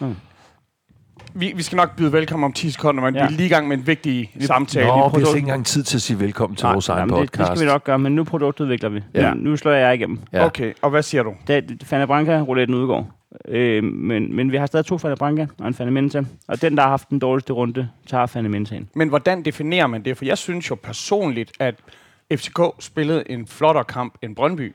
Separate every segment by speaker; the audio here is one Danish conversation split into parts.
Speaker 1: Mm.
Speaker 2: Vi, vi skal nok byde velkommen om 10 sekunder, men ja. Vi er lige i gang med en vigtig samtale.
Speaker 3: Nå, vi har
Speaker 2: Produkt-
Speaker 3: ikke engang tid til at sige velkommen til vores egen
Speaker 1: jamen, det,
Speaker 3: podcast.
Speaker 1: det skal vi nok gøre, men nu produktudvikler vi.
Speaker 3: Ja.
Speaker 1: Nu, nu slår jeg igennem.
Speaker 3: Ja.
Speaker 2: Okay, og hvad siger du?
Speaker 1: Da, Fana Branca rouletten udgår. Øh, men, men vi har stadig to Fana Branca og en Fana Mensa. Og den, der har haft den dårligste runde, tager Fana Mensaen.
Speaker 2: Men hvordan definerer man det? For jeg synes jo personligt, at FCK spillede en flottere kamp end Brøndby.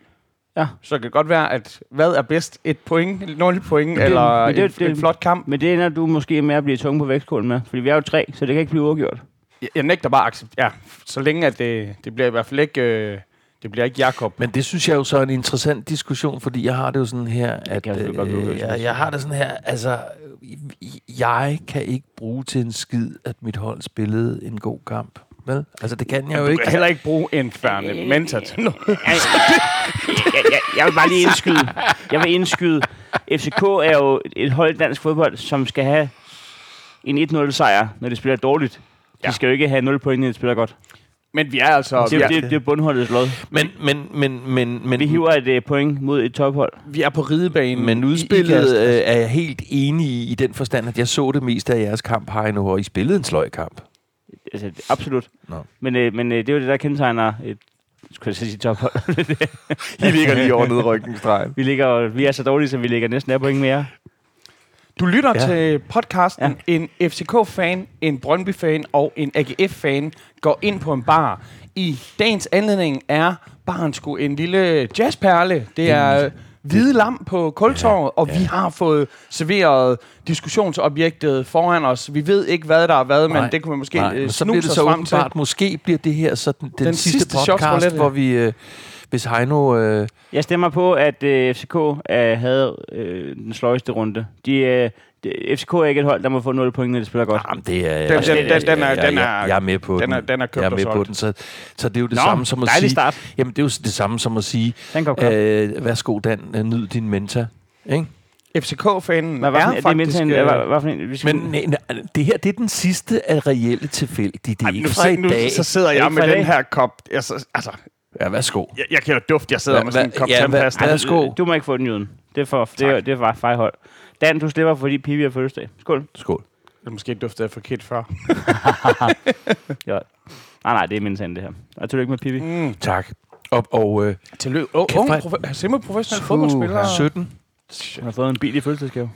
Speaker 1: Ja.
Speaker 2: Så det kan godt være, at hvad er bedst? Et point, 0 point,
Speaker 1: det-
Speaker 2: eller
Speaker 1: det-
Speaker 2: en,
Speaker 1: det-
Speaker 2: en flot kamp?
Speaker 1: Men det ender du måske med at blive tunge på vægtkålen med. Fordi vi er jo tre, så det kan ikke blive uafgjort.
Speaker 2: Jeg, jeg nægter bare at acceptere. Ja, så længe at det, det bliver i hvert fald ikke, øh, det bliver ikke Jakob.
Speaker 3: Men det synes jeg jo så er en interessant diskussion, fordi jeg har det jo sådan her, at
Speaker 1: jeg
Speaker 3: øh,
Speaker 1: blive
Speaker 3: jeg, jeg har det sådan her, altså, jeg kan ikke bruge til en skid, at mit hold spillede en god kamp. Vel? Altså, det kan jeg jo
Speaker 2: du
Speaker 3: ikke.
Speaker 2: kan heller ikke bruge en færne mentor til noget.
Speaker 1: jeg, jeg, jeg vil bare lige indskyde. Jeg vil indskyde. FCK er jo et hold i dansk fodbold, som skal have en 1-0 sejr, når de spiller dårligt. De skal jo ikke have 0 point, når de spiller godt.
Speaker 2: Men vi er altså...
Speaker 1: Det,
Speaker 2: Vi
Speaker 1: er- det, det er bundholdets lod.
Speaker 3: Men, men, men, men, men,
Speaker 1: Vi hiver et uh, point mod et tophold.
Speaker 2: vi er på ridebanen.
Speaker 3: men
Speaker 2: i- i
Speaker 3: udspillet
Speaker 2: kast.
Speaker 3: øh, er jeg helt enig i, i den forstand, at jeg så det meste af jeres kamp, Heino, og I spillede en sløj kamp.
Speaker 1: Altså, absolut.
Speaker 3: Nå.
Speaker 1: Men, øh, men øh, det er jo det, der kendetegner et skulle jeg sige tophold.
Speaker 3: I ligger lige over nedrykningsstregen.
Speaker 1: vi, ligger, vi er så dårlige, så vi ligger næsten af point mere.
Speaker 2: Du lytter
Speaker 3: Ja.
Speaker 2: til podcasten. Ja. En FCK-fan, en Brøndby-fan og en AGF-fan går ind på en bar. I dagens anledning er baren sgu en lille jazzperle. Det er hvide lam på Kultorvet, og
Speaker 3: ja.
Speaker 2: vi har fået serveret diskussionsobjektet foran os. Vi ved ikke, hvad der er hvad, men
Speaker 3: Nej.
Speaker 2: det kunne vi måske
Speaker 3: Nej,
Speaker 2: øh,
Speaker 3: men så bliver
Speaker 2: snuse
Speaker 3: det
Speaker 2: os
Speaker 3: så
Speaker 2: frem til.
Speaker 3: måske bliver det her så den, den,
Speaker 2: Den
Speaker 3: sidste,
Speaker 2: sidste
Speaker 3: podcast, hvor vi, øh, hvis Heino... Øh,
Speaker 1: Jeg stemmer på, at øh, FCK øh, havde øh, den sløjeste runde. De, øh, de, FCK er ikke et hold, der må få 0 point, når de spiller godt.
Speaker 3: Jamen, det er...
Speaker 2: Den-
Speaker 3: altså,
Speaker 2: den- den- den er-
Speaker 3: jeg-
Speaker 2: den er-
Speaker 3: jeg, jeg er med på
Speaker 2: den er- den er købt
Speaker 3: jeg er med på den, så, så det er jo det
Speaker 1: Nå,
Speaker 3: samme som at sige...
Speaker 1: start.
Speaker 3: Jamen, det er jo det samme som at sige, øh, værsgo Dan, øh, nyd din menta. Ikke?
Speaker 2: FCK-fanen
Speaker 1: Hvad var
Speaker 2: er
Speaker 1: det er
Speaker 2: faktisk...
Speaker 1: mindst en,
Speaker 2: øh,
Speaker 1: hvad, hvad for en, vi skal,
Speaker 3: Men nej, nej, det her, det er den sidste af reelle tilfældige. Det er
Speaker 2: Ej,
Speaker 3: ikke
Speaker 2: nu,
Speaker 3: fra i
Speaker 2: nu,
Speaker 3: dag.
Speaker 2: så sidder jeg med den
Speaker 1: dag.
Speaker 2: her kop. Jeg, så, altså,
Speaker 3: Ja, værsgo.
Speaker 2: jeg, jeg kan jo dufte, jeg sidder
Speaker 3: Hva-
Speaker 2: med sådan en kop
Speaker 3: ja,
Speaker 2: tandpasta.
Speaker 3: Værsgo.
Speaker 1: du må ikke få den, Jyden. Det er, for, det, er,
Speaker 2: Tak.
Speaker 1: det er bare fejhold. Dan, du slipper, fordi Pibi har fødselsdag. Skål.
Speaker 3: Skål.
Speaker 2: Det er måske duftet af forkert før.
Speaker 1: Ja. Nej, nej, det er min sand, det her. Og tillykke med Pibi.
Speaker 2: Mm.
Speaker 3: Tak. Og, og øh,
Speaker 2: Tillykke. Oh, oh, profe- semi-professionel fodboldspiller.
Speaker 3: 17.
Speaker 1: Hun har fået en bil i fødselsdagsgave.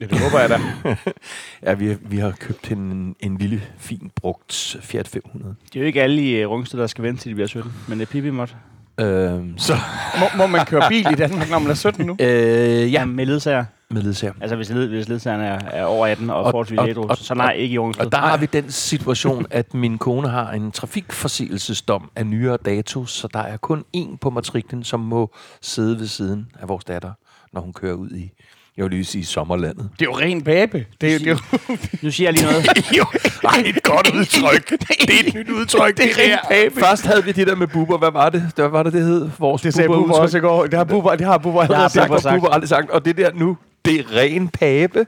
Speaker 2: Ja, det håber jeg da.
Speaker 3: Ja, vi, vi har købt en, en lille, fin, brugt Fiat 500.
Speaker 1: Det er jo ikke alle i uh, Rungsted, der skal vente til de bliver 17. Men det er Pibi måtte.
Speaker 3: Øhm, så,
Speaker 2: Må, må man køre bil i Danmark, når man er 17 nu?
Speaker 3: øh, ja,
Speaker 1: med ledsager.
Speaker 3: med ledsager.
Speaker 1: Altså, hvis, led, hvis ledsageren er, er over 18 og,
Speaker 3: Og-
Speaker 1: og forholdsvis
Speaker 3: og-
Speaker 1: ædru,
Speaker 3: og-
Speaker 1: så nej, ikke i Rungsted.
Speaker 3: Og der har vi den situation, at min kone har en trafikforseelsesdom af nyere dato, så der er kun én på matriklen, som må sidde ved siden af vores datter, når hun kører ud i, jeg vil lige sige, sommerlandet.
Speaker 2: Det er jo ren babe. Det er, jo- det er jo...
Speaker 1: Nu siger jeg lige noget.
Speaker 3: jo, ej, et godt udtryk. Det er et nyt udtryk. Det,
Speaker 2: det er rent
Speaker 3: Først havde vi det der med buber. Hvad var det? Hvad var det, det hed? Vores
Speaker 2: Det sagde Bubber
Speaker 3: Bubber-udtryk.
Speaker 2: også i går. Det har Bubber, det har Bubber
Speaker 1: har
Speaker 2: allerede
Speaker 3: Det
Speaker 2: sagt.
Speaker 1: Bubber
Speaker 3: har
Speaker 1: sagt.
Speaker 3: Bubber aldrig sagt. Og det der nu, det er ren pape.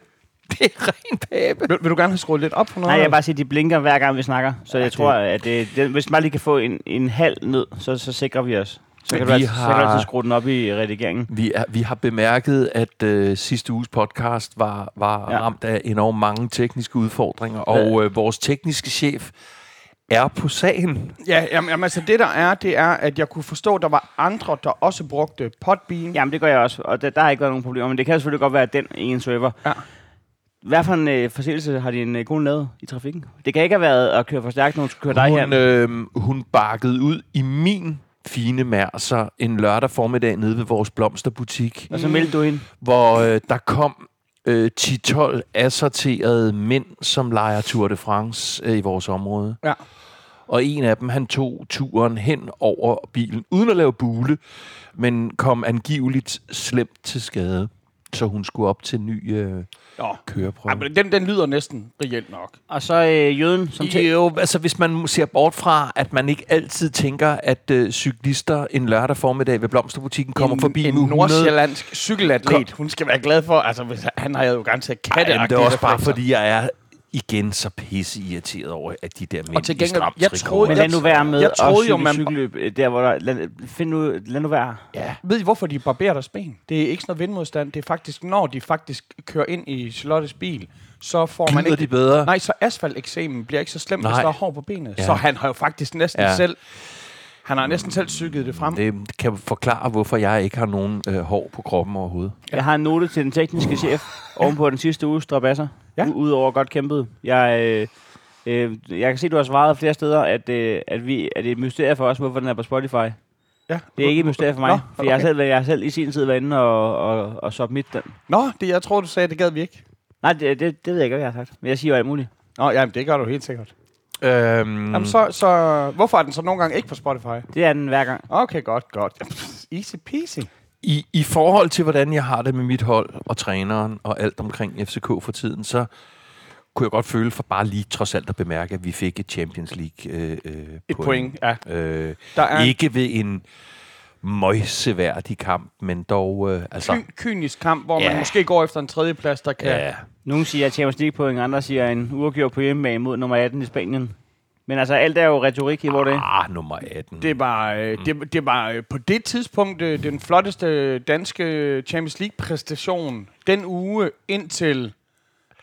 Speaker 3: Det er ren pape.
Speaker 2: Vil, vil, du gerne have skruet lidt op for noget?
Speaker 1: Nej, jeg vil bare sige, at de blinker hver gang, vi snakker. Så jeg
Speaker 3: det-
Speaker 1: tror, at det, det, hvis man bare lige kan få en, en halv ned, så, så sikrer vi os. Så kan, du
Speaker 3: vi
Speaker 1: altid, så kan du
Speaker 3: har-
Speaker 1: altid skrue den op i redigeringen.
Speaker 3: Vi, er, vi har bemærket, at øh, sidste uges podcast var, var ja. Ramt af enormt mange tekniske udfordringer, og øh, vores tekniske chef er på sagen.
Speaker 2: Ja, jamen, jamen, altså det der er, det er, at jeg kunne forstå, at der var andre, der også brugte Podbean.
Speaker 1: Jamen, det gør jeg også, og der, der har ikke været nogen problemer. Men det kan selvfølgelig godt være, at den i en server.
Speaker 2: Ja.
Speaker 1: Hvad for en øh, forseelse har de en øh, god lavet i trafikken? Det kan ikke have været at køre for stærkt, når hun skulle køre dig
Speaker 3: Hun,
Speaker 1: her.
Speaker 3: øh, hun bakkede ud i min fine mærser en lørdag formiddag nede ved vores blomsterbutik,
Speaker 1: Og så meldte du hende.
Speaker 3: hvor øh, der kom øh, 10-12 assorterede mænd, som leger Tour de France øh, i vores område.
Speaker 2: Ja.
Speaker 3: Og en af dem, han tog turen hen over bilen, uden at lave bule, men kom angiveligt slemt til skade. Så hun skulle op til ny øh, køreprøve.
Speaker 2: Ja, men den, den lyder næsten reelt nok.
Speaker 1: Og så øh, jøden, som til...
Speaker 3: Jo, altså hvis man ser bort fra, at man ikke altid tænker, at øh, cyklister en lørdag formiddag ved Blomsterbutikken kommer
Speaker 2: en,
Speaker 3: forbi
Speaker 2: en
Speaker 3: med 100...
Speaker 2: nordsjællandsk cykelatlet. Hun skal være glad for, altså hvis, han har jo garanteret katte
Speaker 3: Ej, det er også bare fordi, jeg er igen så pisse irriteret over, at de der mænd
Speaker 2: Og til
Speaker 3: i
Speaker 2: gengæld,
Speaker 3: stram
Speaker 2: jeg troede-
Speaker 1: Men lad nu være med
Speaker 2: jeg
Speaker 1: at
Speaker 2: troede jo,
Speaker 1: cykle
Speaker 2: man-
Speaker 1: cykelløb, øh, der hvor der... Lad, find nu, lad nu være.
Speaker 2: Ja. Ved I, hvorfor de barberer deres ben? Det er ikke sådan noget vindmodstand. Det er faktisk, når de faktisk kører ind i Charlottes bil, så får man ikke...
Speaker 3: de bedre?
Speaker 2: Nej, så asfalteksemen bliver ikke så slemt, hvis
Speaker 3: Nej.
Speaker 2: der er hår på benet.
Speaker 3: Ja.
Speaker 2: Så han har jo faktisk næsten
Speaker 3: Ja.
Speaker 2: selv... Han har næsten selv cyklet det frem.
Speaker 3: Det kan forklare, hvorfor jeg ikke har nogen øh, hår på kroppen overhovedet.
Speaker 1: Jeg har en note til den tekniske chef ovenpå den sidste uges strabasser.
Speaker 2: Ja.
Speaker 1: Udover godt kæmpet. Jeg, øh, øh, jeg kan se, du har svaret flere steder, at, øh, at, vi, at det er et mysterie for os, hvorfor den er på Spotify.
Speaker 2: Ja.
Speaker 1: Det er ikke et mysterie for mig,
Speaker 2: Nå,
Speaker 1: for jeg, har
Speaker 2: okay.
Speaker 1: selv, jeg selv i sin tid været inde og, og, og submit den.
Speaker 2: Nå, det, jeg tror, du sagde, det gad vi ikke.
Speaker 1: Nej, det, det, det ved jeg ikke, hvad jeg har sagt. Men jeg siger jo alt muligt.
Speaker 2: Nå, jamen, det gør du helt sikkert.
Speaker 3: Øhm.
Speaker 2: Jamen, så, så, hvorfor er den så nogle gange ikke på Spotify?
Speaker 1: Det er den hver gang.
Speaker 2: Okay, godt, godt. Easy peasy.
Speaker 3: I, I forhold til, hvordan jeg har det med mit hold og træneren og alt omkring FCK for tiden, så kunne jeg godt føle for bare lige trods alt at bemærke, at vi fik et Champions League øh, øh,
Speaker 2: Et point, ja.
Speaker 3: Øh,
Speaker 2: Der er
Speaker 3: ikke ved en møjseværdig kamp, men dog... Øh, altså,
Speaker 2: ky- kynisk kamp, hvor
Speaker 3: Ja.
Speaker 2: man måske går efter en tredjeplads, der kan...
Speaker 3: ja,
Speaker 1: Nogle siger Champions League point, andre siger en uafgjort på hjemmebane mod nummer 18 i Spanien. Men altså, alt er jo retorik i, hvor det er.
Speaker 3: ah, nummer 18.
Speaker 2: Det var, øh, det, det var øh, på det tidspunkt øh, den flotteste danske Champions League-præstation den uge indtil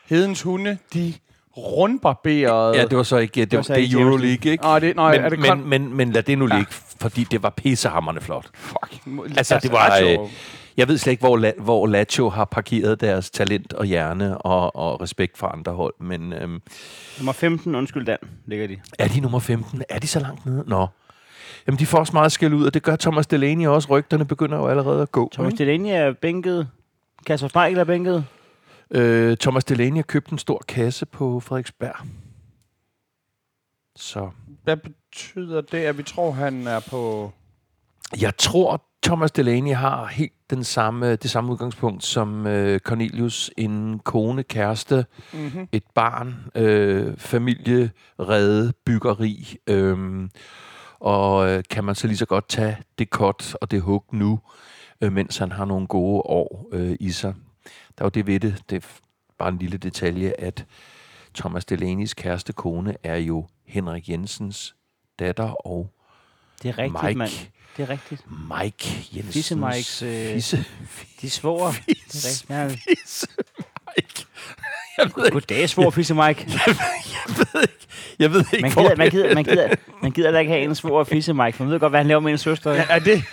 Speaker 2: Hedens Hunde, de rundbarberede...
Speaker 3: Ja, det var så ikke... Det, det,
Speaker 1: var
Speaker 3: var
Speaker 1: så
Speaker 3: det
Speaker 1: ikke
Speaker 3: er Euroleague, ikke?
Speaker 2: Det, nej,
Speaker 3: men,
Speaker 2: er det
Speaker 3: men, men, men lad det nu ligge, fordi det var pissehammerende flot.
Speaker 2: Fuck.
Speaker 3: Altså, det var, øh, Jeg ved slet ikke, hvor, La- hvor Lazio har parkeret deres talent og hjerne og, og respekt for andre hold, men øhm,
Speaker 1: Nummer 15, undskyld Dan, ligger de.
Speaker 3: er de nummer 15? Er de så langt nede? Nå. Jamen, de får også meget skæld ud, og det gør Thomas Delaney også. Rygterne begynder jo allerede at gå.
Speaker 1: Thomas? Delaney er bænket. Kasper Schmeichel er bænket.
Speaker 3: Øh, Thomas Delaney har købt en stor kasse på Frederiksberg. Så
Speaker 2: Hvad betyder det, at vi tror, han er på...
Speaker 3: jeg tror, Thomas Delaney har helt den samme, det samme udgangspunkt som øh, Cornelius. En kone, kæreste,
Speaker 2: Mm-hmm.
Speaker 3: et barn, øh, familie, redde, byggeri. Øh, og øh, kan man så lige så godt tage det cut og det hug nu, øh, mens han har nogle gode år øh, i sig. Der er jo det ved det, det er bare en lille detalje, at Thomas Delaneys kæreste kone er jo Henrik Jensens datter og
Speaker 1: Det er rigtigt,
Speaker 3: Mike.
Speaker 1: mand. Det er rigtigt.
Speaker 3: Mike Jensens...
Speaker 1: Fisse Mikes, øh,
Speaker 3: Fisse,
Speaker 1: De svoger. Det er
Speaker 3: Fisse,
Speaker 1: rigtigt. Ja.
Speaker 3: fisse Mike. Jeg ved ikke,
Speaker 1: Goddag, svor Fisse Mike.
Speaker 3: jeg ved ikke, jeg ved ikke
Speaker 1: Man gider, man, gider, man, gider, man gider da ikke have en svor Fisse Mike, for man ved godt, hvad han laver med en søster. Ja,
Speaker 2: Er det?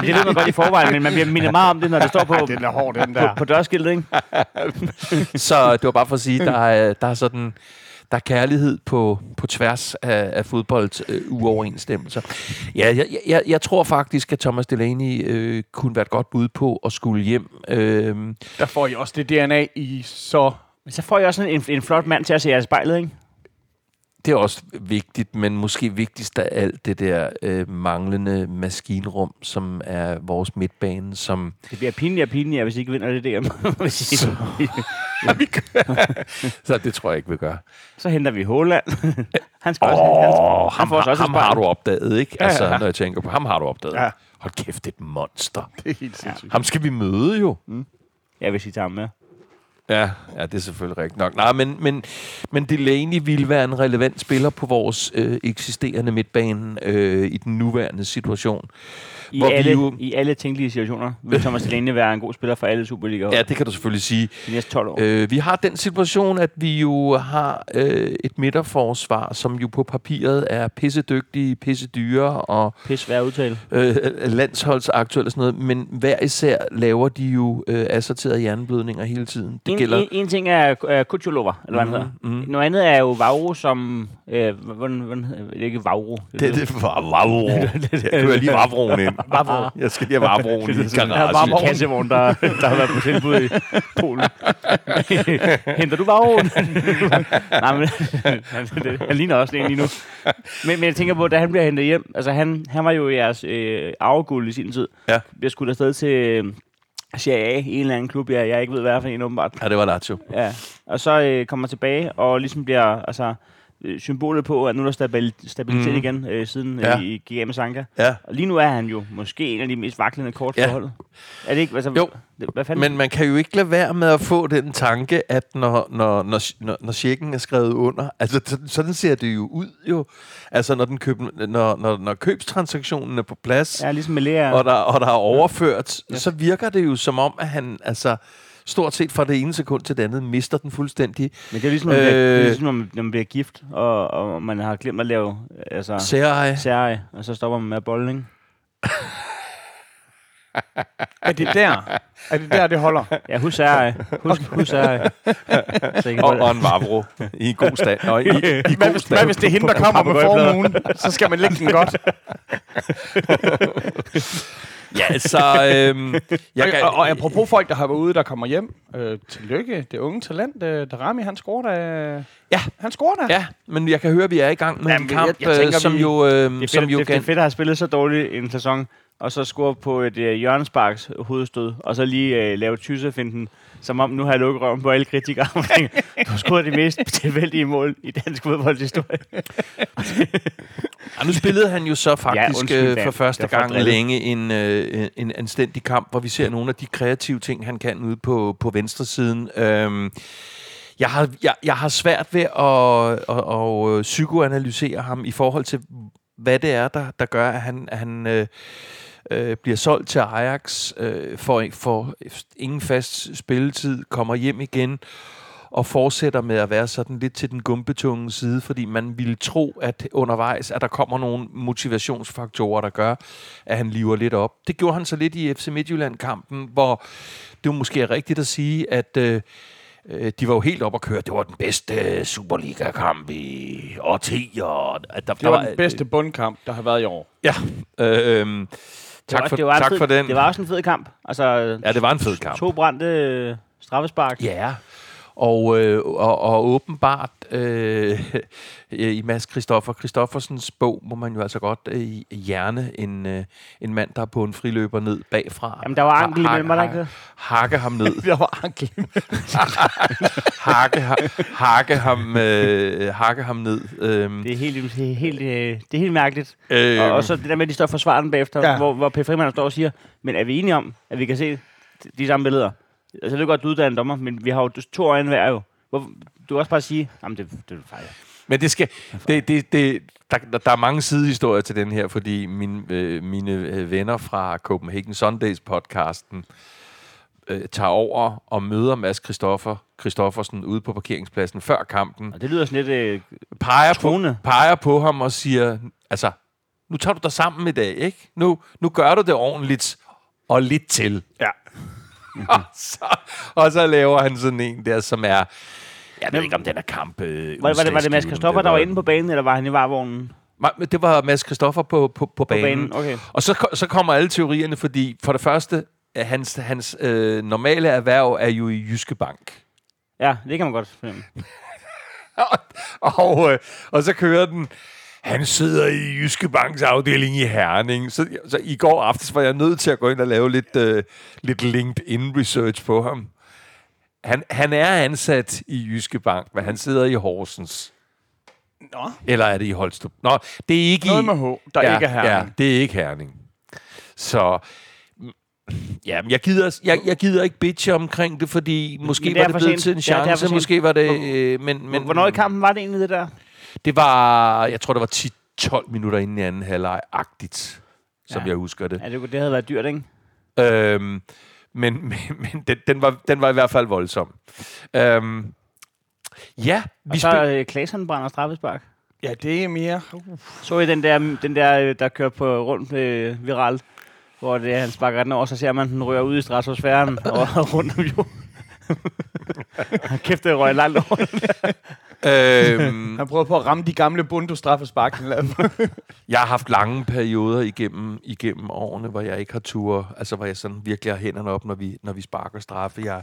Speaker 1: det ved man godt i forvejen, men man bliver mindet meget om det, når det står på,
Speaker 2: Den er hård, den
Speaker 1: på,
Speaker 2: der.
Speaker 1: på dørskiltet, ikke?
Speaker 3: Så det var bare for at sige, der er, der er sådan der er kærlighed på, på tværs af, af fodbolds øh, uoverensstemmelser. Ja, jeg, jeg, jeg tror faktisk, at Thomas Delaney øh, kunne være et godt bud på at skulle hjem. Øh,
Speaker 2: Der får I også det DNA i så...
Speaker 1: Men så får jeg også sådan en, en flot mand til at se jer i spejlet, ikke?
Speaker 3: Det er også vigtigt, men måske vigtigst af alt det der øh, manglende maskinrum, som er vores midtbane, som
Speaker 1: Det bliver pinligere og pinligere, hvis I ikke vinder det der. så,
Speaker 3: så det tror jeg ikke, vi gør.
Speaker 1: så henter vi Håland. han skal også,
Speaker 3: Åh,
Speaker 1: han,
Speaker 3: ham,
Speaker 1: får
Speaker 3: har,
Speaker 1: også
Speaker 3: ham har du opdaget, ikke?
Speaker 2: Ja,
Speaker 3: Altså,
Speaker 2: ja.
Speaker 3: når jeg tænker på ham har du opdaget.
Speaker 2: Ja.
Speaker 3: Hold kæft, det er et monster.
Speaker 2: Det er helt sindssygt.
Speaker 3: Ham skal vi møde jo.
Speaker 1: Jeg vil sige til ham med.
Speaker 3: Ja, ja, det er selvfølgelig rigtigt nok. Nej, men, men, men Delaney ville være en relevant spiller på vores øh, eksisterende midtbane øh, i den nuværende situation.
Speaker 1: I,
Speaker 3: Hvor vi
Speaker 1: alle,
Speaker 3: jo-
Speaker 1: I alle tænkelige situationer vil Thomas Delaney være en god spiller for alle Superliga
Speaker 3: Ja, det kan du selvfølgelig sige.
Speaker 1: de næste 12 år.
Speaker 3: Øh, vi har den situation, at vi jo har øh, et midterforsvar, som jo på papiret er pissedygtige, pissedyre og
Speaker 1: Pis, svær udtale.
Speaker 3: øh, landsholdsaktuelle og sådan noget, men hver især laver de jo øh, assorterede hjerneblødninger hele tiden. Det
Speaker 1: En,
Speaker 3: gælder...
Speaker 1: en, en ting er uh, Kutulova, eller hvad
Speaker 3: Mhm,
Speaker 1: hedder.
Speaker 3: mhm.
Speaker 1: Noget andet er jo Vauro, som... Øh, hvordan, hvordan, det er ikke Vauro.
Speaker 3: Det, det var Vavro. Jeg kører lige Vavroen ind.
Speaker 1: Vavro.
Speaker 3: Jeg skal lige have Vavroen i
Speaker 1: Ja, bare
Speaker 3: garagen.
Speaker 1: en kassevogn, der, der har været på tilbud i Polen. Henter du Vavroen? Nej, men han, ligner også en lige nu. Men, men jeg tænker på, da han bliver hentet hjem, altså han, han var jo jeres øh, arveguld i sin tid.
Speaker 3: Ja.
Speaker 1: Bliver skudt afsted til øh, Serie A, en eller anden klub, jeg, jeg ikke ved, hvad er for en åbenbart.
Speaker 3: Ja, det var Lazio.
Speaker 1: Ja, og så øh, kommer tilbage og ligesom bliver, altså, øh, symbolet på, at nu er der stabil- stabilitet
Speaker 3: Mhm.
Speaker 1: igen, øh, siden
Speaker 3: Ja.
Speaker 1: ja. i GM Sanka.
Speaker 3: Ja.
Speaker 1: Og lige nu er han jo måske en af de mest vaklende kort
Speaker 3: Ja.
Speaker 1: for holdet. Er det ikke? Altså,
Speaker 3: Jo.
Speaker 1: det- Hvad fanden?
Speaker 3: Men man kan jo ikke lade være med at få den tanke, at når, når, når, når, når checken er skrevet under, altså sådan- sådan ser det jo ud jo. Altså når, den køb, når, når, når købstransaktionen er på plads,
Speaker 1: Ja, ligesom med Lea.
Speaker 3: og, der, og der er overført,
Speaker 1: Ja.
Speaker 3: så virker det jo som om, at han altså stort set fra det ene sekund til det andet mister den fuldstændig
Speaker 1: Men det er ligesom, når man, bliver, det er
Speaker 3: Øh.
Speaker 1: ligesom, når man, bliver gift, og, og man har glemt at lave altså,
Speaker 3: særeje.
Speaker 1: særeje, og så stopper man med at bolle, ikke?
Speaker 2: Er det der? Er det der, det holder?
Speaker 1: Ja, husk særeje. Husk, husk I kan
Speaker 3: Og, og en Vavro i god stand. Og i, i
Speaker 2: Hvad
Speaker 3: god
Speaker 2: hvis,
Speaker 3: stand.
Speaker 2: hvad hvis det er hende, der kommer med formuen? Så skal man lægge den godt.
Speaker 3: Ja, så... Øhm, jeg
Speaker 2: og, og, og apropos folk, der har været ude, der kommer hjem. Øh, tillykke, det unge talent, øh, Darami, han scorer da...
Speaker 3: Ja.
Speaker 2: Han scorer da.
Speaker 3: Ja, men jeg kan høre, at vi er i gang med
Speaker 1: Jamen,
Speaker 3: en kamp,
Speaker 1: jeg- jeg tænker,
Speaker 3: øh, som
Speaker 1: vi-
Speaker 3: jo... Øh,
Speaker 1: Det er
Speaker 3: som
Speaker 1: fedt,
Speaker 3: jo
Speaker 1: det, det er
Speaker 3: kan,
Speaker 1: fedt at have spillet så dårligt en sæson, og så score på et øh, hjørnesparks hovedstød, og så lige øh, lave tyssefinden, som om nu har jeg lukket røven på alle kritikere. og tænker, Du har scoret de mest tilfældige mål i dansk fodboldshistorie.
Speaker 3: Ja, nu spillede han jo så faktisk
Speaker 1: undskyld,
Speaker 3: ja,
Speaker 1: Dan.
Speaker 3: for første
Speaker 1: Det for
Speaker 3: gang
Speaker 1: drillet.
Speaker 3: længe en, øh, en anstændig kamp, hvor vi ser nogle af de kreative ting, han kan ude på, på venstresiden. Øhm, jeg har, jeg, jeg har svært ved at, at, at, at psykoanalysere ham i forhold til, hvad det er, der, der gør, at han, at han øh, øh, bliver solgt til Ajax, øh, får, får ingen fast spilletid, kommer hjem igen og fortsætter med at være sådan lidt til den gumpetunge side, fordi man ville tro, at undervejs, at der kommer nogle motivationsfaktorer, der gør, at han liver lidt op. Det gjorde han så lidt i FC Midtjylland-kampen, hvor det var måske rigtigt at sige, at øh, øh, de var jo helt op at køre. Det var den bedste øh, Superliga-kamp i årtier. At der,
Speaker 2: Det var den bedste bundkamp, der har været i år.
Speaker 3: Ja. Øh,
Speaker 1: Det
Speaker 3: tak
Speaker 1: var,
Speaker 3: for,
Speaker 1: det var
Speaker 3: tak
Speaker 1: fed,
Speaker 3: for den.
Speaker 1: Det var også en fed kamp. Altså,
Speaker 3: Ja, det var en fed kamp.
Speaker 1: To brændte øh, straffespark.
Speaker 3: Ja, og, øh, og, og åbenbart øh, i Mads Christoffer Christoffersens bog må man jo altså godt øh, hjerne en, øh, en mand, der er på en friløber ned bagfra.
Speaker 1: Jamen, der var ankel
Speaker 3: Ha-
Speaker 1: imellem, var der ikke det?
Speaker 3: Hakke ham ned.
Speaker 2: Der var ankel.
Speaker 3: hakke, ha- hakke, ham, øh, hakke ham ned. Øhm,
Speaker 1: Det er helt, det er helt, øh, det er helt mærkeligt.
Speaker 3: øh,
Speaker 1: Og, og så det der med, at de står den bagefter,
Speaker 2: Ja.
Speaker 1: ja. hvor, hvor P. Frimand står og siger, men er vi enige om, at vi kan se de samme billeder? Altså, det er godt, du er dommer, men vi har jo to øjne hver jo. Hvor, du kan også bare sige, jamen det, det er fejl.
Speaker 3: Men det skal, det, det, det, der, der- er mange sidehistorier til den her, fordi mine, øh, mine øh, venner fra Copenhagen Sundays podcasten øh, tager over og møder Mads Christoffer, Christoffersen ude på parkeringspladsen før kampen,
Speaker 1: Og det lyder sådan lidt øh,
Speaker 3: peger på, peger på ham og siger, altså, nu tager du dig sammen i dag, ikke? Nu, nu gør du det ordentligt og lidt til.
Speaker 2: Ja.
Speaker 3: og, så, og så laver han sådan en der, som er, jeg ved ikke, om den er kamp øh,
Speaker 1: Var, var, det, var det Mads. Christoffer, der var inde på banen, eller var han i varvognen
Speaker 3: Det var Mads Christoffer på, på, på,
Speaker 1: på
Speaker 3: banen.
Speaker 1: banen? Okay.
Speaker 3: Og så, så kommer alle teorierne, fordi for det første, hans, hans øh, normale erhverv er jo i Jyske Bank.
Speaker 1: Ja, det kan man godt fornemme.
Speaker 3: og, øh, og så kører den, han sidder i Jyske Banks afdeling i Herning. Så, så i går aftes var jeg nødt til at gå ind og lave lidt, øh, lidt LinkedIn-research på ham. Han, han er ansat i Jyske Bank, men han sidder i Horsens.
Speaker 2: Nå.
Speaker 3: Eller er det i Holstrup? Nå, det er ikke
Speaker 2: Noget
Speaker 3: i...
Speaker 2: med H, der ikke er her.
Speaker 3: Ja, det er ikke Herning. Så... mm, Ja, men jeg gider, jeg, jeg gider ikke bitche omkring det, fordi måske
Speaker 1: det
Speaker 3: var det blevet
Speaker 1: sent.
Speaker 3: til en
Speaker 1: Ja,
Speaker 3: chance,
Speaker 1: sent.
Speaker 3: måske var det... Øh, men,
Speaker 1: Men,
Speaker 3: men,
Speaker 1: Hvornår i kampen var det egentlig det der?
Speaker 3: Det var, jeg tror, det var 10-12 minutter inden i anden halvleg-agtigt, som
Speaker 1: Ja.
Speaker 3: jeg husker det.
Speaker 1: Ja, det, det havde været dyrt, ikke?
Speaker 3: Øhm, men men, men den, den, var, den var i hvert fald voldsom. Øhm, ja, vi
Speaker 1: Og så
Speaker 3: spil-
Speaker 1: øh, Klasen brænder straffespark.
Speaker 2: Ja, det er mere... Uh.
Speaker 1: Så I den der, den der der kører på rundt øh, viralt, hvor det, han sparker den over, så ser man, den rører ud i stratosfæren og rundt om jorden. Kæft, det røg langt over.
Speaker 3: Øhm,
Speaker 2: Han prøver på at ramme de gamle bundu straffespark.
Speaker 3: jeg har haft lange perioder igennem, igennem årene, hvor jeg ikke har tur, altså hvor jeg sådan virkelig har hænderne op, når vi, når vi sparker straffe. Jeg,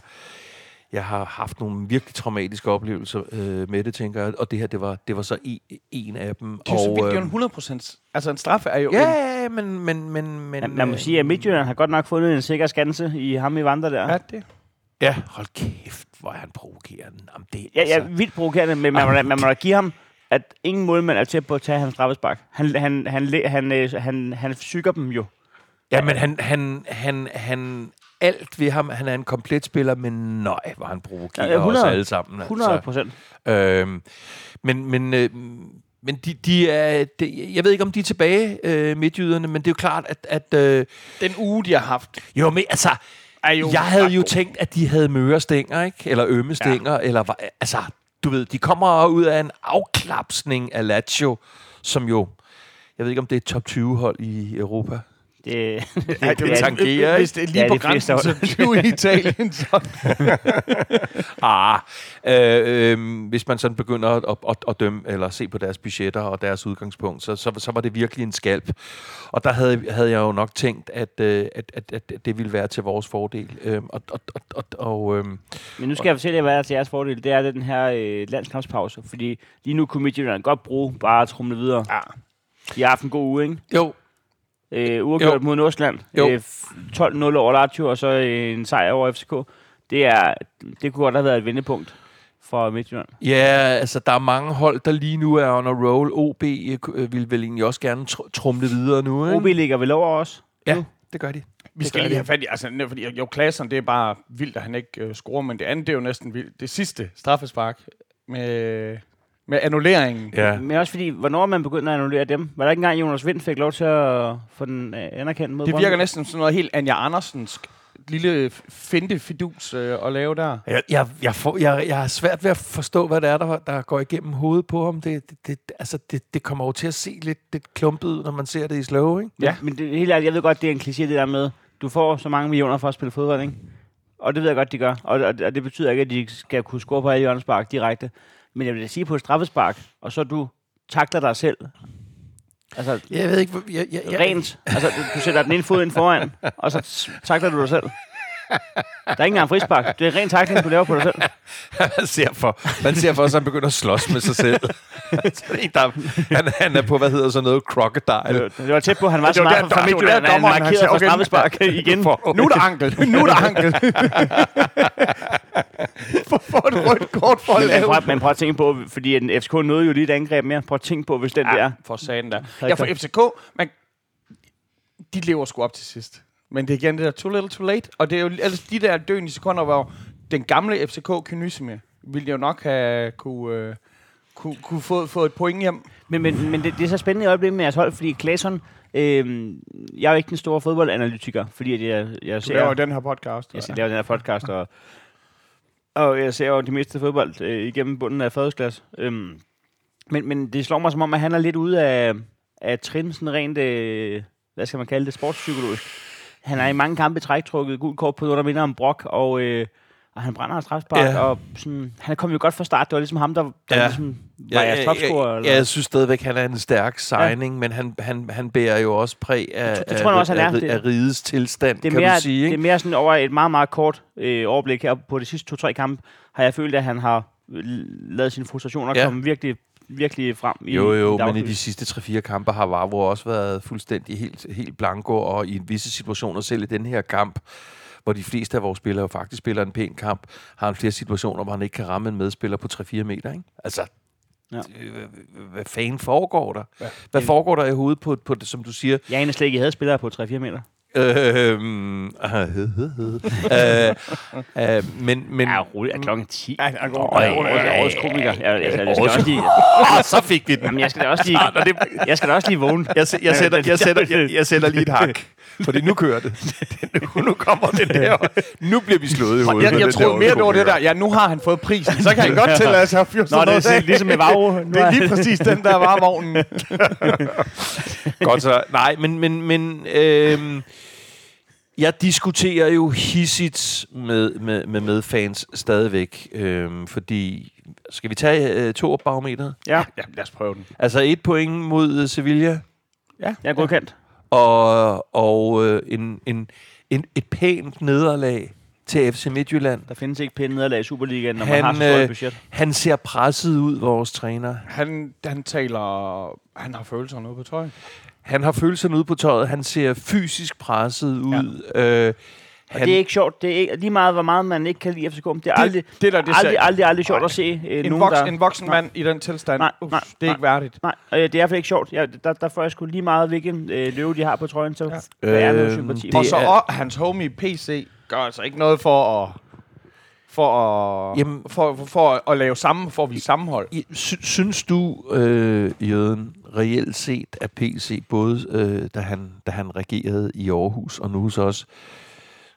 Speaker 3: jeg har haft nogle virkelig traumatiske oplevelser øh, med det, tænker jeg, og det her, det var, det var så en, en af dem.
Speaker 2: Det er jo så
Speaker 3: og,
Speaker 2: vildt, det er jo
Speaker 3: øhm,
Speaker 2: en 100 procent. Altså, en straffe er jo... en,
Speaker 3: Ja, men... men, men, men
Speaker 1: Man, man må
Speaker 3: øh,
Speaker 1: sige, at Midtjylland har godt nok fundet en sikker skanse i ham i vandre der.
Speaker 2: Ja, det.
Speaker 3: Ja, hold kæft, hvor er han provokerende. Jamen, det,
Speaker 1: Ja, ja, vildt provokerende, men man, da- man må da give ham at ingen målmand er til på at tage hans straffespark. Han, han, han, han, han, øh, han, han syger dem jo.
Speaker 3: Ja, men han, han, han, han, alt ved ham, han er en komplet spiller, men nej, hvor han provokerer
Speaker 1: Ja, 100.
Speaker 3: os alle sammen.
Speaker 1: 100
Speaker 3: Altså.
Speaker 1: procent.
Speaker 3: Øhm, men men, øh, men de, de er, de, jeg ved ikke, om de er tilbage, øh, midtjyderne, men det er jo klart, at... at øh,
Speaker 2: Den uge, de har haft,
Speaker 3: jo, men altså,
Speaker 2: er jo
Speaker 3: jeg havde jo tænkt, at de havde mørestænger, ikke? Eller ømme stænger, ja. eller altså, du ved, de kommer ud af en afklapsning af Lazio, som jo, jeg ved ikke, om det er et top 20-hold i Europa.
Speaker 1: Det, det, det,
Speaker 2: Ej,
Speaker 1: det,
Speaker 2: det,
Speaker 1: det,
Speaker 3: tangerer,
Speaker 2: det, hvis det er lige
Speaker 1: Ja,
Speaker 2: på
Speaker 1: de fleste
Speaker 2: grænsen til 20 i Italien, så...
Speaker 3: Ah, øh, øh, hvis man sådan begynder at, at, at, at dømme, eller se på deres budgetter og deres udgangspunkt, så, så, så var det virkelig en skalp. Og der havde, havde jeg jo nok tænkt, at, øh, at, at, at det ville være til vores fordel. Øh, og, og, og, og, og øh,
Speaker 1: Men nu skal jeg fortælle jer, hvad der er til jeres fordel. Det er den her øh, landskampspause. Fordi lige nu kunne Midtjylland godt bruge bare at trumle videre.
Speaker 2: Ja.
Speaker 1: De har haft en god uge, ikke?
Speaker 3: jo,
Speaker 1: Øh, uafgjort
Speaker 3: Jo.
Speaker 1: mod Nordsjælland. Øh, f- 12-0 over Lazio, og så øh, en sejr over FCK. Det, er, det kunne godt have været et vendepunkt for Midtjylland.
Speaker 3: ja, altså der er mange hold, der lige nu er on a roll. OB øh, vil vel egentlig også gerne tr- trumle videre nu, ikke?
Speaker 1: OB ligger vel over os.
Speaker 3: Ja, det gør de.
Speaker 2: Vi
Speaker 3: Det
Speaker 2: skal lige have fat i, altså, fordi jo, klasserne, det er bare vildt, at han ikke øh, scorer, men det andet, det er jo næsten vildt. Det sidste straffespark med, med annulleringen.
Speaker 3: Ja.
Speaker 1: Men også fordi, hvornår man begynder at annullere dem? Var der ikke engang Jonas Vind fik lov til at få den øh, anerkendt mod
Speaker 2: Det virker
Speaker 1: Brøndby?
Speaker 2: næsten som noget helt Anja Andersens lille finte fidus øh, at lave der.
Speaker 3: Jeg, jeg, jeg, får, jeg, jeg har svært ved at forstå, hvad det er, der, der går igennem hovedet på ham. Det, det, det, altså, det, det kommer jo til at se lidt, lidt klumpet ud, når man ser det i slow, ikke?
Speaker 1: Ja. Men det, helt ærligt, jeg ved godt, det er en kliché, det der med, du får så mange millioner for at spille fodbold, ikke? Og det ved jeg godt, de gør. Og, og, og det betyder ikke, at de skal kunne score på alle hjørnespark direkte. Men jeg vil da sige på et straffespark, og så du takler dig selv. Altså,
Speaker 3: Jeg ved ikke, jeg, jeg, jeg,
Speaker 1: rent. Altså, du, sætter den ene fod ind foran, og så takler du dig selv. Der er ikke engang frispark. Det er ren takling, du laver på dig selv.
Speaker 3: man ser for, man ser for, at han begynder at slås med sig selv. Så en, der, han, han er på, hvad hedder sådan noget, crocodile.
Speaker 1: Det var tæt på, han var så
Speaker 2: Det var
Speaker 1: meget
Speaker 2: det der
Speaker 1: Midtjylland, at han markerede for straffespark igen.
Speaker 3: For,
Speaker 2: Nu er der ankel. Nu er der ankel. for, for et rødt kort for at lave.
Speaker 1: prøv, men prøv at tænke på, fordi en FCK nåede jo lige et angreb mere. Prøv at tænke på, hvis den ja. der...
Speaker 2: for satan der. Ja, for FCK, man, de lever sgu op til sidst. Men det er igen det der too little too late. Og det er jo altså de der døende sekunder, hvor den gamle FCK Kynisme ville jo nok have kunne, øh, kunne, kunne få, få et point hjem.
Speaker 1: Men, men, men det, det er så spændende i øjeblikket med jeres hold, fordi Claesson... Øh, jeg er jo ikke den store fodboldanalytiker, fordi jeg, jeg
Speaker 2: Du
Speaker 1: ser...
Speaker 2: laver den her podcast.
Speaker 1: Jeg ser, laver den her podcast, og, og jeg ser jo det meste fodbold øh, igennem bunden af fadelsglas. Øhm, men, men det slår mig som om, at han er lidt ude af, af trin, sådan rent, øh, hvad skal man kalde det, sportspsykologisk. Han er i mange kampe træktrukket gul kort på noget, der minder om Brock, og, øh, og han brænder en strafspark,
Speaker 3: Ja.
Speaker 1: ja. og sådan, han kom jo godt fra start. Det var ligesom ham, der, der
Speaker 3: Ja.
Speaker 1: ja. ligesom var jeres topscorer.
Speaker 3: jeg,
Speaker 1: eller?
Speaker 3: jeg, synes stadigvæk, han er en stærk signing, ja. men han, han, han bærer jo også præg af,
Speaker 1: Det tror jeg
Speaker 3: af,
Speaker 1: også,
Speaker 3: af,
Speaker 1: Det-
Speaker 3: af rigets tilstand,
Speaker 1: det er,
Speaker 3: kan
Speaker 1: mere,
Speaker 3: du sige.
Speaker 1: det er
Speaker 3: Ikke?
Speaker 1: mere sådan over et meget, meget kort øh, overblik her på de sidste to-tre kampe, har jeg følt, at han har øh, lavet sine frustrationer
Speaker 3: Ja.
Speaker 1: ja. komme virkelig, virkelig frem. I,
Speaker 3: Jo, jo,
Speaker 1: i
Speaker 3: men i de sidste 3-4 kampe har Vavro også været fuldstændig helt, helt blanco, og i visse situationer, selv i den her kamp, hvor de fleste af vores spillere faktisk spiller en pæn kamp, har han flere situationer, hvor han ikke kan ramme en medspiller på 3-4 meter. Ikke? Altså,
Speaker 1: Ja.
Speaker 3: hvad fanden foregår der?
Speaker 2: Ja.
Speaker 3: Hvad foregår der i hovedet på, på det, som du siger,
Speaker 1: Jeg aner slet ikke, I havde spillere på 3-4 meter.
Speaker 3: Øhm, øh, øh, men, men
Speaker 1: Ja, roligt. Er klokken 10?
Speaker 2: Ja, han går-
Speaker 1: jeg er årets komiker. Jeg, jeg, jeg, jeg, skal også lige,
Speaker 3: oh, så fik vi den.
Speaker 1: jamen, jeg skal da også lige, jeg skal da også lige vågne.
Speaker 3: Jeg, jeg, sætter, jeg, sætter, jeg, jeg sætter lige et hak. Fordi nu kører det. nu, nu kommer det der. Nu bliver vi slået i hovedet.
Speaker 2: Jeg, jeg troede mere, det var det der. Ja, nu har han fået prisen. Så kan han godt tillade sig at fyre
Speaker 1: Nå,
Speaker 2: sådan
Speaker 1: det
Speaker 2: noget
Speaker 1: er
Speaker 2: af.
Speaker 1: sådan, ligesom med Vavro.
Speaker 2: Det er lige præcis den der var vognen.
Speaker 3: Godt så. Nej, men, men, men øhm, jeg diskuterer jo hissigt med, med, med medfans stadigvæk. Øhm, fordi, skal vi tage øh, to barometeret?
Speaker 1: Ja,
Speaker 2: Ja, lad os prøve den.
Speaker 3: Altså et point mod øh, Sevilla,
Speaker 1: jeg er godkendt.
Speaker 3: Og, og øh, en, en, en, et pænt nederlag til FC Midtjylland.
Speaker 1: Der findes ikke pæne nederlag i Superligaen, når
Speaker 3: Han,
Speaker 1: man har så stort
Speaker 3: øh,
Speaker 1: et budget.
Speaker 3: Han ser presset ud, vores træner.
Speaker 2: Han, han taler... Han har følelserne ude på tøj.
Speaker 3: Han har følelserne ude på tøjet. Han ser fysisk presset ud. Ja. Øh,
Speaker 1: Og det er ikke sjovt. Det er ikke, lige meget, hvor meget man ikke kan lide FCK. men Det er
Speaker 2: Det-
Speaker 1: aldrig,
Speaker 2: det der, det
Speaker 1: aldrig,
Speaker 2: ser-
Speaker 1: aldrig, aldrig sjovt
Speaker 2: Nej.
Speaker 1: at se øh,
Speaker 2: en,
Speaker 1: nogen,
Speaker 2: voks,
Speaker 1: der...
Speaker 2: en voksen
Speaker 1: Nej.
Speaker 2: mand i den tilstand,
Speaker 1: Nej,
Speaker 2: Uff,
Speaker 1: nej,
Speaker 2: det er
Speaker 1: nej.
Speaker 2: ikke værdigt.
Speaker 1: Nej, øh, det er i hvert fald ikke sjovt. Ja, der, der får jeg sgu lige meget, hvilken øh, løve de har på trøjen, så ja. der er noget
Speaker 3: Øhm,
Speaker 1: sympati.
Speaker 3: det
Speaker 2: Og så
Speaker 3: er-
Speaker 2: og hans homie PC gør altså ikke noget for at for at,
Speaker 3: Jamen-
Speaker 2: for, for, for at lave sammen, for at vise sammenhold.
Speaker 3: Synes du, øh, Jørgen, reelt set, at PC, både øh, da, han, da han regerede i Aarhus og nu hos os,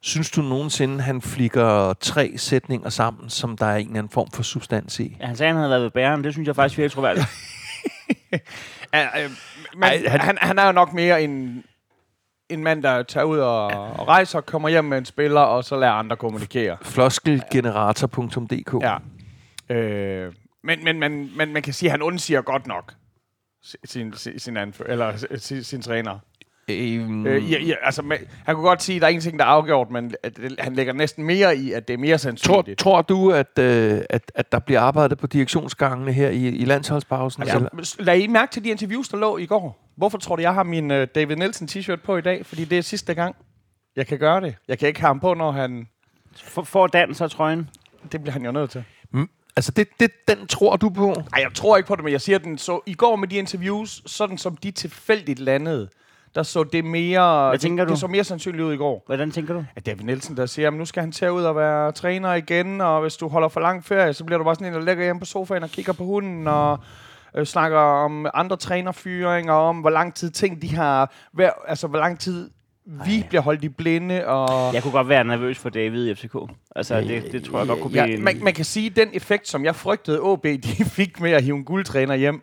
Speaker 3: synes du nogensinde, han flikker tre sætninger sammen, som der er en eller anden form for substans i?
Speaker 1: Ja, han sagde, han havde været ved bæren. Det synes jeg faktisk virker troværdigt.
Speaker 2: Ja, øh, men
Speaker 3: Ej,
Speaker 2: han,
Speaker 3: han-
Speaker 2: han, er jo nok mere en, en mand, der tager ud og, og rejser, kommer hjem med en spiller, og så lader andre kommunikere.
Speaker 3: Floskelgenerator.dk
Speaker 2: Ja. Øh, men, men, men, men man kan sige, at han undsiger godt nok sin, sin, sin, anfører, eller sin, sin træner.
Speaker 3: Øhm,
Speaker 2: Øh, ja, ja, altså, men, han kunne godt sige, at der er ingenting, der er afgjort, men at, det- han lægger næsten mere i, at det er mere
Speaker 3: Tror,
Speaker 2: sandsynligt.
Speaker 3: tror du, at, øh, at, at der bliver arbejdet på direktionsgangene her i, i landsholdspausen? eller?
Speaker 2: Altså, lad I mærke til de interviews, der lå i går? Hvorfor tror du, jeg har min uh, David Nielsen t-shirt på i dag? Fordi det er sidste gang, jeg kan gøre det. Jeg kan ikke have ham på, når han...
Speaker 1: For, for Dan så trøjen.
Speaker 2: Det bliver han jo nødt til.
Speaker 3: Mm, altså, det, det, den tror du på?
Speaker 2: Ej, jeg tror ikke på det, men jeg siger den så... I går med de interviews, sådan som de tilfældigt landede, der så det mere...
Speaker 1: Hvad tænker
Speaker 2: det,
Speaker 1: du?
Speaker 2: Det så mere sandsynligt ud i går.
Speaker 1: Hvordan tænker du?
Speaker 2: At David Nielsen, der siger, at nu skal han tage ud og være træner igen, og hvis du holder for lang ferie, så bliver du bare sådan en, der ligger hjemme på sofaen og kigger på hunden, og øh, snakker om andre trænerfyringer, om hvor lang tid ting de har, hver, altså hvor lang tid vi bliver holdt i blinde, og...
Speaker 1: Jeg kunne godt være nervøs for David i FCK. Altså, det, det tror jeg godt kunne blive
Speaker 2: Ja,
Speaker 1: en...
Speaker 2: man, man kan sige, at den effekt, som jeg frygtede, OB de fik med at hive en guldtræner hjem,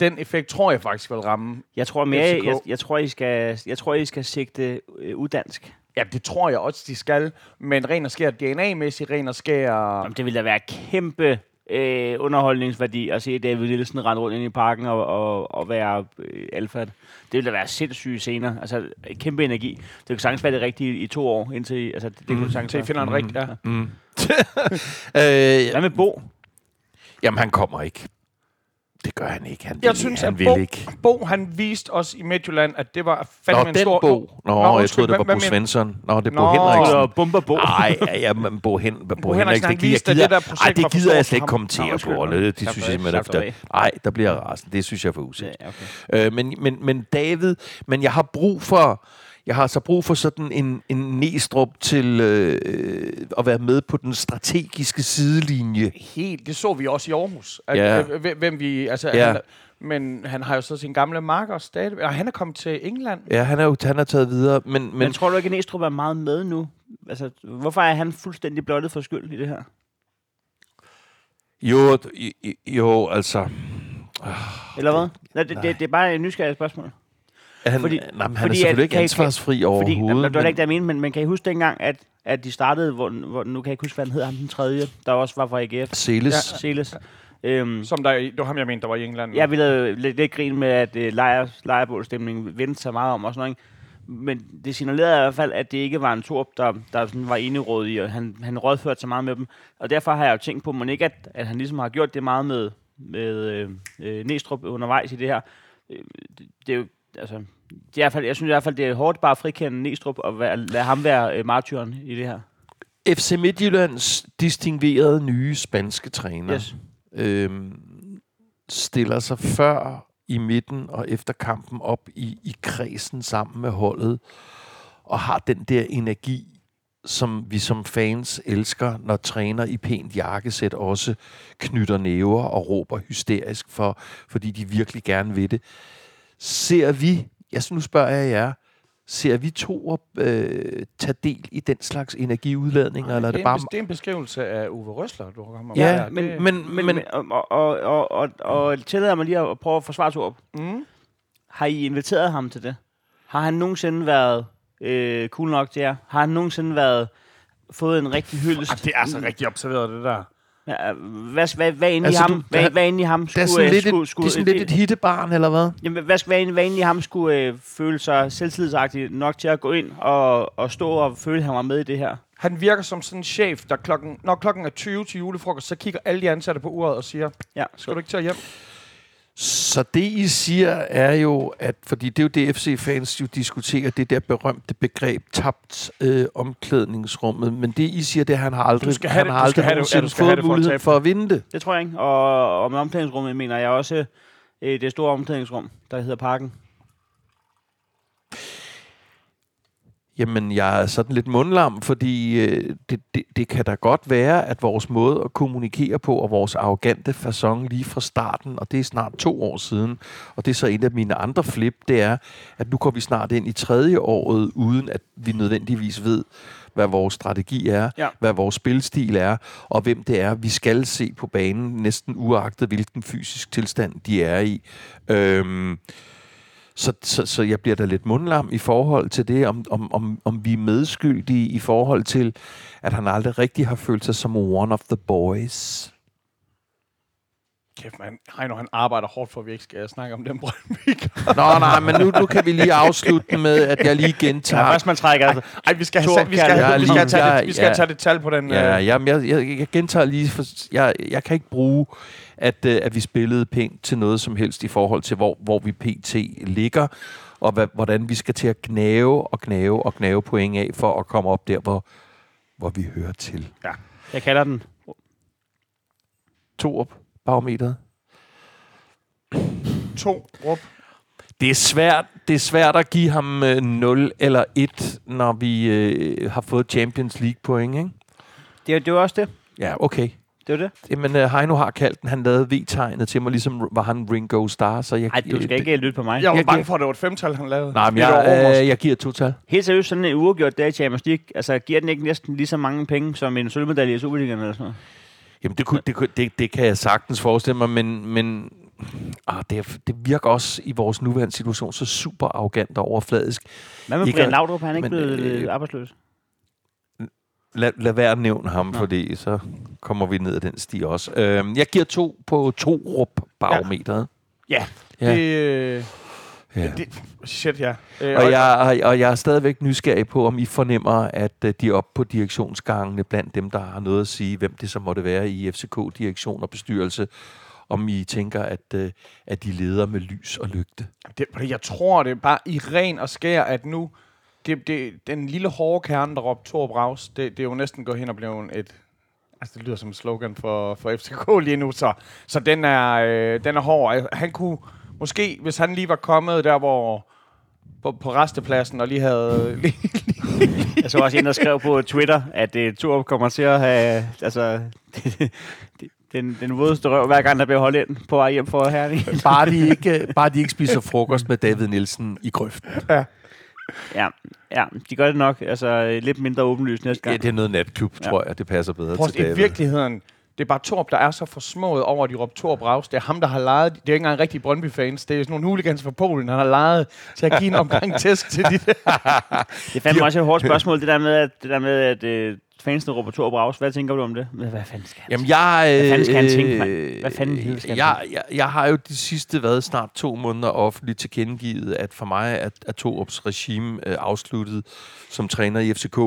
Speaker 2: den effekt tror jeg faktisk vil ramme.
Speaker 1: Jeg tror mere,
Speaker 2: FCK.
Speaker 1: jeg, jeg, tror, I skal, jeg tror, I skal sigte øh, uddansk.
Speaker 2: Ja, det tror jeg også, de skal. Men ren og skær DNA-mæssigt, ren og skær...
Speaker 1: Jamen, det ville da være kæmpe øh, underholdningsværdi at se David Nielsen rende rundt ind i parken og, og, og være øh, alfa. Det ville da være sindssyge scener. Altså, kæmpe energi. Det kan sagtens være det rigtige i, i to år, indtil... Altså, det, det kunne sagtens
Speaker 2: Til I finder en rigtig, ja.
Speaker 3: Mm. øh,
Speaker 1: Hvad med Bo?
Speaker 3: jamen, han kommer ikke. Det gør han ikke. Han vil,
Speaker 2: Jeg synes,
Speaker 3: han
Speaker 2: at
Speaker 3: vil
Speaker 2: Bo,
Speaker 3: ikke.
Speaker 2: Bo, han viste os i Midtjylland, at det var fandme
Speaker 3: Nå,
Speaker 2: en
Speaker 3: den
Speaker 2: stor...
Speaker 3: Bo. Nå,
Speaker 2: Nå,
Speaker 3: jeg troede, det var Bo Svensson. Nå, det er Bo
Speaker 2: Nå.
Speaker 3: Henriksen.
Speaker 1: Eller Bumper Bo?
Speaker 3: Nej, ja, men Bo, Hen, Bo, Bo
Speaker 2: Henriksen, han
Speaker 3: det gider, gider,
Speaker 2: det der projekt
Speaker 3: ej, det gider jeg slet ikke kommentere
Speaker 1: Nå,
Speaker 3: på. Det, det synes jeg simpelthen efter. Nej, der bliver jeg rasende. Det synes jeg er for usæt.
Speaker 1: Ja, okay.
Speaker 3: Øh, men, men, men David, men jeg har brug for, jeg har så brug for sådan en, en næstrup til øh, at være med på den strategiske sidelinje.
Speaker 2: Helt, det så vi også i Aarhus. At,
Speaker 3: Ja.
Speaker 2: øh, hvem- hvem vi... Altså,
Speaker 3: Ja.
Speaker 2: han, men han har jo så sin gamle marker stadig. Og han er kommet til England.
Speaker 3: Ja, han er jo han er taget videre, men,
Speaker 1: Men,
Speaker 3: men
Speaker 1: tror du ikke, at Næstrup er meget med nu? Altså, hvorfor er han fuldstændig blottet for skyld i det her?
Speaker 3: jo, jo, altså...
Speaker 1: Eller hvad? Nej, det, det, det er bare et nysgerrigt spørgsmål.
Speaker 3: Han,
Speaker 1: Fordi-
Speaker 3: nej, men han
Speaker 1: fordi
Speaker 3: er selvfølgelig
Speaker 1: at-
Speaker 3: ikke
Speaker 1: kan I-
Speaker 3: ansvarsfri
Speaker 1: Fordi,
Speaker 3: overhovedet.
Speaker 1: det var
Speaker 3: men-
Speaker 1: ikke det, jeg mente, men, men kan I huske dengang, at, at de startede, hvor, hvor, nu kan jeg ikke huske, hvad han hed, ham den tredje, der også var fra AGF.
Speaker 3: Celes.
Speaker 2: Ja.
Speaker 1: Celes. Øhm,
Speaker 2: Som der, det var ham, jeg mente, der var i England.
Speaker 1: jeg ville lidt, lidt grin med, at uh, lejr, lejrebålstemningen vendte sig meget om og sådan noget. ikke? Men det signalerede i hvert fald, at det ikke var en Torp, der, der sådan var eneråd i, og han, han rådførte sig meget med dem. Og derfor har jeg jo tænkt på, må ikke, at, at han ligesom har gjort det meget med, med øh, øh, Næstrup undervejs i det her. Øh, det, det er jo, altså, det er i hvert fald, jeg synes i hvert fald, det er hårdt bare at frikende Næstrup og være, lade ham være øh, martyren i det her.
Speaker 3: FC Midtjyllands distinguerede nye spanske træner
Speaker 1: Yes.
Speaker 3: øhm, stiller sig før i midten og efter kampen op i, i kredsen sammen med holdet og har den der energi, som vi som fans elsker, når træner i pænt jakkesæt også knytter næver og råber hysterisk, for, fordi de virkelig gerne vil det. Ser vi, jeg nu spørger jeg jer, ser vi to øh, tage del i den slags energiudladninger, eller er
Speaker 2: det,
Speaker 3: det
Speaker 2: er
Speaker 3: bare...
Speaker 2: en, bes- det er en beskrivelse af Uwe Røsler, du kommer
Speaker 3: Ja,
Speaker 2: med.
Speaker 3: men,
Speaker 2: det,
Speaker 3: men,
Speaker 1: Men,
Speaker 3: men,
Speaker 1: og, og, og, og, og tillader mig lige at prøve at forsvare Torp.
Speaker 2: mm,
Speaker 1: Har I inviteret ham til det? Har han nogensinde været øh, cool nok til jer? Har han nogensinde været fået en rigtig hyldest?
Speaker 2: ah, det er så rigtig observeret, det der.
Speaker 1: Hvad, hvad, hvad inde
Speaker 3: Altså,
Speaker 1: i
Speaker 3: du-
Speaker 1: ham? Hvad,
Speaker 3: der-
Speaker 1: hvad inde i ham
Speaker 3: det er
Speaker 1: skulle...
Speaker 3: sådan
Speaker 1: øh,
Speaker 3: lidt,
Speaker 1: skulle,
Speaker 3: et,
Speaker 1: skulle,
Speaker 3: det er sådan lidt et hittebarn, eller hvad?
Speaker 1: Jamen, hvad, hvad, inde, hvad inde i ham skulle øh, føle sig selvtidsagtigt nok til at gå ind og, og stå og føle, at han var med i det her?
Speaker 2: Han virker som sådan en chef, der klokken, når klokken er 20 til julefrokost, så kigger alle de ansatte på uret og siger,
Speaker 1: Ja.
Speaker 2: skal du ikke tage hjem?
Speaker 3: Så det, I siger, er jo, at fordi det er jo det, FC-fans jo diskuterer, det der berømte begreb, tabt øh, omklædningsrummet. Men det, I siger, det er, at han har aldrig,
Speaker 2: Du skal have
Speaker 3: han
Speaker 2: det-
Speaker 3: har aldrig
Speaker 2: have det- ja, du skal have
Speaker 3: fået
Speaker 2: det for at
Speaker 3: muligheden
Speaker 2: tabe
Speaker 3: for at vinde det.
Speaker 1: Det tror jeg ikke. Og, og med omklædningsrummet mener jeg også øh, det store omklædningsrum, der hedder Parken.
Speaker 3: Jamen, jeg er sådan lidt mundlam, fordi øh, det, det, det kan da godt være, at vores måde at kommunikere på, og vores arrogante façon lige fra starten, og det er snart to år siden, og det er så en af mine andre flip, det er, at nu går vi snart ind i tredje året, uden at vi nødvendigvis ved, hvad vores strategi er,
Speaker 1: Ja.
Speaker 3: hvad vores spilstil er, og hvem det er, vi skal se på banen, næsten uagtet hvilken fysisk tilstand de er i. Øhm, så, så, så jeg bliver da lidt mundlam i forhold til det, om, om, om, om vi er medskyldige i forhold til, at han aldrig rigtig har følt sig som one of the boys.
Speaker 2: Kæft, man. Heino, han arbejder hårdt for, at vi ikke skal snakke om den Brøndby.
Speaker 3: Nå, nej, men nu, nu kan vi lige afslutte med, at jeg lige
Speaker 1: Ja,
Speaker 3: gentager.
Speaker 1: først man trækker, altså.
Speaker 2: Ej, vi skal have, vi skal, have, vi skal tage, det, vi skal
Speaker 3: ja.
Speaker 2: tage det tal på den.
Speaker 3: Ja,
Speaker 2: øh,
Speaker 3: jamen, jeg, jeg, jeg gentager lige, for jeg, jeg kan ikke bruge, at, øh, at vi spillede pænt til noget som helst i forhold til, hvor, hvor vi pt. ligger, og hvad, hvordan vi skal til at knæve og knæve og knæve point af, for at komme op der, hvor, hvor vi hører til.
Speaker 1: Jeg kalder den.
Speaker 3: To op barometeret.
Speaker 2: to råb.
Speaker 3: Det er svært, det er svært at give ham øh, 0 eller 1, når vi øh, har fået Champions League point, ikke?
Speaker 1: Det, er- det var også det.
Speaker 3: Ja, okay.
Speaker 1: Det var det.
Speaker 3: Jamen, øh, Heino har kaldt den. Han lavede V-tegnet til mig, ligesom var han Ringo Starr, så jeg...
Speaker 1: Nej, du skal
Speaker 3: øh,
Speaker 1: ikke lytte på mig.
Speaker 2: Jeg var
Speaker 3: Jeg
Speaker 2: bange for, at det var et femtal, han lavede.
Speaker 3: Nej, men
Speaker 2: Et
Speaker 3: jeg, øh, jeg giver to tal.
Speaker 1: Helt seriøst, sådan en uafgjort dag i Champions League, altså giver den ikke næsten lige så mange penge som en sølvmedalje i Superligaen eller sådan noget?
Speaker 3: Jamen, det, kunne, det, kunne, det, det kan jeg sagtens forestille mig, men, men ah, det, er- det virker også i vores nuværende situation så super arrogant og overfladisk.
Speaker 1: Hvad med Brian Laudrup? Er han ikke
Speaker 3: men,
Speaker 1: blevet
Speaker 3: øh,
Speaker 1: arbejdsløs?
Speaker 3: Lad, lad være at nævne ham,
Speaker 1: Nå.
Speaker 3: fordi så kommer vi ned ad den sti også. Øhm, jeg giver to på to rup barometeret.
Speaker 1: Ja.
Speaker 3: Ja.
Speaker 2: Det, øh,
Speaker 3: Ja.
Speaker 2: det, shit, ja. Øh,
Speaker 3: Og jeg, og, og jeg er stadigvæk nysgerrig på, om I fornemmer, at øh, de er oppe på direktionsgangene blandt dem, der har noget at sige, hvem det så måtte være i FCK-direktion og bestyrelse, om I tænker, at, øh, at de leder med lys og lygte.
Speaker 2: Det, jeg tror, det bare i ren og skær, at nu... Det, det, den lille hårde kerne, der råbte Thor Braus, det, det er jo næsten gået hen og blevet et... Altså, det lyder som et slogan for, for FCK lige nu, så, så den, er, øh, den er hård. Han kunne måske, hvis han lige var kommet der, hvor på, på restepladsen og lige havde... Lige,
Speaker 1: Jeg så også en, der skrev på Twitter, at uh, Torup kommer til at have... Altså, den, den vådeste røv, hver gang der bliver holdt ind på vej hjem for Herning.
Speaker 3: Bare de ikke, bare de ikke spiser frokost med David Nielsen i grøften.
Speaker 1: Ja, ja, de gør det nok. Altså, øh, lidt mindre åbenlyst næste
Speaker 3: Ja,
Speaker 1: gang.
Speaker 3: det er noget natklub,
Speaker 1: Ja.
Speaker 3: tror jeg. Det passer bedre
Speaker 2: Prøv,
Speaker 3: til
Speaker 2: at- I
Speaker 3: David.
Speaker 2: virkeligheden, det er bare Torp, der er så forsmået over, at de råber Torp Raus. Det er ham, der har lejet. Det er ikke engang rigtig Brøndby-fans. Det er sådan nogle hooligans fra Polen, han har lejet til at give en omgang tæsk til de der.
Speaker 1: Det er fandme også et hårdt spørgsmål, det der med, at, det der med, at øh, fansene råber Torup Raus. Hvad tænker du om det? Men Hvad fanden skal han
Speaker 3: Jamen, jeg...
Speaker 1: Hvad fanden skal han
Speaker 3: øh,
Speaker 1: tænke, mand? Hvad fanden helvede skal han
Speaker 3: jeg, jeg, jeg har jo de sidste, hvad, snart to måneder offentligt tilkendegivet, at for mig er, er Torups regime øh, afsluttet som træner i FCK.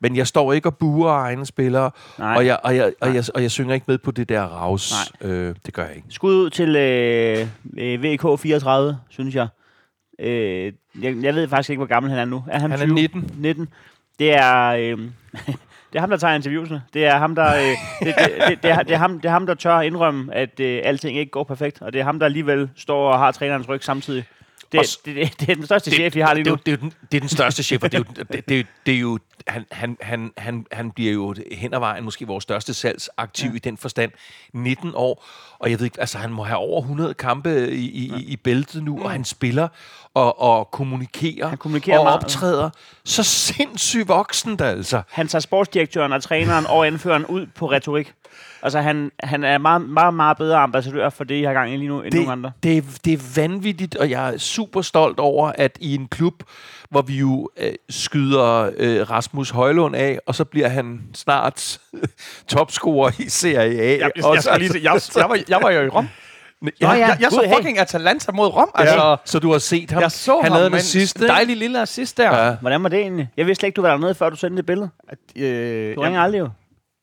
Speaker 3: Men jeg står ikke og buer egne spillere,
Speaker 1: Nej.
Speaker 3: og jeg, og, jeg, og, jeg, og jeg synger ikke med på det der raus. Øh, det gør jeg ikke.
Speaker 1: Skud ud til øh, øh, VK 34, synes jeg. Øh, jeg. Jeg ved faktisk ikke, hvor gammel han er nu. Er han,
Speaker 3: Han er
Speaker 1: 20?
Speaker 3: 19.
Speaker 1: 19. Det er... Øh, det er ham, der tager interviewsene. Det er ham, der, øh, det, det, det, det, er, det, er ham, det er ham, der tør indrømme, at øh, alting ikke går perfekt. Og det er ham, der alligevel står og har trænerens ryg samtidig. Det,
Speaker 3: Og
Speaker 1: det, det, det, det er den største chef, vi har lige
Speaker 3: det,
Speaker 1: nu.
Speaker 3: det, er jo den, det er den største chef, og det er jo, det, det, det er jo han, han, han, han, han bliver jo hen ad vejen måske vores største salgsaktiv ja. i den forstand. 19 år, og jeg ved ikke, altså han må have over 100 kampe i, i, ja. i bæltet nu, og han spiller og, og kommunikerer,
Speaker 1: Han kommunikerer
Speaker 3: og
Speaker 1: meget.
Speaker 3: optræder. Så sindssygt voksen, der altså.
Speaker 1: Han tager sportsdirektøren og træneren og anføreren ud på retorik. Altså, han, han er meget, meget, meget bedre ambassadør for det, I har gang i lige nu, end nogen andre.
Speaker 3: det, det, det er vanvittigt, og jeg er super stolt over, at i en klub, hvor vi jo øh, skyder øh, Rasmus Højlund af, og så bliver han snart topscorer i Serie A.
Speaker 2: Jeg, jeg, jeg, skal lige jeg, jeg, var, jeg var jo i Rom.
Speaker 3: ja,
Speaker 1: Nå ja,
Speaker 2: Jeg, jeg så
Speaker 1: Gud, hey.
Speaker 2: fucking Atalanta mod Rom. Altså,
Speaker 3: ja, så du har set ham.
Speaker 2: jeg så
Speaker 3: han
Speaker 2: ham, men
Speaker 3: en
Speaker 2: dejlig lille assist der.
Speaker 3: Ja.
Speaker 1: Hvordan var det egentlig? Jeg vidste slet ikke, du var dernede, før du sendte det billede.
Speaker 2: Øh,
Speaker 1: Du ringer aldrig jo.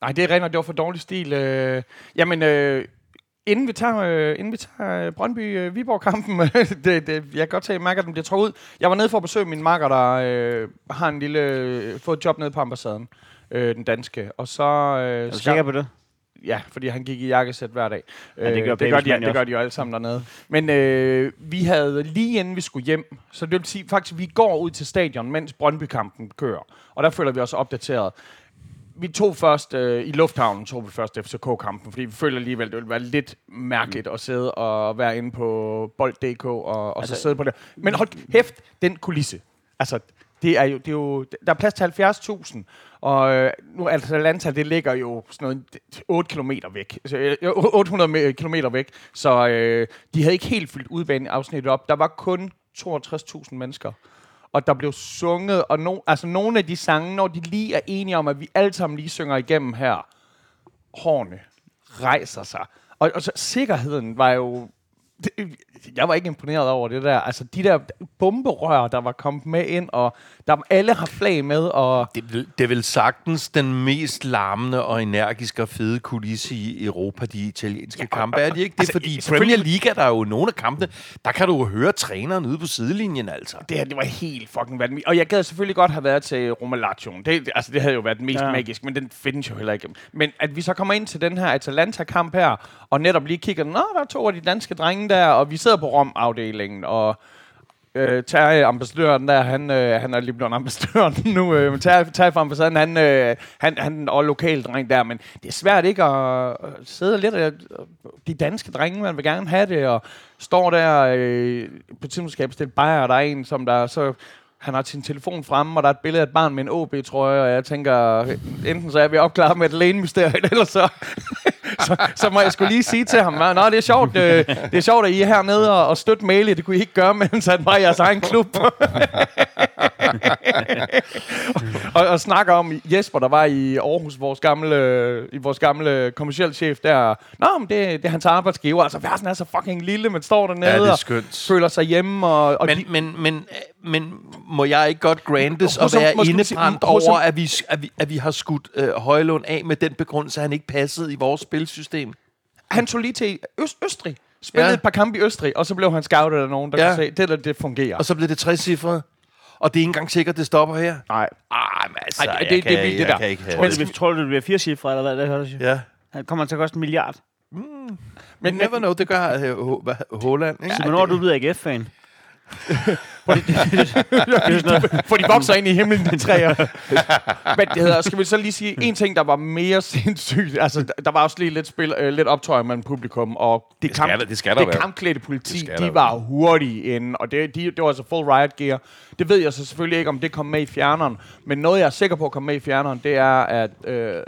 Speaker 2: Nej, det er rent, det var for dårlig stil. Øh, jamen, øh, Inden vi tager, øh, inden vi tager øh, Brøndby-Viborg-kampen, det, det, jeg kan godt tage, at mærker, at den bliver trukket ud. Jeg var nede for at besøge min makker, der øh, har en lille, øh, fået et job nede på ambassaden, øh, den danske. Og så... Øh,
Speaker 1: Er du sikker på det?
Speaker 2: Ja, fordi han gik i jakkesæt hver dag.
Speaker 1: Ja, det
Speaker 2: Øh,
Speaker 1: gør
Speaker 2: det, gør de, det gør de jo alle sammen dernede. Men øh, vi havde lige inden vi skulle hjem, så det vil sige faktisk, vi går ud til stadion, mens Brøndby-kampen kører. Og der føler vi os opdateret. Vi tog først, øh, i lufthavnen tog vi først FCK-kampen, fordi vi føler alligevel, det ville være lidt mærkeligt at sidde og være inde på bold.dk og, og altså,
Speaker 1: Altså-
Speaker 2: så sidde på det. Men hold kæft, den kulisse. Altså, det er jo, det er jo, der er plads til 70.000, og øh, nu Atalanta, det ligger jo sådan noget 8 km væk, så, øh, 800 km væk, så øh, de havde ikke helt fyldt udbanen afsnittet op. Der var kun 62.000 mennesker. Og der blev sunget, og no, altså nogle af de sange, når de lige er enige om, at vi alle sammen lige synger igennem her, hårene rejser sig. Og, og så sikkerheden var jo... Det, jeg var ikke imponeret over det der. Altså, de der bomberør, der var kommet med ind, og der alle har flag med, og...
Speaker 3: Det, er det er vel sagtens den mest larmende og energiske og fede kulisse i Europa, de italienske ja, kampe. Er det ikke det?
Speaker 2: altså,
Speaker 3: Fordi i
Speaker 2: selvfølgelig-
Speaker 3: Premier League er der jo nogle af kampene, der kan du jo høre træneren ude på sidelinjen, altså.
Speaker 2: Det her, det var helt fucking vanvittigt. Og jeg gad selvfølgelig godt have været til Romalation. Det, altså, det havde jo været mest ja.
Speaker 1: Ja.
Speaker 2: magisk, men den findes jo heller ikke. Men at vi så kommer ind til den her Atalanta-kamp her, og netop lige kigger, nå, der er to af de danske drenge der, og vi sidder på Rom-afdelingen, og øh, Terje, ambassadøren der, han, øh, han er lige blevet ambassadør nu. Øh, men Terje, Terje fra ambassaden, han, øh, han, han er lokal dreng der, men det er svært ikke at, at sidde lidt. Øh, de danske drenge, man vil gerne have det, og står der, øh, på et tidspunkt bestille bajer, og der er en, som der så han har sin telefon fremme, og der er et billede af et barn med en OB-trøje, og jeg tænker, enten så er vi opklaret med et lægemysterium, eller så, så, så må jeg skulle lige sige til ham, Nå, det er sjovt, øh, det er sjovt, at I er hernede og, og støtte Mæle. Det kunne I ikke gøre, mens han var i jeres egen klub. og, og snakker om Jesper, der var i Aarhus, vores gamle, i vores gamle kommercielle chef der. Nå, men det, det er hans arbejdsgiver. Altså, verden er så fucking lille, men står dernede
Speaker 3: Ja, det er
Speaker 2: og
Speaker 3: skønt.
Speaker 2: føler sig hjemme. Og, og
Speaker 3: Men,
Speaker 2: de,
Speaker 3: men, men, men må jeg ikke godt grantes og være
Speaker 2: man
Speaker 3: indebrændt over, at vi, at, vi, at vi har skudt øh, Højlund af med den begrundelse, at han ikke passede i vores spilsystem?
Speaker 2: han tog lige til Øst, Østrig. Spillede
Speaker 3: Ja.
Speaker 2: et par kampe i Østrig, og så blev han scoutet af nogen, der
Speaker 3: Ja.
Speaker 2: kunne se, det der, det fungerer.
Speaker 3: Og så blev det 60 cifre. Og det er ikke engang sikkert, det stopper her.
Speaker 2: Nej.
Speaker 3: Ej, men altså,
Speaker 2: Ej, det-
Speaker 3: jeg
Speaker 2: det-
Speaker 3: kan,
Speaker 2: det er det
Speaker 3: jeg
Speaker 2: der.
Speaker 3: kan ikke have
Speaker 1: Tror
Speaker 3: det.
Speaker 1: du, det, tror du, det bliver fire cifre, eller hvad? Det hørte jeg.
Speaker 3: Ja.
Speaker 1: Han kommer til at koste en milliard.
Speaker 3: Men never know, det gør H- hvad, Holland. Ikke?
Speaker 1: Så hvornår er du blevet AGF-fan?
Speaker 2: For de vokser ind i himlen, de træer. Men det hedder, skal vi så lige sige, en ting, der var mere sindssygt. Altså, der- der var også lige lidt, spil, øh, lidt optøj mellem publikum, og det,
Speaker 3: Det skal der- det skal der
Speaker 2: det
Speaker 3: være.
Speaker 2: kampklædte
Speaker 3: Det
Speaker 2: politi,
Speaker 3: der
Speaker 2: de var hurtige inde, og det, de, det var altså full riot gear. Det ved jeg så selvfølgelig ikke, om det kom med i fjerneren, men noget, jeg er sikker på at komme med i fjerneren, det er, at øh,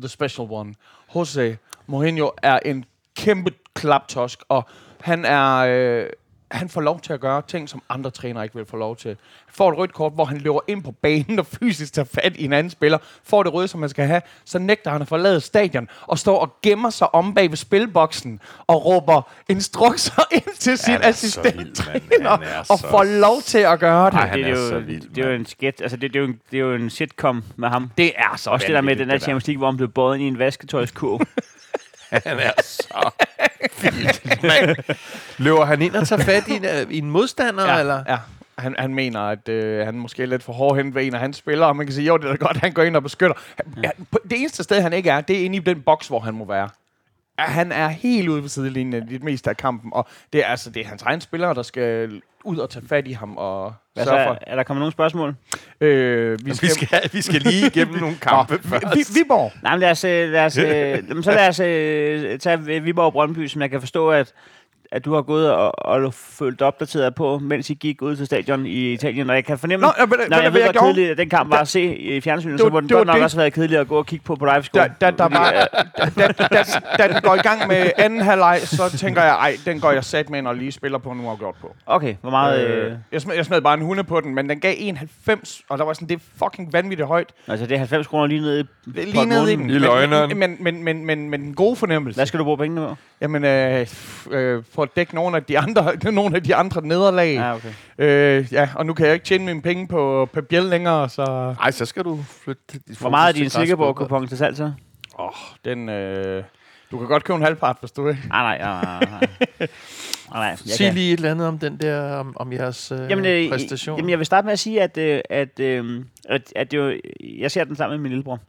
Speaker 2: The Special One, Jose Mourinho, er en kæmpe klaptosk, og han er... Øh, han får lov til at gøre ting, som andre trænere ikke vil få lov til. Får et rødt kort, hvor han løber ind på banen og fysisk tager fat i en anden spiller. Får det røde, som man skal have. Så nægter han at forlade stadion og står og gemmer sig om bag ved spilboksen og råber instrukser ind til sin
Speaker 3: Han er
Speaker 2: assistenttræner
Speaker 3: Han er
Speaker 2: og
Speaker 3: så
Speaker 2: får lov til at gøre det.
Speaker 3: Ej,
Speaker 1: det,
Speaker 3: han
Speaker 1: er
Speaker 3: er
Speaker 1: jo,
Speaker 3: så vild,
Speaker 1: det er jo en sketch, altså det, det, er jo en, det er jo en sitcom med ham.
Speaker 2: Det er så
Speaker 1: Også det der med den der Champions League, hvor han blev båret ind i en vasketøjskurv.
Speaker 3: Han er så vild, mand. Løber han ind og tager fat i en, i en modstander,
Speaker 2: Ja,
Speaker 3: eller?
Speaker 2: ja. Han, han mener, at øh, han måske er lidt for hård hen ved en af hans spillere, og man kan sige, jo, det er da godt, han går ind og beskytter. Han, ja, det eneste sted, han ikke er, det er inde i den boks, hvor han må være. Han er helt ude på sidelinjen i det meste af kampen, og det er, altså, det er hans egen spillere, der skal ud og tage fat i ham og
Speaker 1: Hvad så, er,
Speaker 2: for.
Speaker 1: er der kommet nogle spørgsmål?
Speaker 2: Øh, vi,
Speaker 3: Vi skal, vi skal lige igennem nogle kampe
Speaker 2: Nå,
Speaker 3: først.
Speaker 2: vi, Viborg.
Speaker 1: Nej, men lad os, øh, lad os, øh, jamen, så lad os øh, tage Viborg og Brøndby, som jeg kan forstå, at, at du har gået og, og følt opdateret på, mens I gik ud til stadion i Italien. Og jeg kan fornemme,
Speaker 2: Nå, men-
Speaker 1: når
Speaker 2: men-
Speaker 1: jeg ved, hvor kedelig at den kamp var at se i fjernsynet,
Speaker 2: Det
Speaker 1: så
Speaker 2: var-
Speaker 1: må den godt nok også have været kedelig at gå og kigge på på live
Speaker 2: Da, da, der var, da, da, den går i gang med anden halvleg, så tænker jeg, ej, den går jeg sat med, og lige spiller på nu gjort på.
Speaker 1: Okay, hvor meget...
Speaker 2: Øh,
Speaker 1: Øh,
Speaker 2: jeg, smed, jeg smed bare en hunde på den, men den gav 91, og der var sådan, det er fucking vanvittigt højt.
Speaker 1: altså, det er 90 kroner lige nede i
Speaker 2: Lige nede i den.
Speaker 3: I
Speaker 2: Men-
Speaker 3: løgneren.
Speaker 2: Men, men, men, men, men den gode fornemmelse.
Speaker 1: Hvad skal du bruge pengene på?
Speaker 2: Jamen, øh, øh, for at dække nogle af de andre, nogle af de andre nederlag.
Speaker 1: Ja, okay.
Speaker 2: Øh, ja, og nu kan jeg ikke tjene mine penge på, på bjæl længere, så
Speaker 3: Ej, så skal du flytte dit
Speaker 1: Hvor meget er din
Speaker 3: til
Speaker 1: Silkeborg
Speaker 3: græsfodbold.
Speaker 1: kupon til salg så?
Speaker 2: den, øh, Du kan godt købe en halvpart, hvis du vil.
Speaker 1: Nej, nej, nej, nej. nej, nej. Jeg
Speaker 3: Sig
Speaker 1: kan-
Speaker 3: lige et eller andet om den der, om, om jeres øh,
Speaker 1: Jamen, øh,
Speaker 3: præstation.
Speaker 1: Jamen, jeg vil starte med at sige, at, øh, at, øh, at, at det jo, jeg ser den sammen med min lillebror.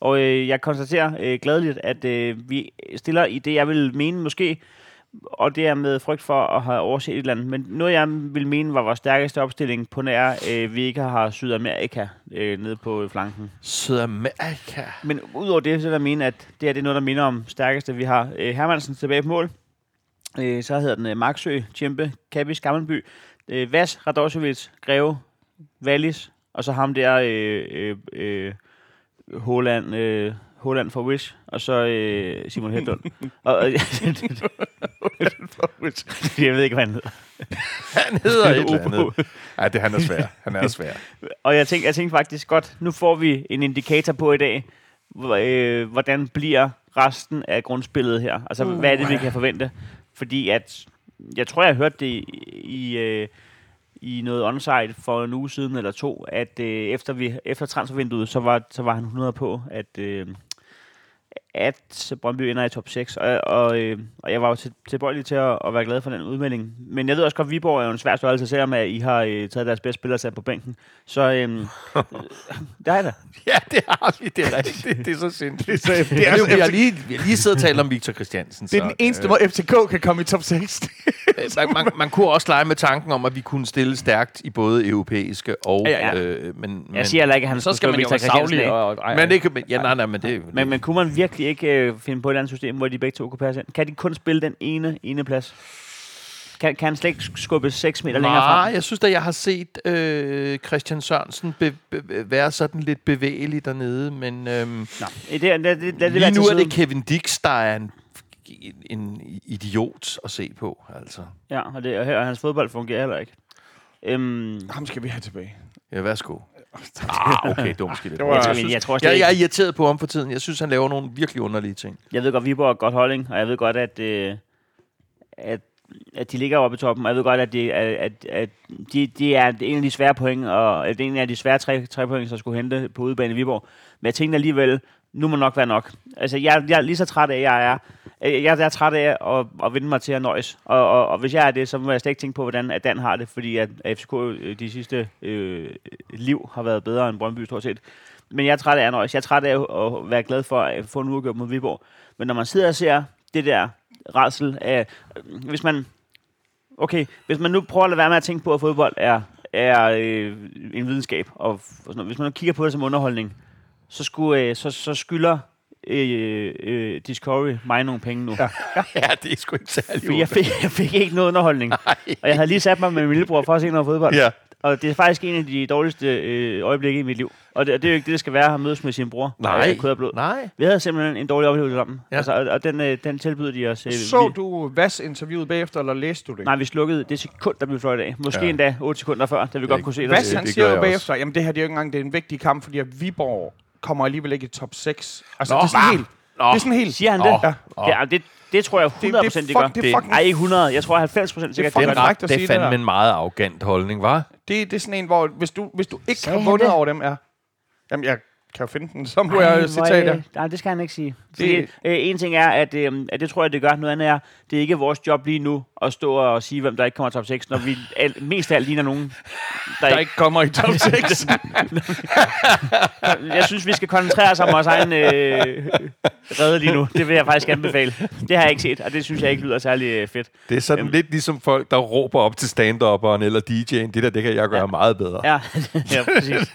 Speaker 1: Og øh, jeg konstaterer øh, gladeligt, at øh, vi stiller i det, jeg vil mene måske, og det er med frygt for at have overset et eller andet. Men noget, jeg vil mene var vores stærkeste opstilling på nær, øh, vi ikke har Sydamerika øh, nede på flanken.
Speaker 3: Sydamerika.
Speaker 1: Men udover det, så vil jeg mene, at det her det er noget, der minder om stærkeste. Vi har øh, Hermansen tilbage på mål. Øh, så hedder den øh, Marksø, Tjempe, Kabis, Gammelby, øh, Vas, Radosevic, Greve, Wallis, og så ham der, øh, øh, øh, Holland, øh, Holland for Wish, og så øh, Simon Hedlund. og, og, jeg ved ikke, hvad han hedder.
Speaker 3: Han hedder et eller andet. Nej, det han er svær. Han er svær.
Speaker 1: Og jeg tænkte, jeg tænkte faktisk godt, nu får vi en indikator på i dag, øh, hvordan bliver resten af grundspillet her? Altså, uh. hvad er det, vi kan forvente? Fordi at, jeg tror, jeg har hørt det i, i, øh, i noget onsite for en uge siden eller to, at øh, efter, vi, efter transfervinduet, så var, så var han 100 på, at, øh, at Brøndby ender i top 6. Og, og, øh, og jeg var jo til, tilbøjelig til at, at være glad for den udmelding. Men jeg ved også godt, at Viborg er jo en svær størrelse, selvom at I har øh, taget deres bedste spillere sat på bænken. Så øh, det er det.
Speaker 3: Ja, det har vi. Det er rigtigt. Det, det er så sindssygt.
Speaker 2: Det er, det
Speaker 3: Det
Speaker 2: er,
Speaker 3: er, vi, har
Speaker 2: altså,
Speaker 3: lige, vi har lige siddet og talt om Victor Christiansen.
Speaker 2: det er den eneste måde, FCK kan komme i top 6.
Speaker 3: øh, man, man, man kunne også lege med tanken om, at vi kunne stille stærkt i både europæiske og...
Speaker 1: Ja, ja.
Speaker 3: Øh, men, men,
Speaker 1: Jeg siger heller ikke, at han
Speaker 2: så skal man jo være savlig.
Speaker 3: men det kan... Ja, nej, nej, men det...
Speaker 1: Men, men kunne man virkelig ikke øh, finde på et eller andet system, hvor de begge to kunne passe ind? Kan de kun spille den ene, ene plads? Kan, kan han slet ikke skubbe 6 meter længere
Speaker 3: Nej,
Speaker 1: frem?
Speaker 3: jeg synes da, jeg har set øh, Christian Sørensen be, be, være sådan lidt bevægelig dernede, men øhm,
Speaker 1: Nå, det, det, det, det
Speaker 3: lige nu er det. Kevin Dix, der er en, en idiot at se på, altså.
Speaker 1: Ja, og, det, og her, hans fodbold fungerer heller ikke. Øhm,
Speaker 2: Ham skal vi have tilbage.
Speaker 3: Ja, værsgo. Ah, okay, det var måske lidt.
Speaker 2: Det var-
Speaker 1: jeg,
Speaker 3: hårdt.
Speaker 1: tror, jeg, tror slet
Speaker 3: Jeg,
Speaker 1: ikke,
Speaker 3: jeg er irriteret på ham for tiden. Jeg synes, han laver nogle virkelig underlige ting.
Speaker 1: jeg ved godt, Viborg er godt holding, og jeg ved godt, at, øh, at, at de ligger oppe i toppen, og jeg ved godt, at, de, at, at, at de, de er en af de svære point, og at det er en af de svære tre, tre point, som skulle hente på udebane i Viborg. Men jeg tænkte alligevel, nu må nok være nok. Altså, jeg, jeg er lige så træt af, jeg er. Jeg, jeg er træt af at, at vende mig til at nøjes. Og, og, og hvis jeg er det, så må jeg slet ikke tænke på, hvordan at Dan har det, fordi at FCK øh, de sidste øh, liv har været bedre end Brøndby stort set. Men jeg er træt af at nøjes. Jeg er træt af at være glad for at få en uafgjort mod Viborg. Men når man sidder og ser det der rædsel af, øh, hvis man, okay, hvis man nu prøver at lade være med at tænke på, at fodbold er, er øh, en videnskab, og, og sådan noget. hvis man nu kigger på det som underholdning, så, skulle, øh, så, så skylder øh, øh, Discovery mig nogle penge nu. Ja.
Speaker 3: Ja, det er sgu ikke særlig
Speaker 1: Fordi jeg fik, jeg fik ikke noget underholdning. Og jeg havde lige sat mig med min lillebror for at se noget fodbold.
Speaker 3: Ja.
Speaker 1: Og det er faktisk en af de dårligste øh, øjeblikke i mit liv. Og det, og det er jo ikke det, det skal være at mødes med sin bror.
Speaker 3: Nej,
Speaker 1: kød og blod.
Speaker 3: nej.
Speaker 1: Vi havde simpelthen en dårlig oplevelse sammen.
Speaker 3: Ja.
Speaker 1: Altså, og, og den, øh, den tilbyder de os. Øh,
Speaker 2: Så
Speaker 1: vi,
Speaker 2: du Vas interviewet bagefter, eller læste du det?
Speaker 1: Nej, vi slukkede det sekund, der blev fløjt af. Måske
Speaker 3: Ja.
Speaker 1: endda 8 sekunder før, da vi godt kunne se det.
Speaker 2: Vas,
Speaker 3: det-
Speaker 2: han
Speaker 3: det
Speaker 2: siger jo bagefter, jamen det her det er jo ikke engang det er en vigtig kamp, fordi at Viborg kommer alligevel ikke i top 6. Altså,
Speaker 3: Nå,
Speaker 2: det er sådan helt... Det er sådan helt...
Speaker 1: Siger han det? Ja, det, det tror jeg 100%
Speaker 2: det,
Speaker 1: det,
Speaker 2: det,
Speaker 1: det,
Speaker 2: fuck,
Speaker 1: gør.
Speaker 2: det, er
Speaker 3: Det-
Speaker 1: Ej, ikke 100. Jeg tror 90% sikkert, det
Speaker 3: Det
Speaker 1: gør.
Speaker 3: er, ret,
Speaker 2: at
Speaker 3: det
Speaker 2: sige
Speaker 3: er
Speaker 2: det
Speaker 3: fandme en meget arrogant holdning, var?
Speaker 2: det, det er sådan en, hvor hvis du, hvis du ikke
Speaker 1: Sagde
Speaker 2: har vundet
Speaker 1: det?
Speaker 2: over dem, er... Jamen, jeg kan jo finde den, som du er citat her.
Speaker 1: Nej, det skal han ikke sige. Fordi,
Speaker 2: Det-
Speaker 1: øh, en ting er, at, øh, at det tror jeg, det gør. Noget andet er, det er ikke vores job lige nu at stå og sige, hvem der ikke kommer i top 6, når vi al, mest af alt ligner nogen, der,
Speaker 2: Der
Speaker 1: ikke...
Speaker 2: kommer i top 6.
Speaker 1: Jeg synes, vi skal koncentrere os om vores egen øh, redde lige nu. Det vil jeg faktisk anbefale. Det har jeg ikke set, og det synes jeg ikke lyder særlig øh, fedt.
Speaker 3: Det er sådan
Speaker 1: Øhm.
Speaker 3: lidt ligesom folk, der råber op til stand-upperen eller DJ'en. Det der, det kan jeg gøre
Speaker 1: Ja.
Speaker 3: meget bedre.
Speaker 1: Ja, ja præcis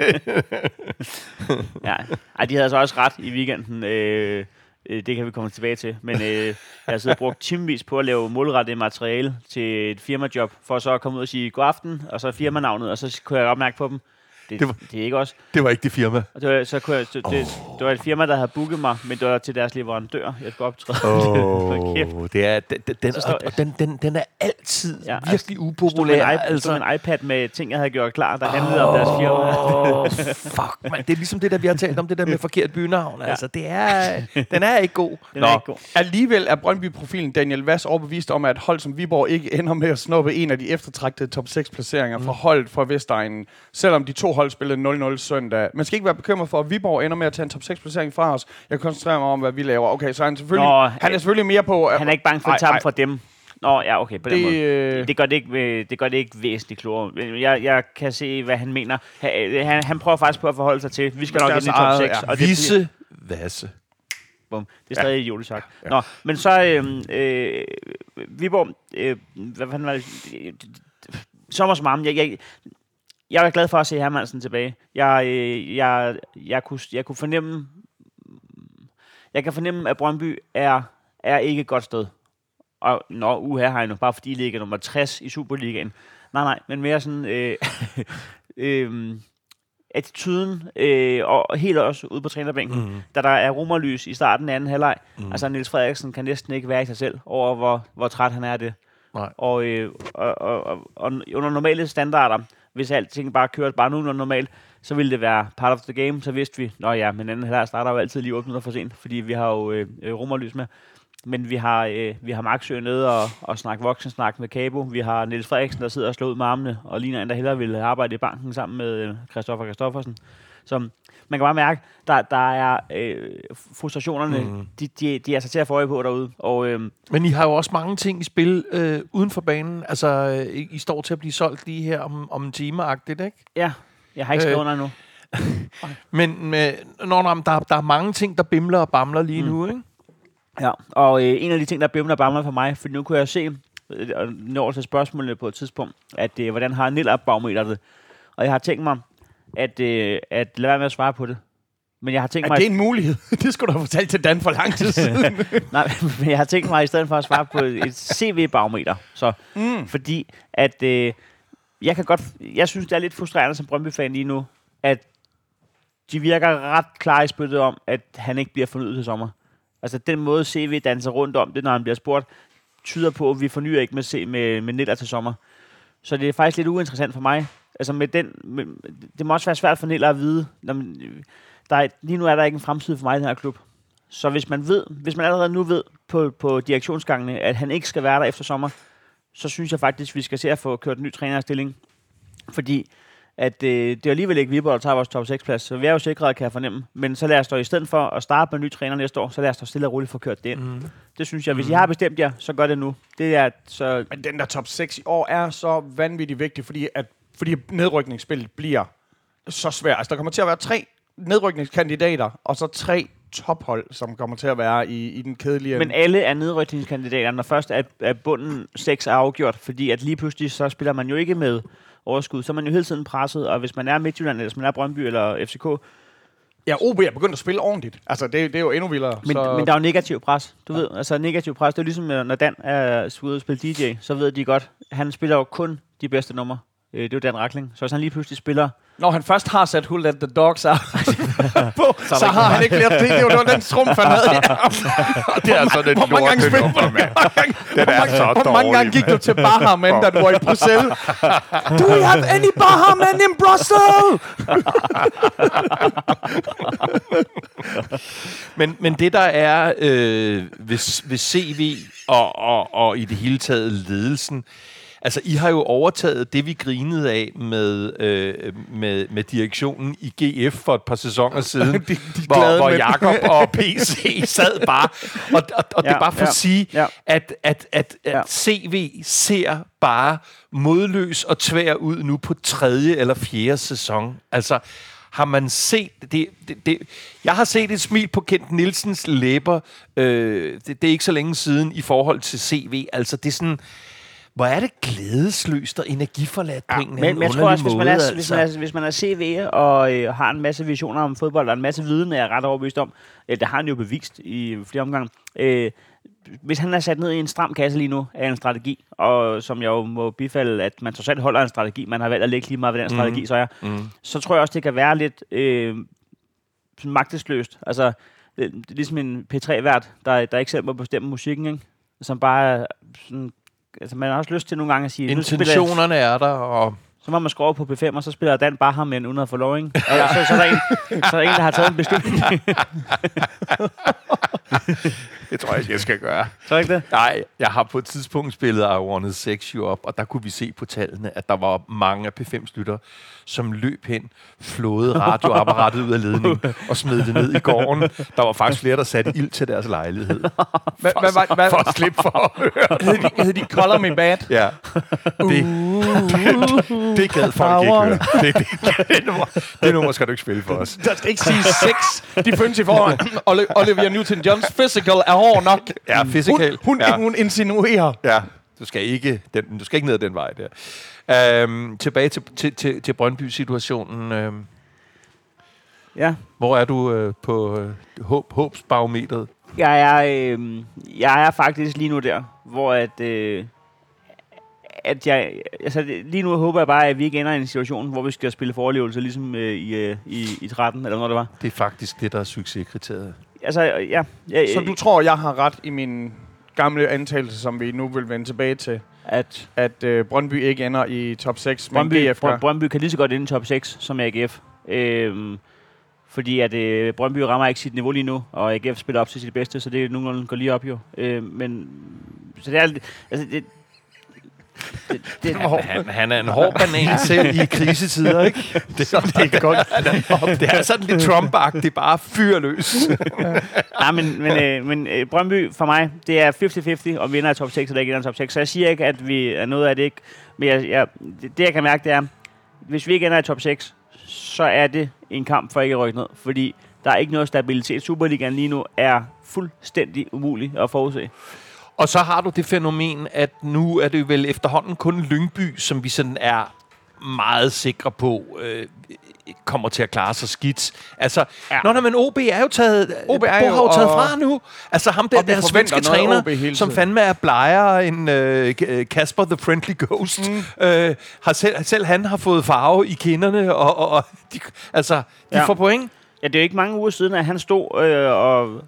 Speaker 1: ja. Ej, de havde altså også ret i weekenden. Øh, øh, det kan vi komme tilbage til. Men øh, jeg har siddet og brugt timevis på at lave målrettet materiale til et firmajob, for så at komme ud og sige god aften, og så firmanavnet, og så kunne jeg godt mærke på dem. Det,
Speaker 3: Det
Speaker 1: det,
Speaker 3: var-
Speaker 1: det er ikke os.
Speaker 3: Det var ikke det firma.
Speaker 1: Og det var, så kunne jeg, så det, det, var et firma, der havde booket mig, men det var til deres leverandør, jeg skulle optræde.
Speaker 3: Åh, det er, den, den, og den, den, den er altid ja,
Speaker 1: Ja,
Speaker 3: virkelig
Speaker 1: altså, stod med
Speaker 3: upopulær.
Speaker 1: en, iPad, altså. med en iPad med ting, jeg havde gjort klar, der handlede om deres firma.
Speaker 3: Fuck, man. Det er ligesom det der, vi har talt om, det der med forkert bynavn. Altså, det er, den er ikke god.
Speaker 1: Den er ikke god.
Speaker 2: Alligevel er Brøndby-profilen Daniel Vass overbevist om, at hold som Viborg ikke ender med at snuppe en af de eftertragtede top 6 placeringer fra holdet fra Vestegnen, selvom de to hold hold spillede 0-0 søndag. Man skal ikke være bekymret for, at Viborg ender med at tage en top 6 placering fra os. Jeg koncentrerer mig om, hvad vi laver. Okay, så er han selvfølgelig,
Speaker 1: Nå,
Speaker 2: han er selvfølgelig mere på...
Speaker 1: Han er ikke bange for at tabe
Speaker 2: ej.
Speaker 1: fra dem. Nå, ja, okay, på den
Speaker 2: Det,
Speaker 1: måde.
Speaker 2: øh,
Speaker 1: Det gør det, ikke, øh, det gør det ikke væsentligt klogere. Jeg, jeg kan se, hvad han mener. Han, han, han prøver faktisk på at forholde sig til, vi skal nok ind i top
Speaker 2: eget,
Speaker 1: 6.
Speaker 2: ja.
Speaker 1: Og det, bliver-
Speaker 3: Visse Vasse.
Speaker 1: Bum. Det er stadig ja. sagt. Ja. Nå, men så øh, øh, Viborg, øh, hvad fanden var det? Sommer som armen. Jeg, jeg, jeg er glad for at se Hermansen tilbage. Jeg, øh, jeg, jeg, kunne, jeg kunne fornemme, jeg kan fornemme, at Brøndby er, er ikke et godt sted. Og nå, uha har jeg nu, bare fordi I ligger nummer 60 i Superligaen. Nej, nej, men mere sådan... Øh, øh, attituden, øh, og helt også ude på trænerbænken, mm. da der er rummerlys i starten af anden halvleg. Mm. Altså, Niels Frederiksen kan næsten ikke være i sig selv over, hvor, hvor træt han er af det.
Speaker 3: Nej.
Speaker 1: Og, øh, og, og, og, og under normale standarder, hvis alting bare kørte bare nogenlunde normalt, så ville det være part of the game, så vidste vi, nå ja, men anden halvleg starter jo altid lige 8 minutter for sent, fordi vi har jo øh, øh rummerlys med. Men vi har, øh, vi har Maxø nede og, og snakke voksensnak med Cabo. Vi har Niels Frederiksen, der sidder og slår ud med armene, og ligner en, der hellere ville arbejde i banken sammen med øh, Christoffer Christoffersen. Så man kan bare mærke, der, der er øh, frustrationerne, mm. de, de, de er så til at få øje på derude. Og øh,
Speaker 3: Men I har jo også mange ting i spil øh, uden for banen. Altså, øh, I I står til at blive solgt lige her om, om en time-agtigt, ikke?
Speaker 1: ja, jeg har ikke skrevet under endnu.
Speaker 3: Men med, når, når, der, der er mange ting, der bimler og bamler lige mm. nu, ikke?
Speaker 1: Ja, og øh, en af de ting, der bimler og bamler for mig, for nu kunne jeg se, øh, når til spørgsmålene på et tidspunkt, at øh, hvordan har Nillab barometer det? Og jeg har tænkt mig, at, øh, at lade være med at svare på det. Men jeg har tænkt
Speaker 2: Er
Speaker 1: mig...
Speaker 2: det en mulighed? det skulle du have fortalt til Dan for lang tid siden.
Speaker 1: Nej, men jeg har tænkt mig i stedet for at svare på et CV-barometer. Så,
Speaker 2: mm.
Speaker 1: fordi at øh, jeg kan godt, jeg synes det er lidt frustrerende som Brøndby-fan lige nu, at de virker ret klar i spyttet om, at han ikke bliver fornyet til sommer. Altså den måde CV danser rundt om det, når han bliver spurgt, tyder på, at vi fornyer ikke med, med, med Niller til sommer. Så det er faktisk lidt uinteressant for mig. Altså med den, med, det må også være svært for Niller at vide. Når man, der er, lige nu er der ikke en fremtid for mig i den her klub. Så hvis man ved, hvis man allerede nu ved på, på direktionsgangene, at han ikke skal være der efter sommer, så synes jeg faktisk, vi skal se at få kørt en ny trænerstilling. Fordi at øh, det er alligevel ikke Viborg, der tager vores top 6-plads, så vi er jo sikre, kan jeg fornemme. Men så lad os dog i stedet for at starte med en ny træner næste år, så lad os dog stille og roligt få kørt det ind. Mm. Det synes jeg. Hvis I har bestemt jer, så gør det nu. Det er så...
Speaker 2: Men den der top 6 i år er så vanvittigt vigtig, fordi, at, fordi nedrykningsspillet bliver så svært. Altså, der kommer til at være tre nedrykningskandidater, og så tre tophold, som kommer til at være i, i den kedelige
Speaker 1: Men alle er nedrykningskandidater, når først er, er bunden 6 er afgjort, fordi at lige pludselig så spiller man jo ikke med overskud, så er man jo hele tiden presset, og hvis man er Midtjylland, eller hvis man er Brøndby eller FCK,
Speaker 2: Ja, OB er begyndt at spille ordentligt. Altså, det, det er jo endnu vildere.
Speaker 1: Men,
Speaker 2: så...
Speaker 1: men der er jo negativ pres, du ja. ved. Altså negativ pres, det er ligesom, når Dan er ude og spille DJ, så ved de godt, han spiller jo kun de bedste numre. Øh, Det er jo Dan Rakling. Så hvis han lige pludselig spiller...
Speaker 2: Når han først har sat Who Let The Dogs Out på, så, så har han ikke flere det. Det var, det den strumf, han havde.
Speaker 4: Det er sådan et
Speaker 2: Hvor mange gange spillede
Speaker 4: lortenummer, mand. Den er så
Speaker 2: Hvor mange gange gik du til Baha, men da du var i Bruxelles? Do we have any Baha men in Brussels?
Speaker 3: Men, men det, der er øh, ved, ved CV og, og, og i det hele taget ledelsen, altså I har jo overtaget det, vi grinede af med, øh, med, med direktionen i GF for et par sæsoner siden,
Speaker 2: de
Speaker 3: hvor,
Speaker 2: glade
Speaker 3: hvor
Speaker 2: mænd.
Speaker 3: Jakob og PC sad bare. Og, og, og det er
Speaker 1: Ja,
Speaker 3: bare for
Speaker 1: ja,
Speaker 3: at sige,
Speaker 1: ja.
Speaker 3: at, at, at, at
Speaker 1: Ja.
Speaker 3: CV ser bare modløs og tvær ud nu på tredje eller fjerde sæson. Altså, har man set det, det, det Jeg har set et smil på Kent Nielsens læber. Øh, det, det er ikke så længe siden i forhold til CV. Altså, det er sådan... Hvor er det glædesløst og energiforladt på en
Speaker 1: Men,
Speaker 3: anden
Speaker 1: men jeg tror også, hvis man, er, hvis, man er, hvis man er CV og øh, har en masse visioner om fodbold, og en masse viden, er jeg ret overbevist om, øh, det har han jo bevist i flere omgange, øh, hvis han er sat ned i en stram kasse lige nu af en strategi, og som jeg jo må bifalde, at man alt holder en strategi, man har valgt at lægge lige meget ved den
Speaker 3: Mhm.
Speaker 1: strategi, så er,
Speaker 3: Mm.
Speaker 1: så tror jeg også, det kan være lidt øh, magtesløst. Altså, det, det er ligesom en P3-vært, der, der ikke selv må bestemme musikken, ikke? som bare sådan, altså man har også lyst til nogle gange at sige, jeg,
Speaker 3: Intentionerne er der, og
Speaker 1: så må man skrue på P5, og så spiller Dan bare ham uden at få lov, ikke? Og så, så, er der en, så er der en, der har taget en beslutning.
Speaker 3: det tror jeg ikke, jeg skal gøre.
Speaker 1: Tror ikke det?
Speaker 3: Nej, jeg har på et tidspunkt spillet I Wanted Sex You op, og der kunne vi se på tallene, at der var mange af P5-lytter, som løb hen, flåede radioapparatet ud af ledningen og smed det ned i gården. Der var faktisk flere, der satte ild til deres lejlighed.
Speaker 2: Hvad, hvad, hvad,
Speaker 3: For at slippe for at høre.
Speaker 2: hed, de, hed de Color Me Bad?
Speaker 3: Ja. Det, det, det gad folk ikke høre. Det, det, det, nummer, det nummer skal du ikke spille for os.
Speaker 2: Der skal ikke sige sex. De findes i. Oli- Olivia Newton-Johns physical er hård nok.
Speaker 3: Ja, physical.
Speaker 2: Hun, hun,
Speaker 3: Ja.
Speaker 2: hun insinuerer.
Speaker 3: Ja, du skal ikke, den, du skal ikke ned ad den vej der. Øhm, tilbage til, til, til, til Brøndby-situationen. Øhm,
Speaker 1: Ja.
Speaker 3: hvor er du øh, på øh, håb, håbsbarometeret?
Speaker 1: Jeg er, øh, jeg er faktisk lige nu der, hvor at, øh, at jeg, altså lige nu håber jeg bare, at vi ikke ender i en situation, hvor vi skal spille forlevelse, ligesom øh, i, øh, i, i 13, eller når det var.
Speaker 3: Det er faktisk det, der er succeskriteriet.
Speaker 1: Altså, ja. ja
Speaker 2: Så du tror, jeg har ret i min gamle antagelse, som vi nu vil vende tilbage til,
Speaker 1: at
Speaker 2: at øh, Brøndby ikke ender i top 6, men
Speaker 1: Brøndby,
Speaker 2: GF gør.
Speaker 1: Brø- Brøndby kan lige så godt inde i top 6 som AGF. Øhm, fordi at øh, Brøndby rammer ikke sit niveau lige nu, og AGF spiller op til sit bedste, så det er nogenlunde går lige op jo. Øh, men så det er altså det, det, det,
Speaker 3: Han, han er en hård banan selv i krisetider, ikke? Det, det er godt. Det er sådan lidt Trump-agtigt, bare fyr løs.
Speaker 1: Nej, men, men, øh, men øh, Brøndby for mig, det er 50-50, om vi ender i top 6 eller ikke ender i top 6. Så jeg siger ikke, at vi er noget af det ikke. Men jeg, jeg, det, det, jeg kan mærke, det er, hvis vi ikke ender i top 6, så er det en kamp for ikke at rykke ned. Fordi der er ikke noget stabilitet. Superligaen lige nu er fuldstændig umulig at forudse.
Speaker 3: Og så har du det fænomen, at nu er det vel efterhånden kun Lyngby, som vi sådan er meget sikre på, øh, kommer til at klare sig skidt. Altså, ja. Nå, nej, men OB er jo taget,
Speaker 2: OB er jo,
Speaker 3: har jo taget fra nu. Altså ham der, der svenske træner, som fandme er blegere end øh, Kasper the Friendly Ghost. Mm. Øh, har selv, selv han har fået farve i kinderne, og, og, og de, altså, de. Ja. får point.
Speaker 1: Ja, det er jo ikke mange uger siden, at han stod øh, og,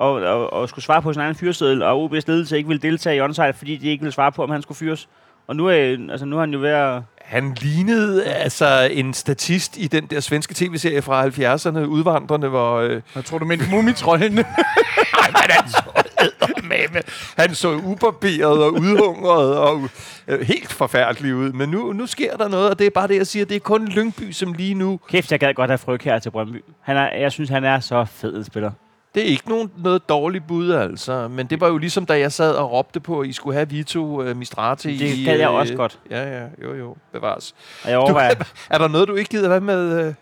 Speaker 1: og, og, og skulle svare på sin egen fyreseddel, og OB's ledelse ikke ville deltage i onside, fordi de ikke ville svare på, om han skulle fyres. Og nu er, altså, nu er han jo ved at...
Speaker 3: Han lignede altså en statist i den der svenske tv-serie fra 70'erne, Udvandrerne, hvor... Øh,
Speaker 2: Jeg tror, du mente mumitrollen.
Speaker 3: Ej, men han så eddermame. Han så ubarberet og udhungret og øh, helt forfærdelig ud. Men nu, nu sker der noget, og det er bare det, jeg siger. Det er kun Lyngby, som lige nu...
Speaker 1: Kæft, jeg gad godt have Fryg her til Brøndby. Han er, jeg synes, han er så fed en spiller.
Speaker 3: Det er ikke nogen, noget dårligt bud, altså. Men det var jo ligesom, da jeg sad og råbte på, at I skulle have Vito øh, Mistrati.
Speaker 1: Det
Speaker 3: i,
Speaker 1: jeg også godt.
Speaker 3: Ja, ja, jo, jo, bevares.
Speaker 1: Og jeg overvejer,
Speaker 3: Er der noget, du ikke gider være med? Øh?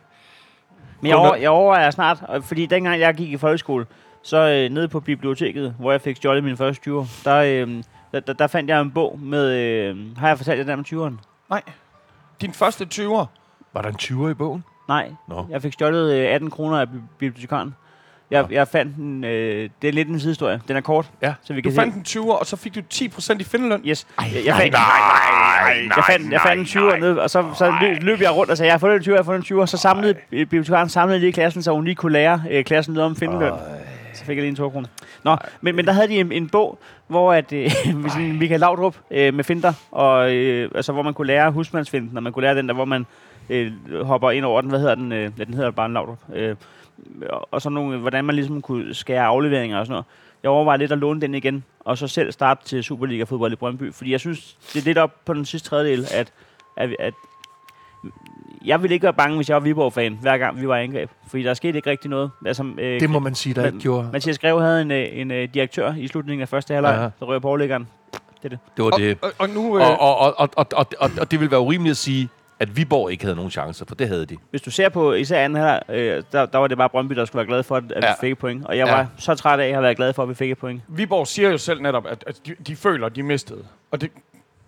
Speaker 1: men jeg, over, jeg overvejer snart, fordi dengang jeg gik i folkeskole, så øh, nede på biblioteket, hvor jeg fik stjålet min første 20'er, der, øh, der, der, der fandt jeg en bog med... Øh, har jeg fortalt jer der med 20'eren?
Speaker 2: Nej. Din første 20'er.
Speaker 3: Var der en 20'er i bogen?
Speaker 1: Nej,
Speaker 3: Nå.
Speaker 1: jeg fik stjålet øh, 18 kroner af bi- bibliotekaren. Jeg, jeg fandt den, øh, det er lidt en sidehistorie. Den er kort,
Speaker 3: Ja.
Speaker 1: så vi
Speaker 2: Du
Speaker 1: kan
Speaker 2: fandt
Speaker 1: se.
Speaker 2: en 20'er, og så fik du 10% i findeløn.
Speaker 1: Yes. jeg, jeg, fandt, jeg fandt, jeg fandt en 20'er ned, og så, så løb, løb jeg rundt og sagde, jeg har fundet en 20'er, jeg har fundet en 20'er. Så samlede bibliotekaren samlede lige klassen, så hun lige kunne lære øh, klassen noget om findeløn. Så fik jeg lige en 2 kroner. Nå, men, men der havde de en, en bog, hvor at, øh, Michael Laudrup øh, med finter, og, øh, altså, hvor man kunne lære husmandsfinten, og man kunne lære den der, hvor man øh, hopper ind over den. Hvad hedder den? Øh, ja, den hedder bare en Laudrup. Øh, og, sådan nogle, hvordan man ligesom kunne skære afleveringer og sådan noget. Jeg overvejer lidt at låne den igen, og så selv starte til Superliga-fodbold i Brøndby, fordi jeg synes, det er lidt op på den sidste tredjedel, at, at, at jeg ville ikke være bange, hvis jeg var Viborg-fan, hver gang vi var i angreb. Fordi der skete ikke rigtig noget. Altså, øh,
Speaker 3: Det må man sige, der ikke gjorde.
Speaker 1: Mathias Greve havde en, øh, en øh, direktør i slutningen af første halvleg,
Speaker 3: Ja.
Speaker 1: så rører på overlæggeren.
Speaker 3: Det var
Speaker 2: Og,
Speaker 3: det.
Speaker 2: og, og nu... Øh,
Speaker 3: Og, og, og, og, og, og, og, og det vil være urimeligt at sige, at Viborg ikke havde nogen chancer, for det havde de.
Speaker 1: Hvis du ser på især anden halvleg, øh, der, der var det bare Brøndby, der skulle være glad for, at, at
Speaker 3: Ja.
Speaker 1: vi fik et point. Og jeg
Speaker 3: Ja.
Speaker 1: var så træt af at have været glad for, at vi fik et point.
Speaker 2: Viborg siger jo selv netop, at, at de, de føler, at de mistede. Og det,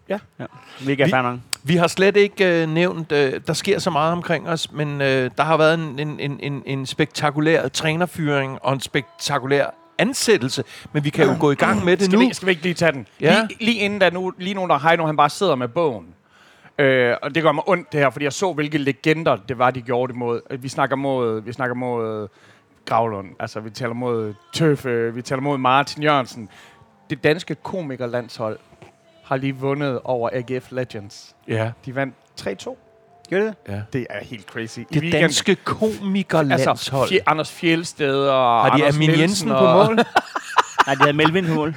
Speaker 1: Ja. Hvilket er
Speaker 3: Vi-
Speaker 1: fair.
Speaker 3: Vi har slet ikke øh, nævnt, øh, der sker så meget omkring os, men øh, der har været en, en, en, en, en spektakulær trænerfyring og en spektakulær ansættelse, men vi kan jo gå i gang med det
Speaker 2: skal,
Speaker 3: nu.
Speaker 2: vi, skal vi ikke lige tage den?
Speaker 3: Ja.
Speaker 2: Lige, lige inden der nu, lige nu, når Heino han bare sidder med bogen. Øh, og det gør mig ondt det her, fordi jeg så, hvilke legender det var, de gjorde det mod. Øh, Vi snakker mod, vi snakker mod Gravlund, altså vi taler mod Tøffe, vi taler mod Martin Jørgensen. Det danske komikerlandshold har lige vundet over AGF Legends.
Speaker 3: Ja,
Speaker 2: De vandt 3-2.
Speaker 1: Gør det?
Speaker 3: ja.
Speaker 2: Det er helt crazy. I
Speaker 3: Det
Speaker 2: weekenden-
Speaker 3: danske komikerlandshold.
Speaker 2: Altså, Fje- Anders Fjelsted og
Speaker 3: har de
Speaker 2: Anders
Speaker 3: Amin Jensen på mål?
Speaker 1: Nej, de havde Melvin på mål.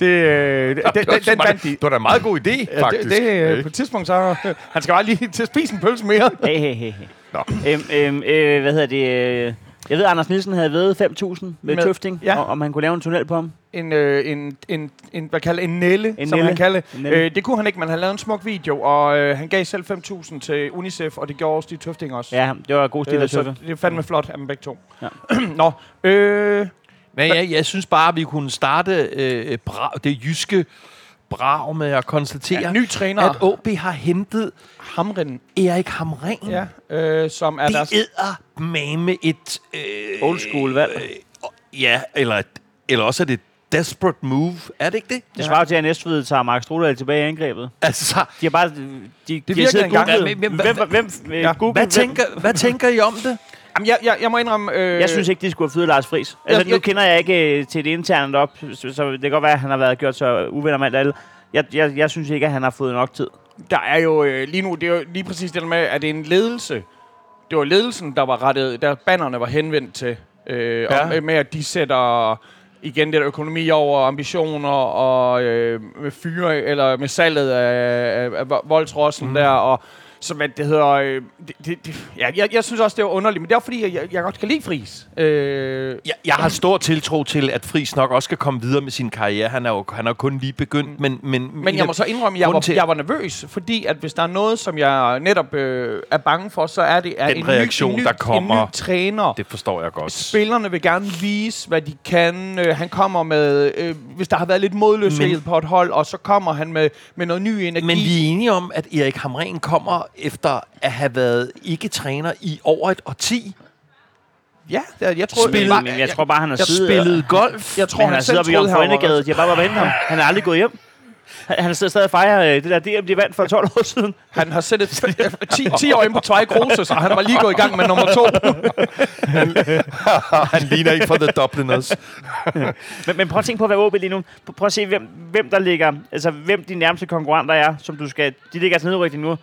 Speaker 2: Det, øh, det, den, den, den vandt de.
Speaker 4: Det var da en meget god idé,
Speaker 2: Ja,
Speaker 4: faktisk.
Speaker 2: det, det, øh, på et tidspunkt, så... Han skal bare lige til at spise en pølse mere.
Speaker 1: Hey, hey, hey.
Speaker 4: Nå.
Speaker 1: Øhm, øhm, øh, hvad hedder det? øh, Jeg ved, Anders Nielsen havde ved 5.000 med,
Speaker 2: Med-
Speaker 1: Tøfting,
Speaker 2: ja.
Speaker 1: og, om han kunne lave en tunnel på ham.
Speaker 2: En, øh, en, en, en, hvad kalder en nelle,
Speaker 1: En
Speaker 2: som
Speaker 1: nelle.
Speaker 2: han kalder
Speaker 1: En nelle.
Speaker 2: øh, Det kunne han ikke, men han lavede en smuk video, og øh, han gav selv 5.000 til UNICEF, og det gjorde også de Tøfting også.
Speaker 1: Ja, det var god stil
Speaker 2: øh,
Speaker 1: af
Speaker 2: så
Speaker 1: Tøffe.
Speaker 2: det er fandme flot af dem begge to.
Speaker 1: Ja.
Speaker 2: Nå, øh,
Speaker 3: Men jeg, jeg synes bare, at vi kunne starte øh, bra, det jyske brag med at konstatere,
Speaker 2: ja, ny træner,
Speaker 3: at OB har hentet
Speaker 2: Hamren,
Speaker 3: Erik Hamren.
Speaker 2: ja, øh, som er
Speaker 3: Det
Speaker 2: deres...
Speaker 3: æder med et... Øh,
Speaker 1: Old school valg.
Speaker 3: Øh, ja, eller, eller også er det et desperate move. Er det ikke det?
Speaker 1: Det svarer til, at Næstved tager Mark Strudal tilbage i angrebet.
Speaker 3: Altså,
Speaker 1: De har bare... De, de
Speaker 2: virker
Speaker 1: har siddet og googlet,
Speaker 3: Ja,
Speaker 1: hvem, hvem, hvem,
Speaker 2: Ja.
Speaker 1: ja. Google,
Speaker 3: hvad,
Speaker 1: hvem,
Speaker 3: tænker, hvad tænker I om det?
Speaker 2: Jamen, jeg, jeg, jeg må indrømme... Øh,
Speaker 1: Jeg synes ikke, de skulle have fyret Lars Friis. Altså,
Speaker 2: Jeg-
Speaker 1: nu
Speaker 2: jeg-
Speaker 1: kender jeg ikke øh, til det interne op, så, så det kan godt være, at han har været gjort så uvenner med andet. Jeg, jeg, jeg synes ikke, at han har fået nok tid.
Speaker 2: Der er jo øh, lige nu, det er jo lige præcis det der med, at det er en ledelse. Det var ledelsen, der var rettet, der bannerne var henvendt til. Øh,
Speaker 3: Ja.
Speaker 2: og, med, med, at de sætter igen det der økonomi over ambitioner og øh, med fyre, eller med salget af, af, af voldsrossen mm. der, og så hvad det hedder, øh, det, det, det, ja, jeg, jeg synes også, det var underligt, men det er fordi, jeg, jeg godt kan lide Friis. Øh,
Speaker 3: Jeg, jeg har stor tiltro til, at Friis nok også skal komme videre med sin karriere. Han er jo han er kun lige begyndt, men... Men,
Speaker 2: Men jeg må så indrømme, at jeg var,
Speaker 3: til-
Speaker 2: jeg var nervøs, fordi at hvis der er noget, som jeg netop øh, er bange for, så er det at
Speaker 3: Den
Speaker 2: en,
Speaker 3: reaktion,
Speaker 2: ny, en, ny,
Speaker 3: der kommer.
Speaker 2: en ny træner.
Speaker 3: Det forstår jeg godt.
Speaker 2: Spillerne vil gerne vise, hvad de kan. Øh, han kommer med, øh, hvis der har været lidt modløshed
Speaker 3: Men-
Speaker 2: på et hold, og så kommer han med, med noget ny energi.
Speaker 3: Men vi er enige om, at Erik Hamren kommer efter at have været ikke-træner i over et årti.
Speaker 2: Ja, det, jeg tror,
Speaker 3: Spillet-
Speaker 1: Men jeg tror bare, han har
Speaker 2: jeg
Speaker 1: siddet...
Speaker 3: Spillet golf.
Speaker 2: jeg tror,
Speaker 1: Men han
Speaker 2: han
Speaker 1: siddet
Speaker 2: selv
Speaker 1: oppe i
Speaker 2: troede, han var...
Speaker 1: Endegade. De har bare været hentet ham. Han er aldrig gået hjem. Han, han sidder stadig og fejrer øh, det der DM, de vandt for 12 år siden.
Speaker 2: Han har sættet 10, 10 år ind på Tvej Kruse, så han var lige gået i gang med nummer to.
Speaker 3: han ligner ikke for The Dubliners.
Speaker 1: Men, men prøv at tænke på, hvad OB lige nu. Prøv, at se, hvem, hvem der ligger... Altså, hvem de nærmeste konkurrenter er, som du skal... De ligger altså nedrykning nu.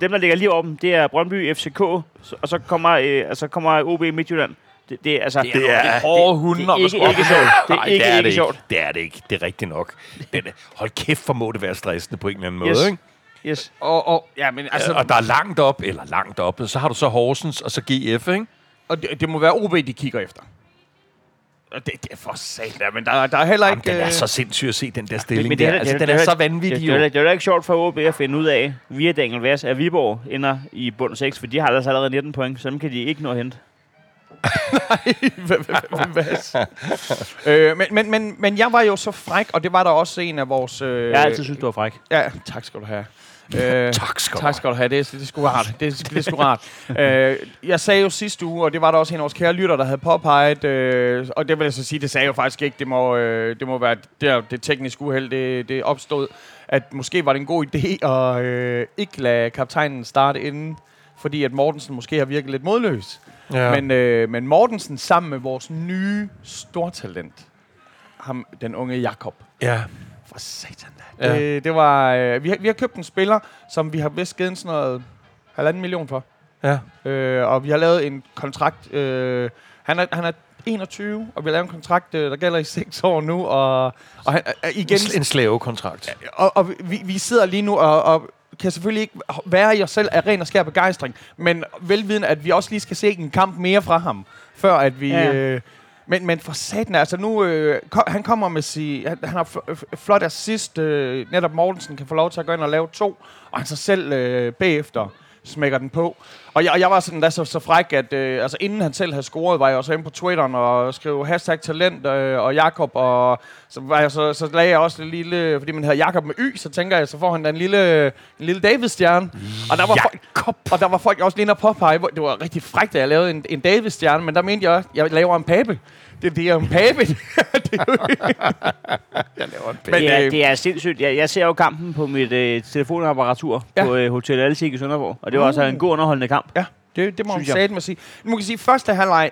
Speaker 1: Dem, der ligger lige over dem, det er Brøndby, FCK, og så kommer, øh, altså kommer OB Midtjylland. Det, det, er, altså, det
Speaker 3: er-
Speaker 2: Det er hårde hunde,
Speaker 1: det er
Speaker 2: at
Speaker 1: ikke, ikke sjovt. Det er
Speaker 3: Nej,
Speaker 1: ikke,
Speaker 3: det er
Speaker 1: ikke
Speaker 3: det
Speaker 1: sjovt.
Speaker 3: Det er det ikke. Det er rigtigt nok. Men øh, hold kæft, for må det være stressende på en eller anden måde.
Speaker 1: Yes.
Speaker 3: Ikke?
Speaker 1: Yes.
Speaker 2: Og, og, ja, men altså,
Speaker 3: Altså, og der er langt op, eller langt op, så har du så Horsens og så GF, ikke?
Speaker 2: og det, det må være OB, de kigger efter. Og det, det er for sat, men der, der er heller
Speaker 3: Jamen,
Speaker 2: ikke...
Speaker 3: den er
Speaker 2: øh,
Speaker 3: så sindssyg at se, den der stilling
Speaker 1: Men
Speaker 3: der.
Speaker 1: det er,
Speaker 3: Altså,
Speaker 1: det,
Speaker 3: den er
Speaker 1: det,
Speaker 3: så vanvittig,
Speaker 1: det, det, det, det er jo ikke sjovt for OB at finde ud af, via Daniel Vass, at Viborg ender i bund 6, for de har altså allerede 19 point, så dem kan de ikke nå at hente.
Speaker 2: Hvad? øh, men, men, men, men jeg var jo så fræk, og det var der også en af vores... Øh,
Speaker 1: Jeg har altid synes, du var fræk.
Speaker 2: Ja, tak skal du have. Øh,
Speaker 3: Tak skal du
Speaker 2: tak skal du have. Det, er- det er sgu rart. Det, er- det er sgu rart. øh, jeg sagde jo sidste uge, og det var der også en af vores kære lytter, der havde påpeget, øh, og det vil jeg så sige, det sagde jeg jo faktisk ikke. Det må, øh, det må være det, det tekniske uheld, det, det opstod, at måske var det en god idé at øh, ikke lade kaptajnen starte inden, fordi at Mortensen måske har virket lidt modløs.
Speaker 3: Ja.
Speaker 2: Men, øh, men Mortensen sammen med vores nye stortalent, ham, den unge Jakob,
Speaker 3: ja.
Speaker 2: for satan da.
Speaker 3: Ja.
Speaker 2: Det, det var, øh, vi, har, vi har købt en spiller, som vi har vist givet sådan noget halvanden million for.
Speaker 3: Ja.
Speaker 2: Øh, og vi har lavet en kontrakt. Øh, han, er, han er 21, og vi har lavet en kontrakt, øh, der gælder i 6 år nu. Og, og han, øh, igen,
Speaker 3: en slavekontrakt.
Speaker 2: og, og vi, vi sidder lige nu og, og kan selvfølgelig ikke være i os selv af ren og skær begejstring, men velvidende, at vi også lige skal se en kamp mere fra ham, før at vi...
Speaker 1: Ja.
Speaker 2: Øh, men, men for satan, altså nu, øh, ko- han kommer med sig, han, han har flot assist, øh, netop Mortensen kan få lov til at gå ind og lave to, og han så selv øh, bagefter smækker den på. Og jeg, og jeg var sådan da så, så fræk, at øh, altså, inden han selv havde scoret, var jeg også inde på Twitteren og skrev hashtag talent øh, og Jakob, og så, var jeg, så, så lagde jeg også en lille, fordi man hedder Jakob med Y, så tænker jeg, så får han da en lille, en lille David-stjerne. Og der var folk, og der var folk også lige inde og påpege, hvor det var rigtig frækt, at jeg lavede en, en David-stjerne, men der mente jeg, at jeg laver en pape. Det, det er en pape. det er jo, jeg laver en pape.
Speaker 1: Men, det, er,
Speaker 2: øh,
Speaker 1: det er sindssygt. Jeg, jeg ser jo kampen på mit øh, telefonapparatur ja.
Speaker 2: Ja.
Speaker 1: på øh, Hotel Alsik i Sønderborg, og det var altså en god underholdende kamp.
Speaker 2: Ja, det, det må man sige med sige. Må jeg sige, første halvleg,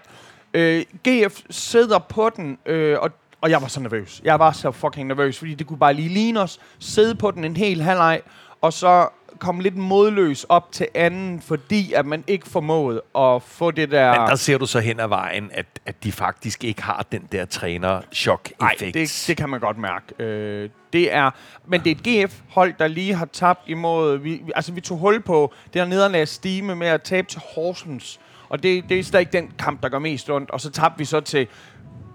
Speaker 2: øh, GF sidder på den, øh, og, og jeg var så nervøs. Jeg var så fucking nervøs, fordi det kunne bare lige ligne os, sidde på den en hel halvleg, og så komme lidt modløs op til anden, fordi at man ikke formåede at få det der...
Speaker 3: Men der ser du så hen ad vejen, at, at de faktisk ikke har den der træner-chok-effekt.
Speaker 2: Nej, det, det kan man godt mærke. Øh, det er, men det er et GF-hold, der lige har tabt imod... Vi, altså, vi tog hul på det her nederlagsstime med at tabe til Horsens. Og det, det er stadig den kamp, der gør mest ondt. Og så tabte vi så til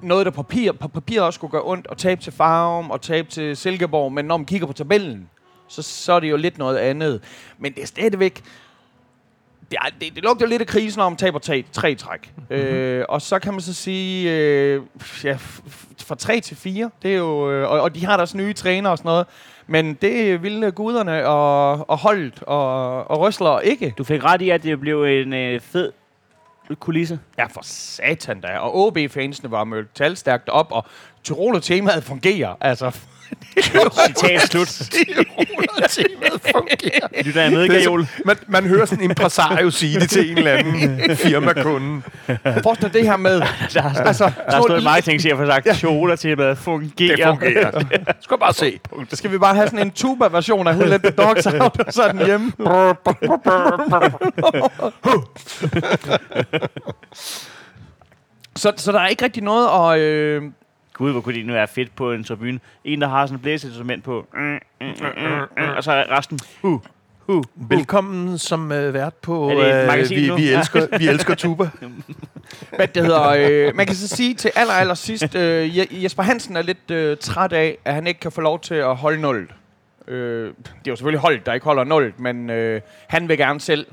Speaker 2: noget, der på papir, på papir også skulle gøre ondt, og tabe til Farum og tabe til Silkeborg. Men når man kigger på tabellen, så, så er det jo lidt noget andet. Men det er stadigvæk... Det, er, det, det lugter lidt af krisen, når man taber tre, tre træk. Mm-hmm. Øh, og så kan man så sige, øh, ja, fra 3 til 4, det er jo, øh, og, og de har deres nye træner og sådan noget, men det ville guderne og, og holdet og, og røsler ikke.
Speaker 1: Du fik ret i, at det blev en øh, fed kulisse.
Speaker 2: Ja, for satan da. Og OB-fansene var mødt talstærkt op, og Tyroler-temaet fungerer. Altså,
Speaker 1: Citat slut. Lytter jeg med,
Speaker 3: Det er
Speaker 1: Gajol?
Speaker 3: så- man, man hører sådan en impresario sige det til en eller anden firmakunde.
Speaker 2: dig det her med...
Speaker 1: Der har,
Speaker 2: altså,
Speaker 1: der har stået mange ting, jeg for sagt. Ja. Chola til at fungere.
Speaker 3: Det fungerer. Skal bare se.
Speaker 2: Skal vi bare have sådan en tuba-version af Who Let the Dogs Out, og så er den hjemme? så, så der er ikke rigtig noget at... Øh,
Speaker 1: Gud, hvor kunne det nu være fedt på en tribune. En, der har sådan et blæseinstrument på. Og så resten. Uh, uh.
Speaker 3: Velkommen som uh, vært på
Speaker 1: magasin
Speaker 3: vi,
Speaker 1: nu?
Speaker 3: vi, elsker, vi elsker tuba.
Speaker 2: hvad det hedder, øh, man kan så sige til aller, aller sidst, Je- Jesper Hansen er lidt øh, træt af, at han ikke kan få lov til at holde 0. Øh, det er jo selvfølgelig holdet, der ikke holder 0, men øh, han vil gerne selv.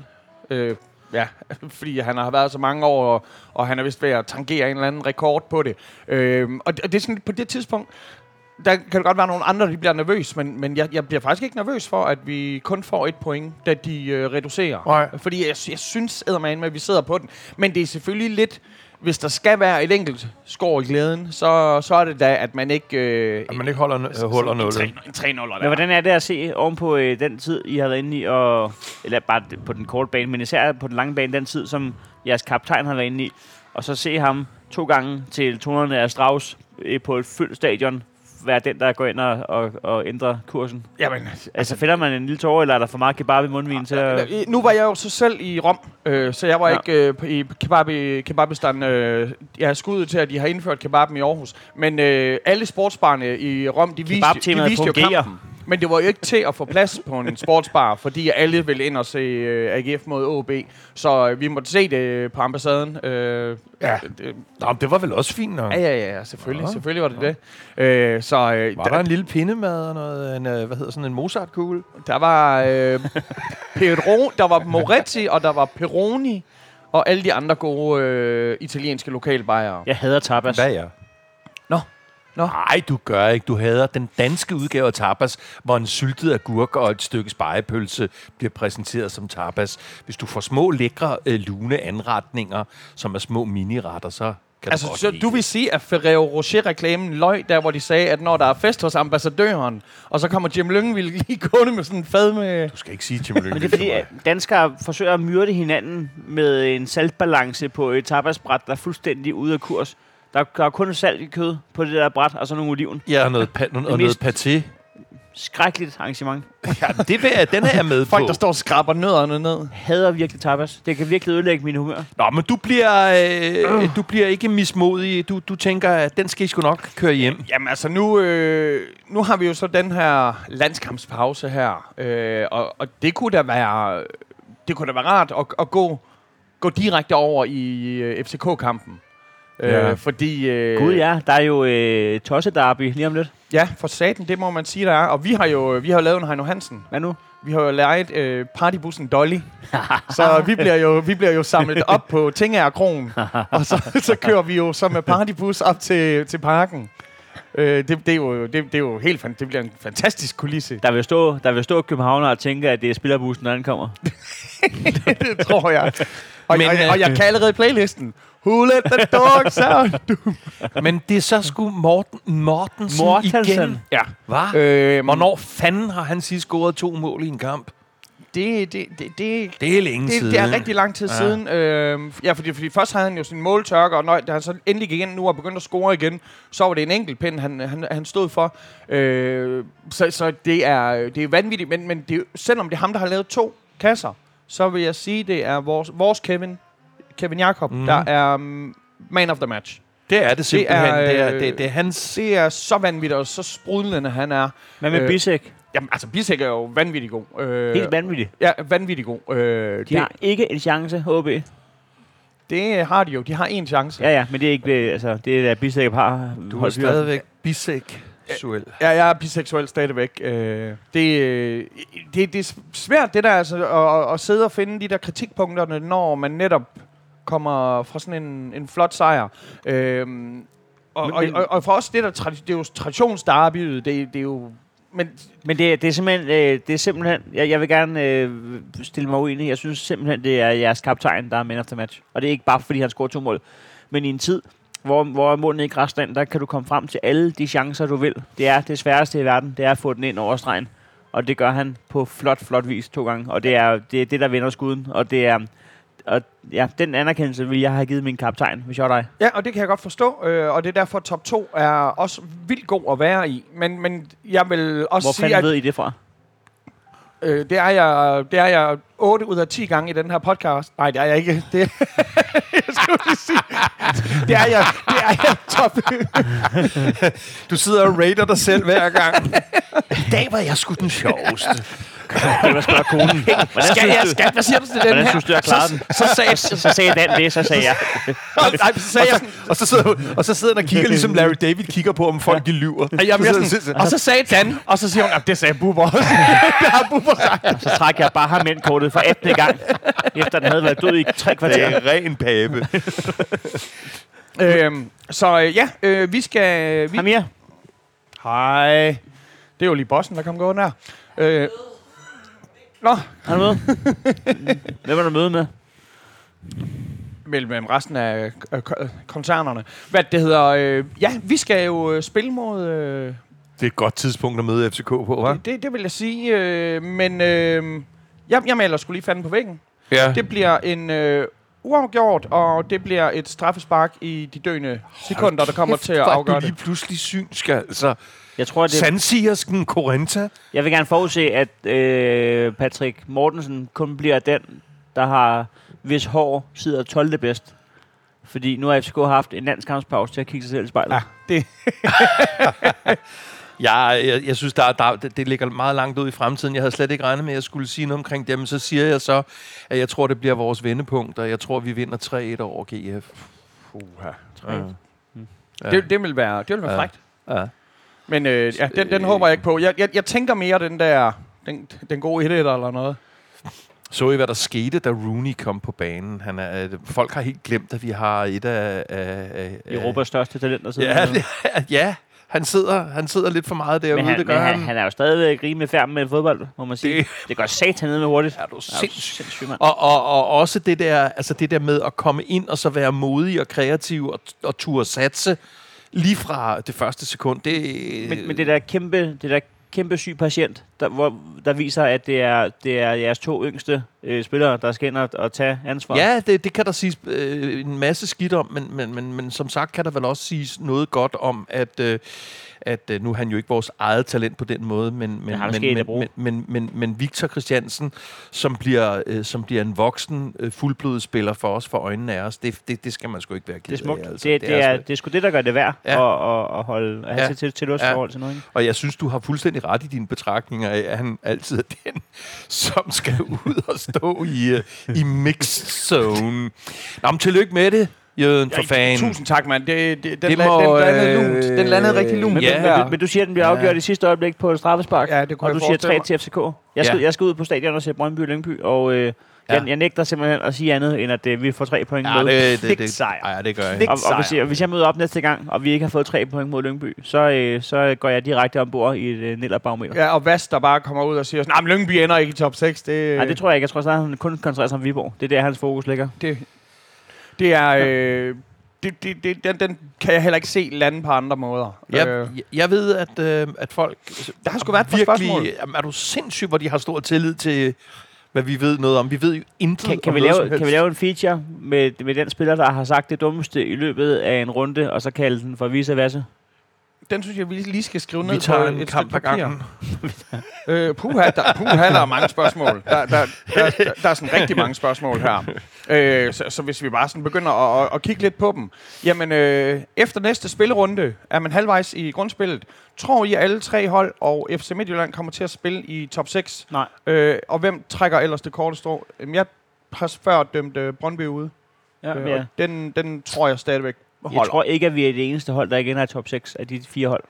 Speaker 2: Øh, ja, fordi han har været så mange år, og, og han er vist ved at tangere en eller anden rekord på det. Øh, og, det, og det er sådan, på det tidspunkt, der kan det godt være nogle andre, der bliver nervøs, men, men jeg, jeg bliver faktisk ikke nervøs for, at vi kun får et point, da de øh, reducerer.
Speaker 3: Nej.
Speaker 2: Fordi jeg, jeg synes eddermame, at vi sidder på den. Men det er selvfølgelig lidt, hvis der skal være et enkelt skår i glæden, så, så er det da, at man ikke... Øh,
Speaker 3: At man ikke holder, øh, holder noget.
Speaker 2: En 3 0
Speaker 1: Men hvordan er det at se ovenpå øh, den tid, I har været inde i, og, eller bare på den korte bane, men især på den lange bane, den tid, som jeres kaptajn har været inde i, og så se ham to gange til tonerne af Strauss øh, på et fyldt stadion, være den, der går ind og, og, og ændrer kursen.
Speaker 2: Jamen,
Speaker 1: Altså, fælder man en lille tårer, eller er der for meget kebab i mundvin til at...
Speaker 2: Nu var jeg jo så selv i Rom, øh, så jeg var
Speaker 1: Ja.
Speaker 2: ikke øh, i kebab, Kebabistan. Øh, jeg har skuddet til, at de har indført kebaben i Aarhus. Men øh, alle sportsbarne i Rom, de viste, de viste jo kampen. Men det var jo ikke til at få plads på en sportsbar, fordi alle ville ind og se øh, AGF mod OB. Så øh, vi måtte se det på ambassaden. Øh,
Speaker 3: Ja.
Speaker 2: Det,
Speaker 3: Nå, men det var vel også fint nok.
Speaker 2: ja, ja, ja, selvfølgelig.
Speaker 3: Nå.
Speaker 2: Selvfølgelig var det det. Øh, så øh,
Speaker 3: Var der en lille pindemad og noget, en, øh, hvad hedder sådan en Mozart-kugle?
Speaker 2: Der var øh, Pedro, der var Moretti, og der var Peroni, og alle de andre gode øh, italienske lokalbajere.
Speaker 1: Jeg hader tapas.
Speaker 3: Hvad er
Speaker 2: Nå. Nå.
Speaker 3: Nej, du gør ikke. Du hader den danske udgave af tapas, hvor en syltet agurk og et stykke spejepølse bliver præsenteret som tapas. Hvis du får små, lækre, øh, lune anretninger, som er små miniretter, så kan
Speaker 2: Altså,
Speaker 3: du godt
Speaker 2: så
Speaker 3: lide
Speaker 2: du vil sige, at Ferrero Rocher-reklamen løg, der hvor de sagde, at når der er fest hos ambassadøren, og så kommer Jim Lyngvild lige gående med sådan en fad med...
Speaker 3: Du skal ikke sige til mig,
Speaker 1: Men det er fordi, at danskere forsøger at myrde hinanden med en saltbalance på et tapasbræt, der er fuldstændig ude af kurs. Der er, der er kun salt i kød på det der bræt, og så nogle oliven.
Speaker 3: Ja, og noget, pa- noget, og noget
Speaker 1: mest-
Speaker 3: paté.
Speaker 1: Skrækkeligt arrangement.
Speaker 3: Ja, det vil jeg, den er jeg med
Speaker 2: Folk,
Speaker 3: på.
Speaker 2: der står og skraber nødderne ned.
Speaker 1: Hader virkelig tapas. Det kan virkelig ødelægge min humør.
Speaker 3: Nå, men du bliver, øh, du bliver ikke mismodig. Du, du tænker, at den skal I sgu nok køre hjem.
Speaker 2: Jamen altså, nu, øh, nu har vi jo så den her landskampspause her, øh, og, og det kunne da være, det kunne da være rart at, at gå, gå direkte over i øh, FCK-kampen.
Speaker 3: Ja.
Speaker 2: Øh, fordi... Øh,
Speaker 1: Gud ja, der er jo øh, tossedarby lige om lidt.
Speaker 2: Ja, for saten, det må man sige, der er. Og vi har jo, vi har jo lavet en Heino Hansen.
Speaker 1: Hvad nu?
Speaker 2: Vi har jo lejet øh, partybussen Dolly. så vi bliver, jo, vi bliver jo samlet op på Tingager Kron. og så, så kører vi jo så med partybus op til, til parken. Øh, det, det, er jo, det, det er jo helt fan, det bliver en fantastisk kulisse.
Speaker 1: Der vil stå, der vil stå københavner og tænke, at det er spillerbussen, når den kommer.
Speaker 2: det tror jeg. Og,
Speaker 3: Men,
Speaker 2: og,
Speaker 3: øh,
Speaker 2: og jeg kan allerede playlisten. Who let the dogs out?
Speaker 3: Men det er så sgu Morten, Mortensen,
Speaker 1: Mortensen.
Speaker 3: igen.
Speaker 2: Ja.
Speaker 3: Hvad?
Speaker 2: Øh,
Speaker 3: Hvornår fanden har han sidst scoret to mål i en kamp?
Speaker 2: det, det, det, det,
Speaker 3: Det er længe
Speaker 2: det,
Speaker 3: siden.
Speaker 2: det er rigtig lang tid
Speaker 3: Ja.
Speaker 2: siden. Øh, ja, fordi, fordi først havde han jo sin måltørker, og når da han så endelig gik ind nu og begyndte at score igen, så var det en enkelt pind, han, han, han stod for. Øh, så så det, er, det er vanvittigt, men, men det, er- selvom det er ham, der har lavet to kasser, så vil jeg sige, det er vores, vores Kevin, Kevin Jakob, mm. der er um, man of the match.
Speaker 3: Det er det simpelthen.
Speaker 2: er,
Speaker 3: Det er,
Speaker 2: øh,
Speaker 3: det, det er hans...
Speaker 2: Det er så vanvittigt, og så sprudlende han er.
Speaker 1: Hvad med
Speaker 2: Øh,
Speaker 1: Bisek?
Speaker 2: Jamen, altså, Bisek er jo vanvittig god. Øh,
Speaker 1: Helt vanvittigt.
Speaker 2: Ja, vanvittig god. Øh,
Speaker 1: De
Speaker 2: det,
Speaker 1: har ikke en chance, HB.
Speaker 2: det har de jo. De har en chance.
Speaker 1: Ja, ja, men det er ikke det, altså, det er der Bisek har.
Speaker 3: Du er stadigvæk biseksuel.
Speaker 2: Ja, jeg er biseksuel stadigvæk. Øh, det, øh, det, det er svært, det der, altså, at, at sidde og finde de der kritikpunkterne, når man netop kommer fra sådan en, en flot sejr. Øh, og,
Speaker 1: Men-
Speaker 2: og, og, og for os, det, der, det er jo traditionsderbyet, det, det er jo... Men
Speaker 1: Men det, det er simpelthen, øh, det er simpelthen jeg, jeg vil gerne øh, stille mig uenig. Jeg synes simpelthen, det er jeres kaptajn, der er man of the match. Og det er ikke bare, fordi han scorer to mål. Men i en tid, hvor, hvor målene i græsland, der kan du komme frem til alle de chancer, du vil. Det er det sværeste i verden, det er at få den ind over stregen. Og det gør han på flot, flot vis to gange. Og det er det, er det der vinder skuden. Og det er... Og ja, den anerkendelse vil jeg have givet min kaptajn, hvis jeg var dig.
Speaker 2: Ja, og det kan jeg godt forstå, øh, og det er derfor, at top 2 er også vildt god at være i. Men, men jeg vil også
Speaker 1: Hvor
Speaker 2: sige,
Speaker 1: fanden
Speaker 2: at
Speaker 1: ved I det fra?
Speaker 2: øh, det, er jeg, det er jeg 8 ud af 10 gange i den her podcast. Nej, det er jeg ikke. Det, jeg skulle lige sige. Det er jeg, det er jeg top.
Speaker 3: Du sidder og rater dig selv hver gang. I dag var jeg sgu den sjoveste.
Speaker 1: Det var sgu konen. Hvordan
Speaker 2: Skal jeg, skat, hvad siger du til den
Speaker 1: Hvordan
Speaker 2: her?
Speaker 1: synes du, jeg klarede den?
Speaker 2: Så sagde,
Speaker 1: Så, så sagde Dan det, så sagde jeg.
Speaker 2: nej, så sagde jeg sådan,
Speaker 3: og, så sidder, og så sidder han og kigger, ligesom Larry David kigger på, om folk de lyver.
Speaker 2: Jamen, jeg sådan, og så sagde Dan, og så siger hun, at det sagde Bubber også. det har Bubber sagt.
Speaker 1: Så trak jeg bare ham ind kortet for 18. gang, efter den havde været død i tre
Speaker 3: Det
Speaker 1: kvarter.
Speaker 3: er ren pape.
Speaker 2: Øhm, så øh, ja, øh, vi skal... Vi,
Speaker 1: Amir,
Speaker 2: Hej. Det er jo lige bossen, der kom gående her. Øh, nå,
Speaker 1: har du med? Hvem er du møde med?
Speaker 2: mellem mellem resten af øh, ko- øh, koncernerne. Hvad det hedder... Øh, ja, vi skal jo øh, spille mod... Øh,
Speaker 3: Det er et godt tidspunkt at møde FCK på, hva'?
Speaker 2: det, det vil jeg sige. Øh, men øh, jeg, jeg maler skulle lige fanden på væggen.
Speaker 3: Ja.
Speaker 2: Det bliver en øh, uafgjort, og det bliver et straffespark i de døende sekunder, der kommer til at
Speaker 3: er
Speaker 2: afgøre det.
Speaker 3: lige pludselig synsk, altså.
Speaker 1: Jeg tror, det,
Speaker 3: Sandsiersken Korenta.
Speaker 1: jeg vil gerne forudse, at øh, Patrick Mortensen kun bliver den, der har, hvis hår sidder 12. bedst. Fordi nu har FCK haft en landskampspause til at kigge sig selv i spejlet.
Speaker 2: Ja, det,
Speaker 3: Jeg, jeg, jeg synes, der, der, det, ligger meget langt ud i fremtiden. Jeg havde slet ikke regnet med, at jeg skulle sige noget omkring det, men så siger jeg så, at jeg tror, det bliver vores vendepunkt, og jeg tror, vi vinder 3-1 over GF.
Speaker 2: Uha,
Speaker 3: Ja. Ja.
Speaker 2: det, det vil være, det vil være
Speaker 3: Ja.
Speaker 2: frækt.
Speaker 3: Ja.
Speaker 2: Men øh, ja, den, den håber jeg ikke på. Jeg, jeg, jeg tænker mere den der, den, den gode 1 eller noget.
Speaker 3: Så I, hvad der skete, da Rooney kom på banen? Han er, øh, folk har helt glemt, at vi har et af... af, af
Speaker 1: Europas største talent. Der sidder
Speaker 3: Ja, det, ja, han sidder, han sidder lidt for meget derude,
Speaker 1: men han,
Speaker 3: det
Speaker 1: men
Speaker 3: gør
Speaker 1: han,
Speaker 3: han.
Speaker 1: han er jo stadigvæk rimelig færdig med fodbold, må man sige.
Speaker 3: Det-
Speaker 1: Det, går satan ned med hurtigt.
Speaker 3: Er du sindssyg?
Speaker 1: sindssyg mand.
Speaker 3: Og, og, og også det der, altså det der med at komme ind og så være modig og kreativ og, og turde satse lige fra det første sekund. Det,
Speaker 1: Men, men det der kæmpe, det der kæmpe syg patient, der, hvor, der viser, at det er, det er jeres to yngste øh, spillere, der skal ind og, og tage ansvar.
Speaker 3: Ja, det, det kan der siges øh, en masse skidt om, men, men, men, men som sagt kan der vel også siges noget godt om, at, øh, at øh, nu er han jo ikke vores eget talent på den måde, men, men, men, men, men, men, men, men Victor Christiansen, som bliver, øh, som bliver en voksen, øh, fuldblodet spiller for os, for øjnene af os, det, det, det skal man sgu ikke være ked
Speaker 1: Det er smukt.
Speaker 3: af.
Speaker 1: Altså, det, det, er,
Speaker 3: sgu-
Speaker 1: det er sgu det, der gør det værd
Speaker 3: Ja.
Speaker 1: at, at, at holde, at have
Speaker 3: Ja.
Speaker 1: til, til, til forhold til noget. Ikke?
Speaker 3: Og jeg synes, du har fuldstændig ret i dine betragtninger af, at han altid er den, som skal ud og stå i, uh, i mixed zone. Nå, men tillykke med det, Jøden, for fanden.
Speaker 2: Tusind tak, mand. Det, det, den,
Speaker 3: Det må,
Speaker 2: den landede
Speaker 3: øh,
Speaker 2: lunt. Den landede rigtig lunt.
Speaker 1: Men,
Speaker 3: Ja.
Speaker 1: men, men, men du siger, at den bliver
Speaker 3: Ja.
Speaker 1: afgjort i sidste øjeblik på et straffespark,
Speaker 2: Ja, det kunne
Speaker 1: og du siger
Speaker 2: forestille
Speaker 1: 3 til FCK. Jeg skal,
Speaker 3: Ja.
Speaker 1: jeg skal ud på stadion og se Brøndby og Lyngby, og øh,
Speaker 3: Ja.
Speaker 1: jeg, jeg nægter simpelthen at sige andet, end at øh, vi får tre point
Speaker 3: Ja,
Speaker 1: med.
Speaker 3: det, det, det,
Speaker 1: sejr.
Speaker 3: ja, det gør jeg.
Speaker 1: Og, og hvis, jeg, hvis jeg møder op næste gang, og vi ikke har fået tre point mod Lyngby, så, øh, så går jeg direkte ombord i et øh, nillerbarometer. Ja.
Speaker 2: Ja, og Vas, der bare kommer ud og siger, nej, men Lyngby ender ikke i top 6. Det,
Speaker 1: Nej, det tror jeg ikke. Jeg tror snart, han kun koncentrerer sig om Viborg. Det er der, hans fokus ligger.
Speaker 2: det, det er... Øh, det, det, det, den, den kan jeg heller ikke se lande på andre måder.
Speaker 3: Jeg,
Speaker 2: Øh,
Speaker 3: jeg, ved, at, øh, at folk...
Speaker 2: der har sgu været
Speaker 3: virkelig,
Speaker 2: spørgsmål.
Speaker 3: Jamen, er du sindssyg, hvor de har stor tillid til, hvad vi ved noget om. Vi ved jo intet
Speaker 1: Kan, kan,
Speaker 3: om
Speaker 1: vi
Speaker 3: noget som
Speaker 1: lave,
Speaker 3: helst.
Speaker 1: kan vi lave en feature med, med den spiller, der har sagt det dummeste i løbet af en runde, og så kalde den for vice versa?
Speaker 2: Den synes jeg, vi lige skal skrive ned
Speaker 3: Vi tager
Speaker 2: på
Speaker 3: en
Speaker 2: et
Speaker 3: kamp
Speaker 2: stykke papir. Øh, puha, der, puha, der er mange spørgsmål. Der, der, der, der, der er sådan rigtig mange spørgsmål her. Øh, så, så hvis vi bare sådan begynder at, at, at kigge lidt på dem. Jamen, øh, efter næste spillerunde er man halvvejs i grundspillet. Tror I, at alle tre hold og FC Midtjylland kommer til at spille i top 6?
Speaker 1: Nej.
Speaker 2: Øh, og hvem trækker ellers det korte strå? Jeg har før dømt øh, Brøndby ude.
Speaker 1: Ja,
Speaker 2: Øh,
Speaker 1: ja.
Speaker 2: den, den tror jeg stadigvæk.
Speaker 1: Jeg tror ikke, at vi er det eneste hold, der igen er i top 6 af de fire hold.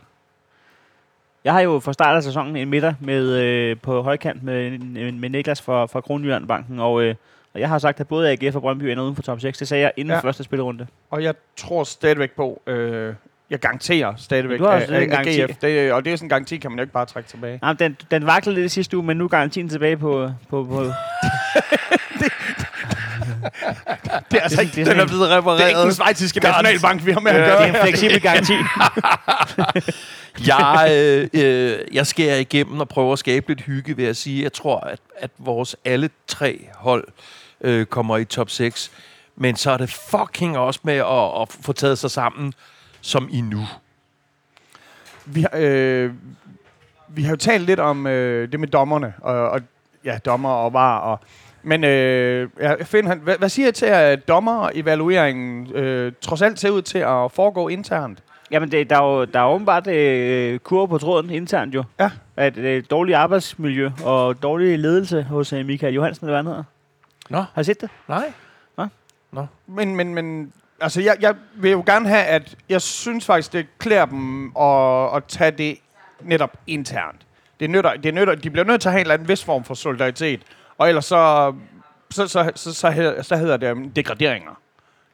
Speaker 1: Jeg har jo fra start af sæsonen en midter med, øh, på højkant med, med Niklas fra, fra Kronjyllandbanken, og, øh, og jeg har sagt, at både AGF og Brøndby ender uden for top 6. Det sagde jeg inden
Speaker 2: Ja.
Speaker 1: første spillerunde.
Speaker 2: Og jeg tror stadigvæk på, øh, jeg garanterer stadigvæk
Speaker 1: Du har
Speaker 2: af,
Speaker 1: også
Speaker 2: af,
Speaker 1: en
Speaker 2: af
Speaker 1: garanti.
Speaker 2: GF. Det, og det er sådan en garanti, kan man jo ikke bare trække tilbage.
Speaker 1: Nej, den, den vaklede lidt sidste uge, men nu er garantien tilbage på... på, på
Speaker 2: Det er altså
Speaker 1: ikke- det er
Speaker 3: Den er blevet
Speaker 2: Det er ikke den
Speaker 3: repareret.
Speaker 2: svejtiske nationalbank, vi har med at
Speaker 1: det
Speaker 2: gøre.
Speaker 1: er en fleksibel garanti.
Speaker 3: Jeg, øh, øh, jeg skærer igennem og prøver at skabe lidt hygge ved at sige, at jeg tror, at, at vores alle tre hold øh, kommer i top 6. Men så er det fucking også med at, at få taget sig sammen som i nu.
Speaker 2: Vi, har, øh, vi har jo talt lidt om øh, det med dommerne, og, og ja, dommer og var. Og, men øh, ja, Finn, han, hvad, hvad siger I til, at dommer-evalueringen øh, trods alt ser ud til at foregå internt?
Speaker 1: Jamen, det, der, er jo, der er åbenbart øh, kurve på tråden internt jo.
Speaker 2: Ja.
Speaker 1: At øh, dårlig arbejdsmiljø og dårlig ledelse hos øh, Michael Johansen, eller hvad han hedder.
Speaker 3: Nå.
Speaker 1: Har I set det?
Speaker 3: Nej.
Speaker 2: Men, men, men altså, jeg, jeg vil jo gerne have, at jeg synes faktisk, det klæder dem at, at tage det netop internt. Det nytter, det nytter, de bliver nødt til at have en eller anden vis form for solidaritet. Og ellers så, så, så, så, så, hedder, så hedder det um, degraderinger.